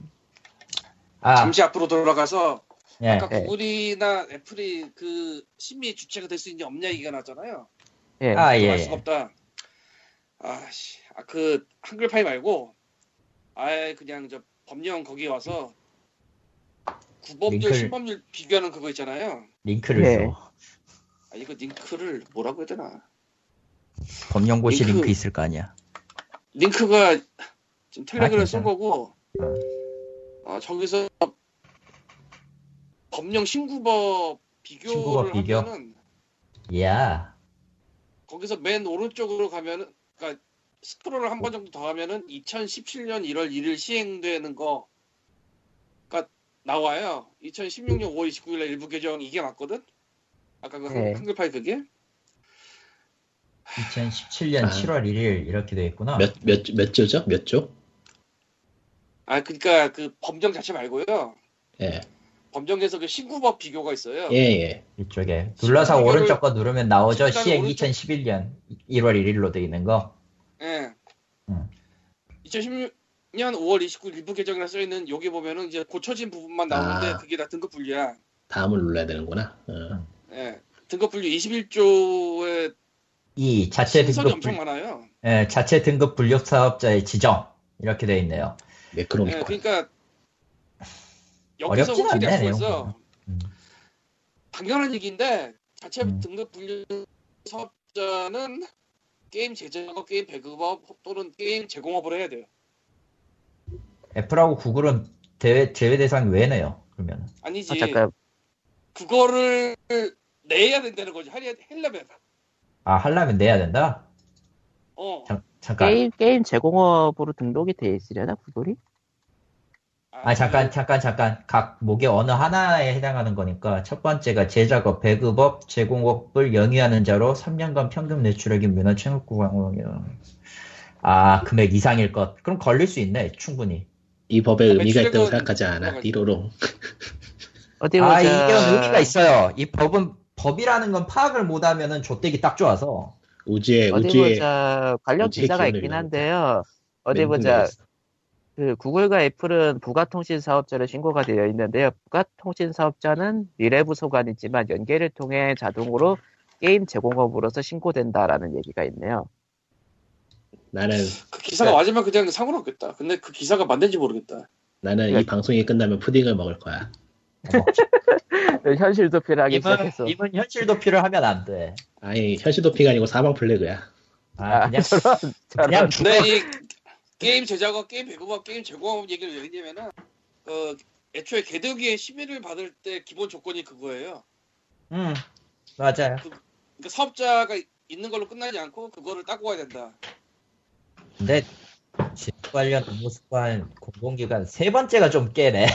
아, 잠시 앞으로 돌아가서 예. 아까 네. 구글이나 애플이 그 심의 주체가 될 수 있냐 없냐 얘기가 나잖아요. 예. 아, 예. 알 수가 없다. 아씨, 아, 그 한글 파일 말고 아예 그냥 저 법령 거기 와서 구법률 링크를- 신법률 비교하는 그거 있잖아요. 링크를 네. 줘. 아 이거 링크를 뭐라고 해야 되나? 검령고시 링크- 링크 있을 거 아니야. 링크가 지금 텔레그램 아, 쓴 괜찮아. 거고 어, 저기서 법령 신구법 비교를 신구법 비교? 하면은 야, 거기서 맨 오른쪽으로 가면은 그러니까 스크롤을 한 번 정도 더 하면은 2017년 1월 1일 시행되는 거가 나와요. 2016년 5월 29일 날 일부 개정 이게 맞거든? 아까 그 한- 네. 한글 파일 그게? 2017년 아. 7월 1일 이렇게 돼 있구나. 몇, 몇, 몇 조죠? 몇 조? 아 그러니까 그 법령 자체 말고요. 예, 법령에서 그 신구법 비교가 있어요. 예, 예. 이쪽에 눌러서 오른쪽 거 누르면 나오죠. 시행 오른쪽- 2011년 1월 1일로 돼 있는 거. 예. 음. 2016년 5월 29일 일부 개정이라 써 있는 여기 보면은 이제 고쳐진 부분만 나오는데 아. 그게 다 등급 분류야. 다음을 눌러야 되는구나. 어. 예. 등급 분류 21조에 이 자체 등급 엄청 불, 많아요. 예, 자체 등급 불력 사업자의 지정 이렇게 돼 있네요. 네, 네크로미콘. 그러니까 여기서 어렵진 확실히. 내용은. 음. 당연한 얘기인데 자체 음. 등급 분류 사업자는 게임 제작업, 게임 배급업 또는 게임 제공업을 해야 돼요. 애플하고 구글은 대회 제외 대상 왜네요? 그러면 아니지. 아, 잠깐 그거를 내야 된다는 거지. 하려 하려면. 아 하려면 내야 된다. 어. 잠, 잠깐. 게임 게임 제공업으로 등록이 돼 있으려나 구글이? 아 잠깐 잠깐 잠깐 각 목의 어느 하나에 해당하는 거니까 첫 번째가 제작업, 배급업, 제공업을 영위하는 자로 3년간 평균 매출액이 문화 체육구강이요. 아 금액 이상일 것. 그럼 걸릴 수 있네 충분히. 이 법에 의미가 있다고 생각하지 않아. 띠로롱. 어디 아 보자. 이게 의미가 있어요. 이 법은 법이라는 건 파악을 못하면은 좆되기 딱 좋아서. 우주에 어디 우주에 보자 관련 기사가 있긴 한데요. 어디 보자. 그 구글과 애플은 부가통신 사업자로 신고가 되어 있는데요. 부가통신 사업자는 미래부 소관이지만 연계를 통해 자동으로 게임 제공업으로서 신고된다라는 얘기가 있네요. 나는 그 기사가 맞으면 그냥 상관없겠다. 근데 그 기사가 맞는지 모르겠다. 나는 이 그러니까- 방송이 끝나면 푸딩을 먹을 거야. 현실 도피를 하기 이분 시작했어. 이분 현실 도피를 하면 안 돼. 아니 현실 도피가 아니고 사망 flag야. 아 그냥 저런 저런 그냥. 근데 이 게임 제작업, 게임 배급업, 게임 제공업 얘기를 왜 했냐면은 그 애초에 게등위에 심의를 받을 때 기본 조건이 그거예요. 음 맞아요. 그러니까 사업자가 있는 걸로 끝나지 않고 그거를 따고 와야 된다. 근데 진로 관련 업무 습관 공공기관 세 번째가 좀 깨네.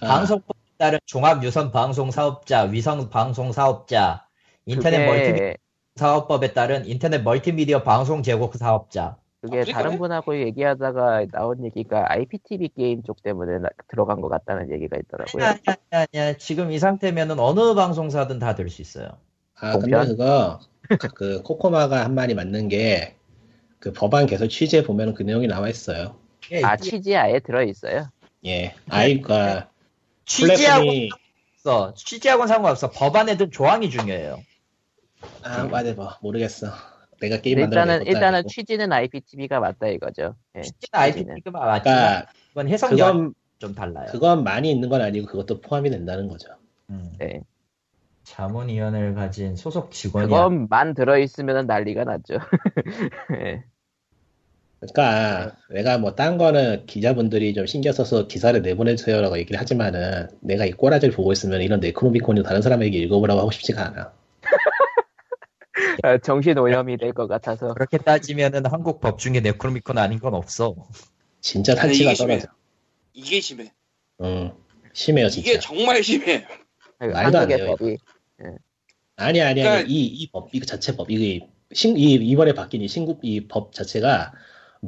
아, 방송법에 따른 종합 유선 방송 사업자, 위성 방송 사업자, 인터넷 멀티미디어 그게, 사업법에 따른 인터넷 멀티미디어 방송 제공 사업자. 그게 아프리카네? 다른 분하고 얘기하다가 나온 얘기가 IPTV 게임 쪽 때문에 나- 들어간 것 같다는 얘기가 있더라고요. 아니야, 아니야, 아니야. 지금 이 상태면은 어느 방송사든 다 될 수 있어요. 아 근데? 그거 그 코코마가 한 말이 맞는 게 그 법안 개설 취지에 보면 그 내용이 나와 있어요. 예, 아 취지 아예 들어 있어요. 예, 아이가 취지하고 플랫폼이 없어. 취지하고는 상관없어. 법안에 든 조항이 중요해요. 아 맞아봐 모르겠어. 내가 게임 일단은 일단은 취지는 IPTV가 맞다 이거죠. 예, 취지는. IPTV가 맞지만 그러니까 이건 해석이 그건 좀 달라요. 그건 많이 있는 건 아니고 그것도 포함이 된다는 거죠. 음. 네. 자문위원회를 가진 소속 직원이 그것만 들어 있으면 난리가 났죠. 예. 그러니까 내가 뭐 딴 거는 기자분들이 좀 신경 써서 기사를 내보내주세요라고 얘기를 하지만은 내가 이 꼬라지를 보고 있으면 이런 네크로미콘이 다른 사람에게 읽어보라고 하고 싶지가 않아. 아, 정신 오염이 될 것 같아서 그렇게 따지면은 한국 법 중에 네크로미콘 아닌 건 없어. 진짜 이게 심해. 떨어져. 이게 심해. 응, 심해요 진짜. 이게 정말 심해. 말도 안 돼요, 법이 아니 아니 아니 그러니까- 이이 법 이거 자체 법 이게 신, 이 이번에 바뀐 이 신국 이 법 자체가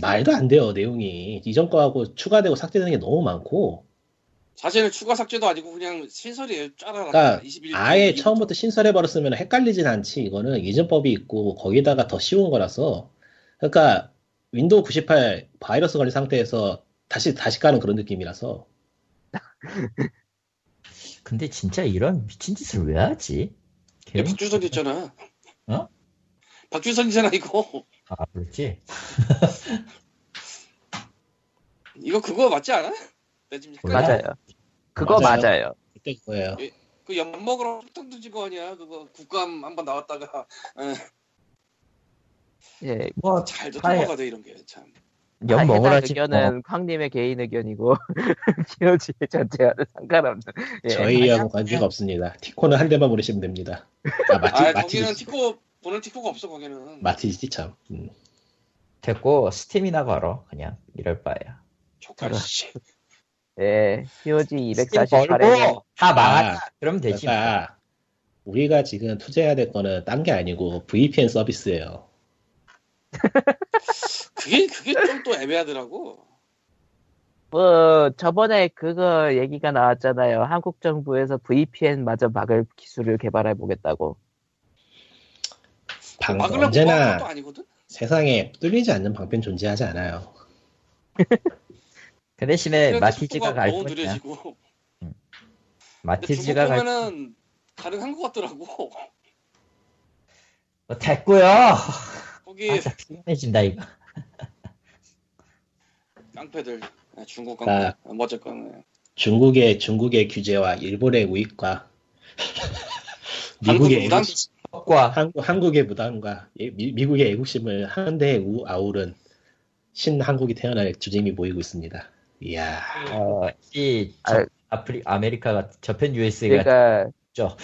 말도 안 돼요 내용이 이전 거하고 추가되고 삭제되는 게 너무 많고 사실은 추가 삭제도 아니고 그냥 신설이에요. 짜라라. 그러니까 21, 아예 22. 처음부터 신설해 버렸으면 헷갈리진 않지 이거는 이전 법이 있고 거기다가 덮어씌운 거라서 그러니까 윈도우 98 바이러스 걸린 상태에서 다시 다시 까는 그런 느낌이라서 근데 진짜 이런 미친 짓을 왜 하지? 박주선 있잖아. 어? 박주선이잖아 이거. 아 그렇지. 이거 그거 맞지 않아? 나 지금 헷갈려. 맞아요. 그거 맞아요. 맞아요. 그때 그거예요 그 엿먹으러 폭탄 던진 거 아니야? 그거 국감 한번 나왔다가 예, 뭐 잘도 아예- 통과가 돼 이런 게 참. 연 아, 먹으라지. 의견은 황님의 개인 의견이고 POG 전체와는 상관없는. 예. 저희하고 관계가 없습니다 티코는 한 대만 보내시면 됩니다 아 마티 아 마티 거기는 티코 보는 티코가 없어 거기는. 마티지 참 음. 됐고 스팀이나 걸어 그냥 이럴 바에야. 조카 씨. 예, POG 스팀 248회는 걸고 다 망하자. 그러면 되지. 그러니까 우리가 지금 투자해야 될 거는 딴 게 아니고 VPN 서비스예요 그게 그게 좀 또 애매하더라고. 뭐 저번에 그거 얘기가 나왔잖아요. 한국 정부에서 VPN 마저 막을 기술을 개발해 보겠다고. 방, 막으려고 뭐 언제나. 세상에 뚫리지 않는 방편 존재하지 않아요. 그 대신에 마티즈가 갈 중국 마티즈가 갈 보면은 가능한 것 같더라고. 뭐 됐고요. 거기 아, 피곤해진다 이거. 깡패들 네, 중국 아. 깡패 뭐 어쨌건 네. 중국의 중국의 규제와 일본의 우익과 미국의 한국 무단 애국, 과 한국, 한국 의 무당과 예, 미, 미국의 애국심을 한데 우 아우른 신한국이 태어날 주제임이 모이고 있습니다. 이야, 어, 이 아, 아프리 아메리카가 저편 USA가 그러니까 죠.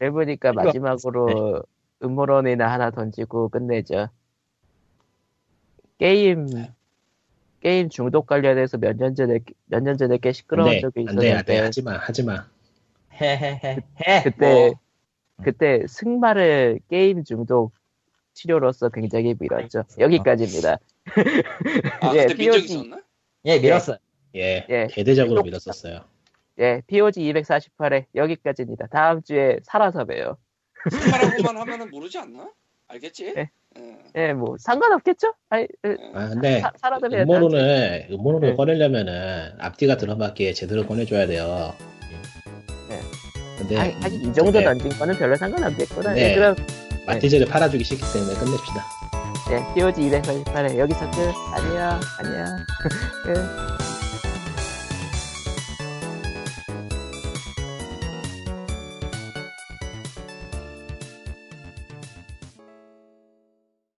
해보니까 마지막으로 음모론이나 하나 던지고 끝내죠. 게임 게임 중독 관련해서 몇 년 전에 몇 년 전에 꽤 시끄러운 안돼, 적이 안돼, 안돼, 있었는데 하지마, 하지마. 해해해 해. 그때 뭐. 그때 승마를 게임 중독 치료로서 굉장히 밀었죠. 여기까지입니다. 아 예, 그때 POG 있었나? 예 밀었어요. 예, 예. 대대적으로 또- 밀었었어요. 예, POG 248회 여기까지입니다. 다음 주에 살아서 봬요. 스파라고만 하면은 모르지 않나? 알겠지? 네. 예. 예, 뭐 상관없겠죠? 아니, 에, 예. 아, 근데 사-. 음모론을 음모론을 네. 꺼내려면은 앞뒤가 들어맞게 제대로 꺼내줘야 돼요. 네. 근데 아니, 아니, 이 정도 네. 던진 거는 별로 상관없겠구나. 네. 예, 그럼 마티즈를 팔아주기 싫기 때문에 끝냅시다. 예, POG 248회 여기서 끝. 안녕, 안녕. 끝.